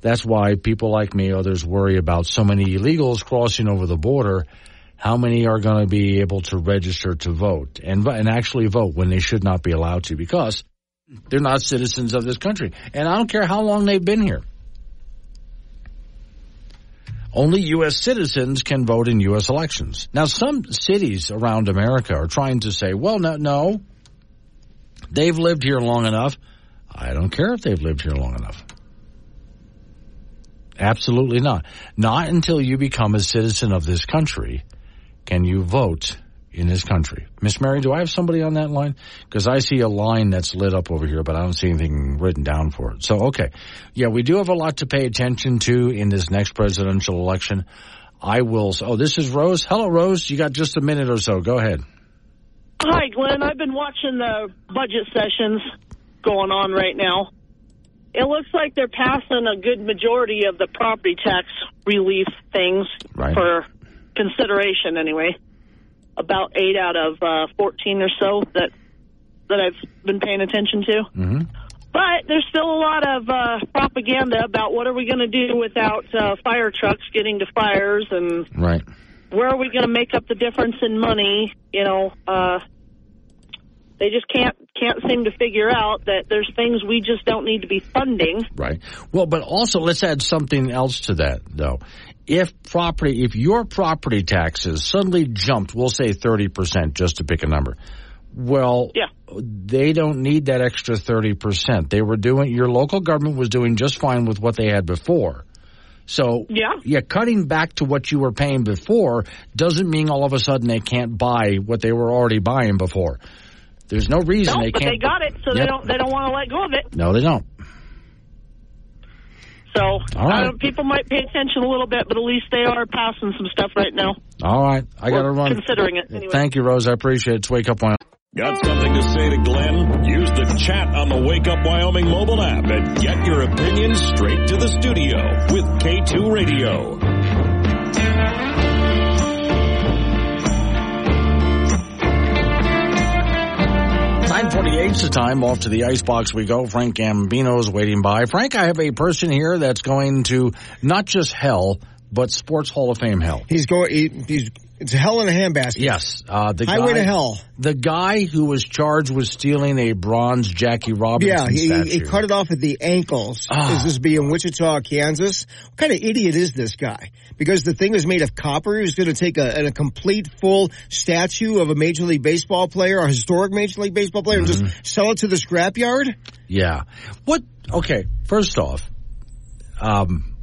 [SPEAKER 2] That's why people like me, others worry about so many illegals crossing over the border. How many are going to be able to register to vote and, and actually vote when they should not be allowed to because they're not citizens of this country. And I don't care how long they've been here. Only U.S. citizens can vote in U.S. elections. Now, some cities around America are trying to say, well, no, no, they've lived here long enough. I don't care if they've lived here long enough. Absolutely not. Not until you become a citizen of this country can you vote in this country. Miss Mary, do I have somebody on that line? Because I see a line that's lit up over here, but I don't see anything written down for it. So, okay. Yeah, we do have a lot to pay attention to in this next presidential election. I will. Oh, this is Rose. Hello, Rose. You got just a minute or so. Go ahead.
[SPEAKER 9] Hi, Glenn. I've been watching the budget sessions going on right now. It looks like they're passing a good majority of the property tax relief things
[SPEAKER 2] Right.
[SPEAKER 9] for consideration, anyway. About eight out of uh, 14 or so that that I've been paying attention to.
[SPEAKER 2] hmm
[SPEAKER 9] But there's still a lot of uh, propaganda about what are we going to do without uh, fire trucks getting to fires and
[SPEAKER 2] Right.
[SPEAKER 9] where are we going to make up the difference in money? You know, uh, they just can't can't seem to figure out that there's things we just don't need to be funding.
[SPEAKER 2] Right. Well, but also let's add something else to that, though. If property, if your property taxes suddenly jumped, we'll say 30%, just to pick a number. Well,
[SPEAKER 9] Yeah.
[SPEAKER 2] they don't need that extra 30%. They were doing, your local government was doing just fine with what they had before. So,
[SPEAKER 9] Yeah.
[SPEAKER 2] yeah, cutting back to what you were paying before doesn't mean all of a sudden they can't buy what they were already buying before. There's no reason
[SPEAKER 9] No,
[SPEAKER 2] they
[SPEAKER 9] but
[SPEAKER 2] can't.
[SPEAKER 9] they got it, so
[SPEAKER 2] Yep.
[SPEAKER 9] they don't they don't want to let go of it.
[SPEAKER 2] No, they don't.
[SPEAKER 9] So
[SPEAKER 2] All right.
[SPEAKER 9] I don't- people might pay attention a little bit, but at least they are passing some stuff right now.
[SPEAKER 2] All right. I got to run.
[SPEAKER 9] Considering it anyway.
[SPEAKER 2] Thank you, Rose. I appreciate it. It's Wake Up Wyoming.
[SPEAKER 1] Got something to say to Glenn? Use the chat on the Wake Up Wyoming mobile app and get your opinions straight to the studio with K2 Radio.
[SPEAKER 2] Nine forty-eight is the time. Off to the icebox we go. Frank Gambino's waiting by. Frank, I have a person here that's going to not just hell, but Sports Hall of Fame hell.
[SPEAKER 4] He's going. He, he's it's hell in a handbasket.
[SPEAKER 2] Yes, uh, the
[SPEAKER 4] Highway
[SPEAKER 2] guy,
[SPEAKER 4] to hell.
[SPEAKER 2] The guy who was charged with stealing a bronze Jackie Robinson
[SPEAKER 4] Yeah, he,
[SPEAKER 2] statue.
[SPEAKER 4] he cut it off at the ankles.
[SPEAKER 2] Ah.
[SPEAKER 4] Is this be in Wichita, Kansas? What kind of idiot is this guy? Because the thing is made of copper. He's going to take a, a complete full statue of a Major League Baseball player, a historic Major League Baseball player, and
[SPEAKER 2] Mm-hmm.
[SPEAKER 4] just sell it to the scrapyard?
[SPEAKER 2] Yeah. What? Okay. First off, um,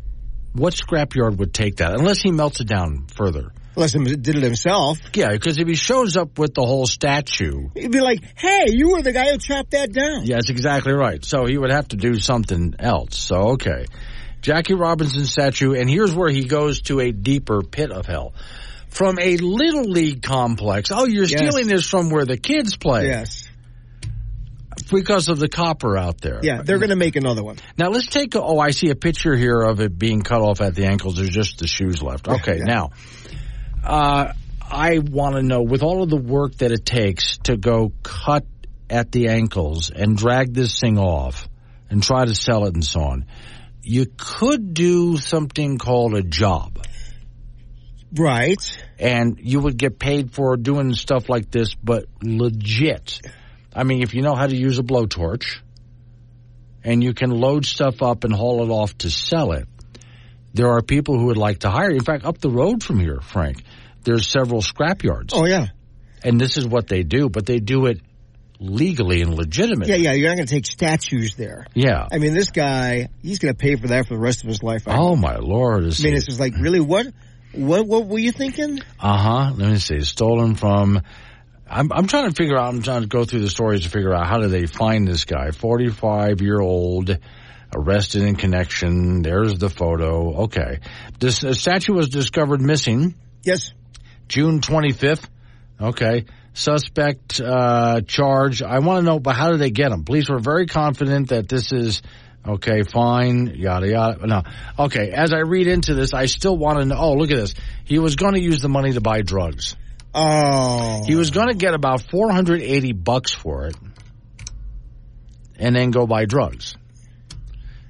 [SPEAKER 2] what scrapyard would take that unless he melts it down further?
[SPEAKER 4] Unless he did it himself.
[SPEAKER 2] Yeah, because if he shows up with the whole statue,
[SPEAKER 4] He'd be like, hey, you were the guy who chopped that down.
[SPEAKER 2] yeah, that's exactly right. So he would have to do something else. So okay, Jackie Robinson statue, and here's where he goes to a deeper pit of hell. From a little league complex. Oh, you're
[SPEAKER 4] Yes.
[SPEAKER 2] stealing this from where the kids play
[SPEAKER 4] Yes.
[SPEAKER 2] because of the copper out there.
[SPEAKER 4] Yeah, they're going to make another one.
[SPEAKER 2] Now let's take. A, oh, I see a picture here of it being cut off at the ankles. There's just the shoes left. Okay,
[SPEAKER 4] Yeah.
[SPEAKER 2] now uh, I want to know with all of the work that it takes to go cut at the ankles and drag this thing off and try to sell it and so on. You could do something called a job.
[SPEAKER 4] Right.
[SPEAKER 2] And you would get paid for doing stuff like this, but legit. I mean, if you know how to use a blowtorch and you can load stuff up and haul it off to sell it, there are people who would like to hire. In fact, up the road from here, Frank, there's several scrapyards.
[SPEAKER 4] Oh, yeah.
[SPEAKER 2] And this is what they do, but they do it legally and legitimately.
[SPEAKER 4] Yeah, yeah, you're not going to take statues there.
[SPEAKER 2] Yeah.
[SPEAKER 4] I mean, this guy, he's going to pay for that for the rest of his life. I
[SPEAKER 2] Oh my lord!
[SPEAKER 4] I mean, it's just like, really, what, what, what were you thinking?
[SPEAKER 2] Uh huh. Let me see. Stolen from. I'm I'm trying to figure out. I'm trying to go through the stories to figure out how did they find this guy? 45 year old, arrested in connection. There's the photo. Okay. This uh, statue was discovered missing
[SPEAKER 4] Yes.
[SPEAKER 2] June 25th. Okay. Suspect uh, charged. I want to know, but how did they get him? Police were very confident that this is okay, fine, yada yada. No, okay. As I read into this, I still want to know. Oh, look at this. He was going to use the money to buy drugs.
[SPEAKER 4] Oh.
[SPEAKER 2] He was going to get about 480 bucks for it, and then go buy drugs.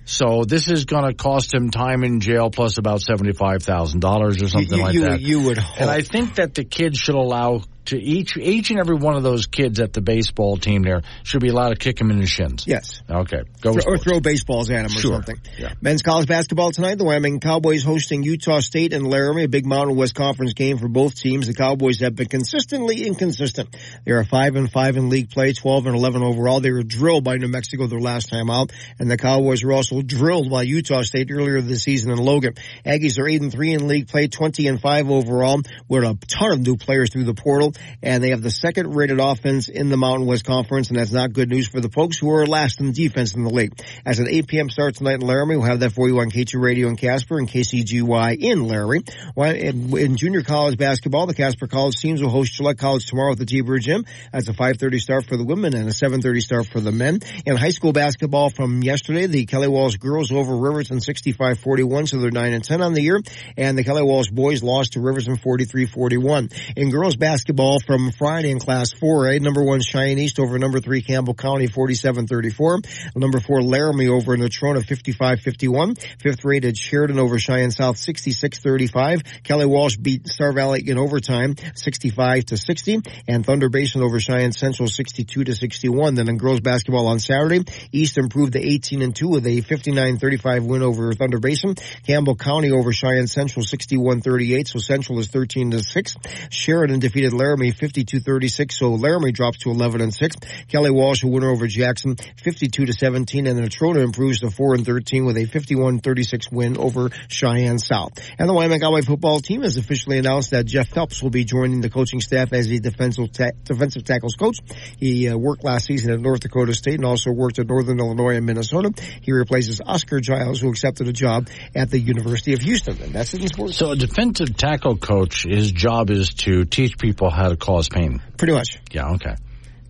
[SPEAKER 2] So this is going to cost him time in jail plus about seventy-five thousand dollars or something
[SPEAKER 4] you,
[SPEAKER 2] like
[SPEAKER 4] you,
[SPEAKER 2] that.
[SPEAKER 4] You would hope.
[SPEAKER 2] And I think that the kids should allow to each each and every one of those kids at the baseball team there should be allowed to kick him in the shins.
[SPEAKER 4] Yes.
[SPEAKER 2] Okay. Go
[SPEAKER 4] Throw- or throw baseballs at him or
[SPEAKER 2] Sure.
[SPEAKER 4] something.
[SPEAKER 2] Yeah.
[SPEAKER 4] Men's college basketball tonight. The Wyoming Cowboys hosting Utah State and Laramie, a big Mountain West Conference game for both teams. The Cowboys have been consistently inconsistent. They are five and five in league play, twelve and eleven overall. They were drilled by New Mexico their last time out, and the Cowboys were also drilled by Utah State earlier this season in Logan. Aggies are eight and three in league play, twenty and five overall, with a ton of new players through the portal, and they have the second rated offense in the Mountain West Conference, and that's not good news for the folks who are last in defense in the league. As an 8 p.m. start tonight in Laramie, we'll have that for you on K2 Radio in Casper and KCGY in Laramie. In, junior college basketball, the Casper College teams will host Gillette College tomorrow at the T-Bird Gym. That's a 5.30 start for the women and a 7.30 start for the men. In high school basketball from yesterday, the Kelly Walsh girls over Riverton 65-41, so they're 9 and 10 on the year. And the Kelly Walsh boys lost to Riverton 43-41. In girls basketball from Friday in class 4A, eh? number one Cheyenne East over number three Campbell County 47-34. Number four Laramie over Natrona 55-51. Fifth rated Sheridan over Cheyenne South 66-35. Kelly Walsh beat Star Valley in overtime 65 to 60. And Thunder Basin over Cheyenne Central 62 to 61. Then in girls basketball on Saturday, East improved to 18 and 2 with a 59-35 win over Thunder Basin. Campbell County over Cheyenne Central 61-38. So Central is 13 to 6. Sheridan defeated Laramie 52-36. So Laramie drops to 11 and 6. Kelly Walsh a winner over Jackson 52 to 17. And then Natrona improves to 4 and 13 with a 51-36 win over Cheyenne South. And the Wyoming football team has officially announced that Jeff Phelps will be joining the coaching staff as the defensive ta- defensive tackles coach. He uh, worked last season at North Dakota State and also worked at Northern Illinois and Minnesota. He replaces Oscar Giles, who accepted a job at the University of Houston. And that's it in sports.
[SPEAKER 2] So a defensive tackle coach, his job is to teach people how to cause pain.
[SPEAKER 4] Pretty much.
[SPEAKER 2] Yeah, okay.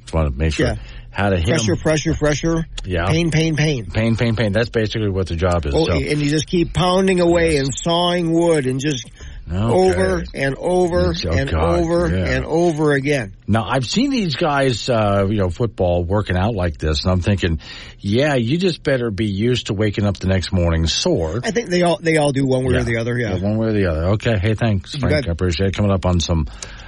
[SPEAKER 2] Just want to make sure
[SPEAKER 4] Yeah.
[SPEAKER 2] how to hit.
[SPEAKER 4] Pressure, pressure, pressure.
[SPEAKER 2] Yeah.
[SPEAKER 4] Pain, pain, pain.
[SPEAKER 2] Pain, pain, pain. That's basically what the job is.
[SPEAKER 4] Oh,
[SPEAKER 2] so,
[SPEAKER 4] and you just keep pounding away and sawing wood and just
[SPEAKER 2] Okay.
[SPEAKER 4] over and over
[SPEAKER 2] Oh,
[SPEAKER 4] and
[SPEAKER 2] God,
[SPEAKER 4] over
[SPEAKER 2] yeah.
[SPEAKER 4] and over again.
[SPEAKER 2] Now I've seen these guys, uh, you know, football working out like this, and I'm thinking, yeah, you just better be used to waking up the next morning sore.
[SPEAKER 4] I think they all they all do one way or the other. Yeah.
[SPEAKER 2] one way or the other. Okay, hey, thanks, Frank. I appreciate it. Coming up on some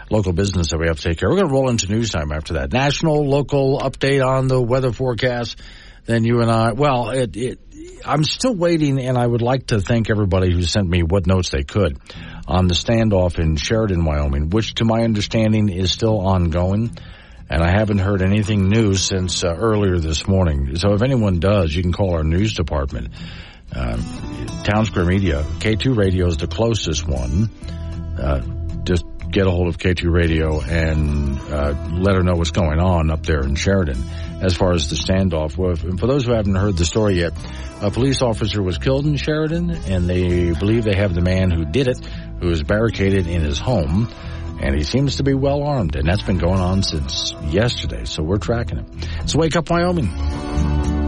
[SPEAKER 2] local business that we have to take care. of. We're going to roll into news time after that. National, local update on the weather forecast. Then you and I. Well, it, it. I'm still waiting, and I would like to thank everybody who sent me what notes they could on the standoff in Sheridan, Wyoming, which, to my understanding, is still ongoing. And I haven't heard anything new since uh, earlier this morning. So if anyone does, you can call our news department. Um, Town Square Media, K2 Radio is the closest one. Uh, just get a hold of K2 Radio and uh, let her know what's going on up there in Sheridan. As far as the standoff, well, if- for those who haven't heard the story yet, a police officer was killed in Sheridan, and they believe they have the man who did it, who is barricaded in his home, and he seems to be well armed, and that's been going on since yesterday. So we're tracking him. It's Wake Up Wyoming.